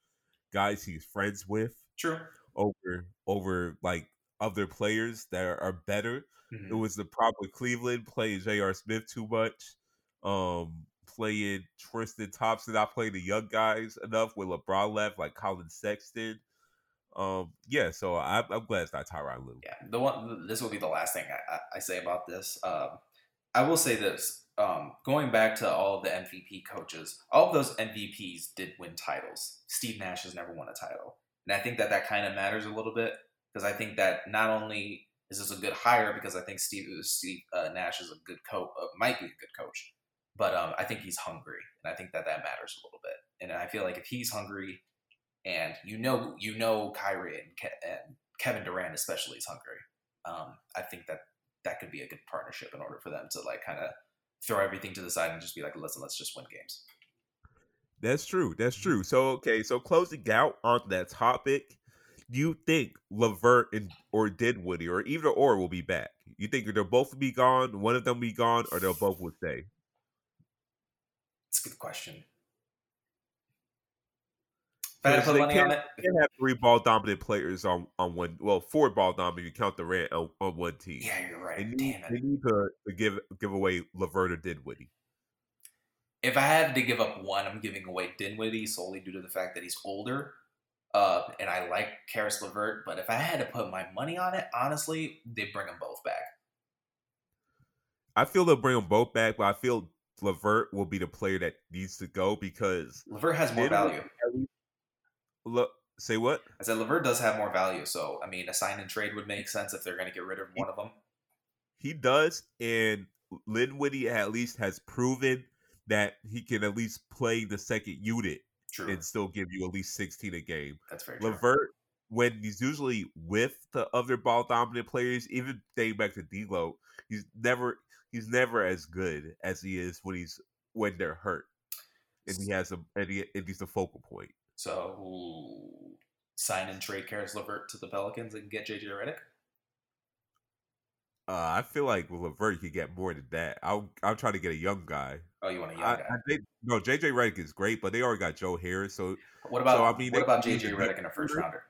guys he's friends with true. over over like other players that are, are better. Mhm. It was the problem with Cleveland playing J.R. Smith too much, um, playing Tristan Thompson, not playing the young guys enough when LeBron left, like Collin Sexton. Um, yeah, so I, I'm glad it's not Tyronn Lue. Yeah, the one. This will be the last thing I, I, I say about this. Um, I will say this. Um, going back to all of the MVP coaches, all of those MVPs did win titles. Steve Nash has never won a title, and I think that that kind of matters a little bit because I think that not only is this a good hire because I think Steve, Steve uh, Nash is a good coach, uh, might be a good coach, but um, I think he's hungry, and I think that that matters a little bit. And I feel like if he's hungry, and you know, you know, Kyrie and, Ke- and Kevin Durant especially is hungry. Um, I think that that could be a good partnership in order for them to like kind of throw everything to the side and just be like, listen, let's just win games. That's true. That's mm-hmm. true. So okay, so closing out on that topic, do you think LeVert and or Dinwiddie or either or will be back? You think they'll both be gone, one of them be gone, or they'll both will stay? It's a good question. If I had to 'Cause put they money on it, You can't have three ball dominant players on, on one. Well, four ball dominant. You count Durant on, on one team. yeah, you're They right. need, Damn they need to, to give give away LeVert or Dinwiddie. If I had to give up one, I'm giving away Dinwiddie solely due to the fact that he's older. Uh, and I like Caris LeVert, but if I had to put my money on it, honestly, they bring them both back. I feel they'll bring them both back, but I feel LeVert will be the player that needs to go because LeVert has more value. look. Say what? I said LeVert does have more value, so I mean, a sign and trade would make sense if they're going to get rid of one of them. He does, and Dinwiddie at least has proven that he can at least play the second unit True, and still give you at least 16 a game. that's very true. LeVert, when he's usually with the other ball dominant players, even dating back to D'Lo, he's never he's never as good as he is when he's when they're hurt, and he has a and, he, and he's the focal point. So sign and trade Caris LeVert to the Pelicans and get JJ Redick. Uh, I feel like with LeVert, you could get more than that. I'll I'll try to get a young guy. Oh, you want a young I, guy? I think no JJ Redick is great, but they already got Joe Harris, so what about so, I mean, what about JJ Redick in a first rounder?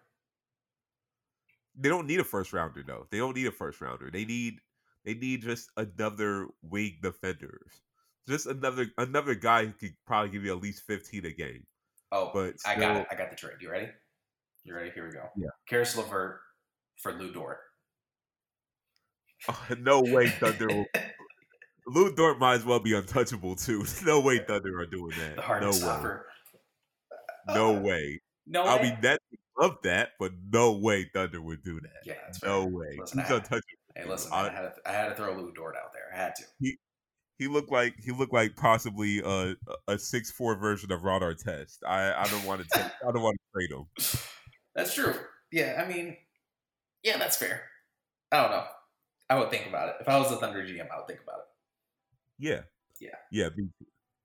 they don't need a first rounder though. They don't need a first rounder. They need they need just another wing defender, just another another guy who could probably give you at least fifteen a game. Oh, But I got it. I got the trade. You ready? You ready? Here we go. Yeah. Caris LeVert for Lu Dort. no way Thunder will. Lu Dort might as well be untouchable too. No way Thunder are doing that. the hard no way. stopper. No uh, way. No I way. mean that love that, but no way Thunder would do that. yeah, that's fair. No way. Listen, He's I- untouchable. Hey, listen, I- I, had to, I had to throw Lu Dort out there. I had to. he looked like he looked like possibly a a six four version of Ron Artest. I I don't want to take, I don't want to trade him. That's true. Yeah, I mean, yeah, that's fair. I don't know. I would think about it. If I was the Thunder GM, I would think about it. Yeah. Yeah. Yeah.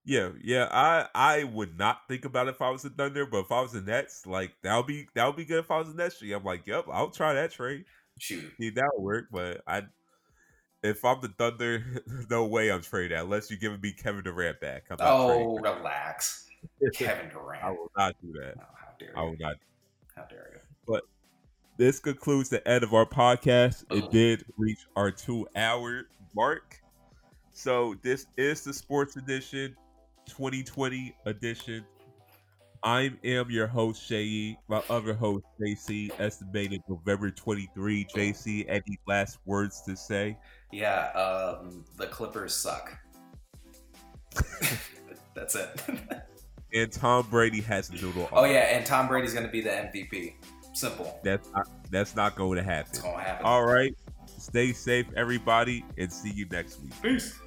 Yeah, yeah. I I would not think about it if I was the Thunder, but if I was the Nets, like that would be that would be good if I was the Nets. I'm like, yep, I'll try that trade. Shoot. See, that would work, but I if I'm the Thunder, no way I'm trading that unless you're giving me Kevin Durant back. I'm Oh, relax. Kevin Durant. I will not do that. Oh, how dare you. I will not How dare you? But this concludes the end of our podcast. Oh. It did reach our two hour mark. So this is the sports edition, 2020 edition. I am your host, Shay. My other host, JC, estimated November 23. JC, any last words to say? Yeah, um, the Clippers suck. That's it. And Tom Brady has a noodle. oh yeah, and Tom Brady's gonna be the MVP. Simple. That's not, that's not going to It's gonna happen. All right. Stay safe, everybody, and see you next week. Peace.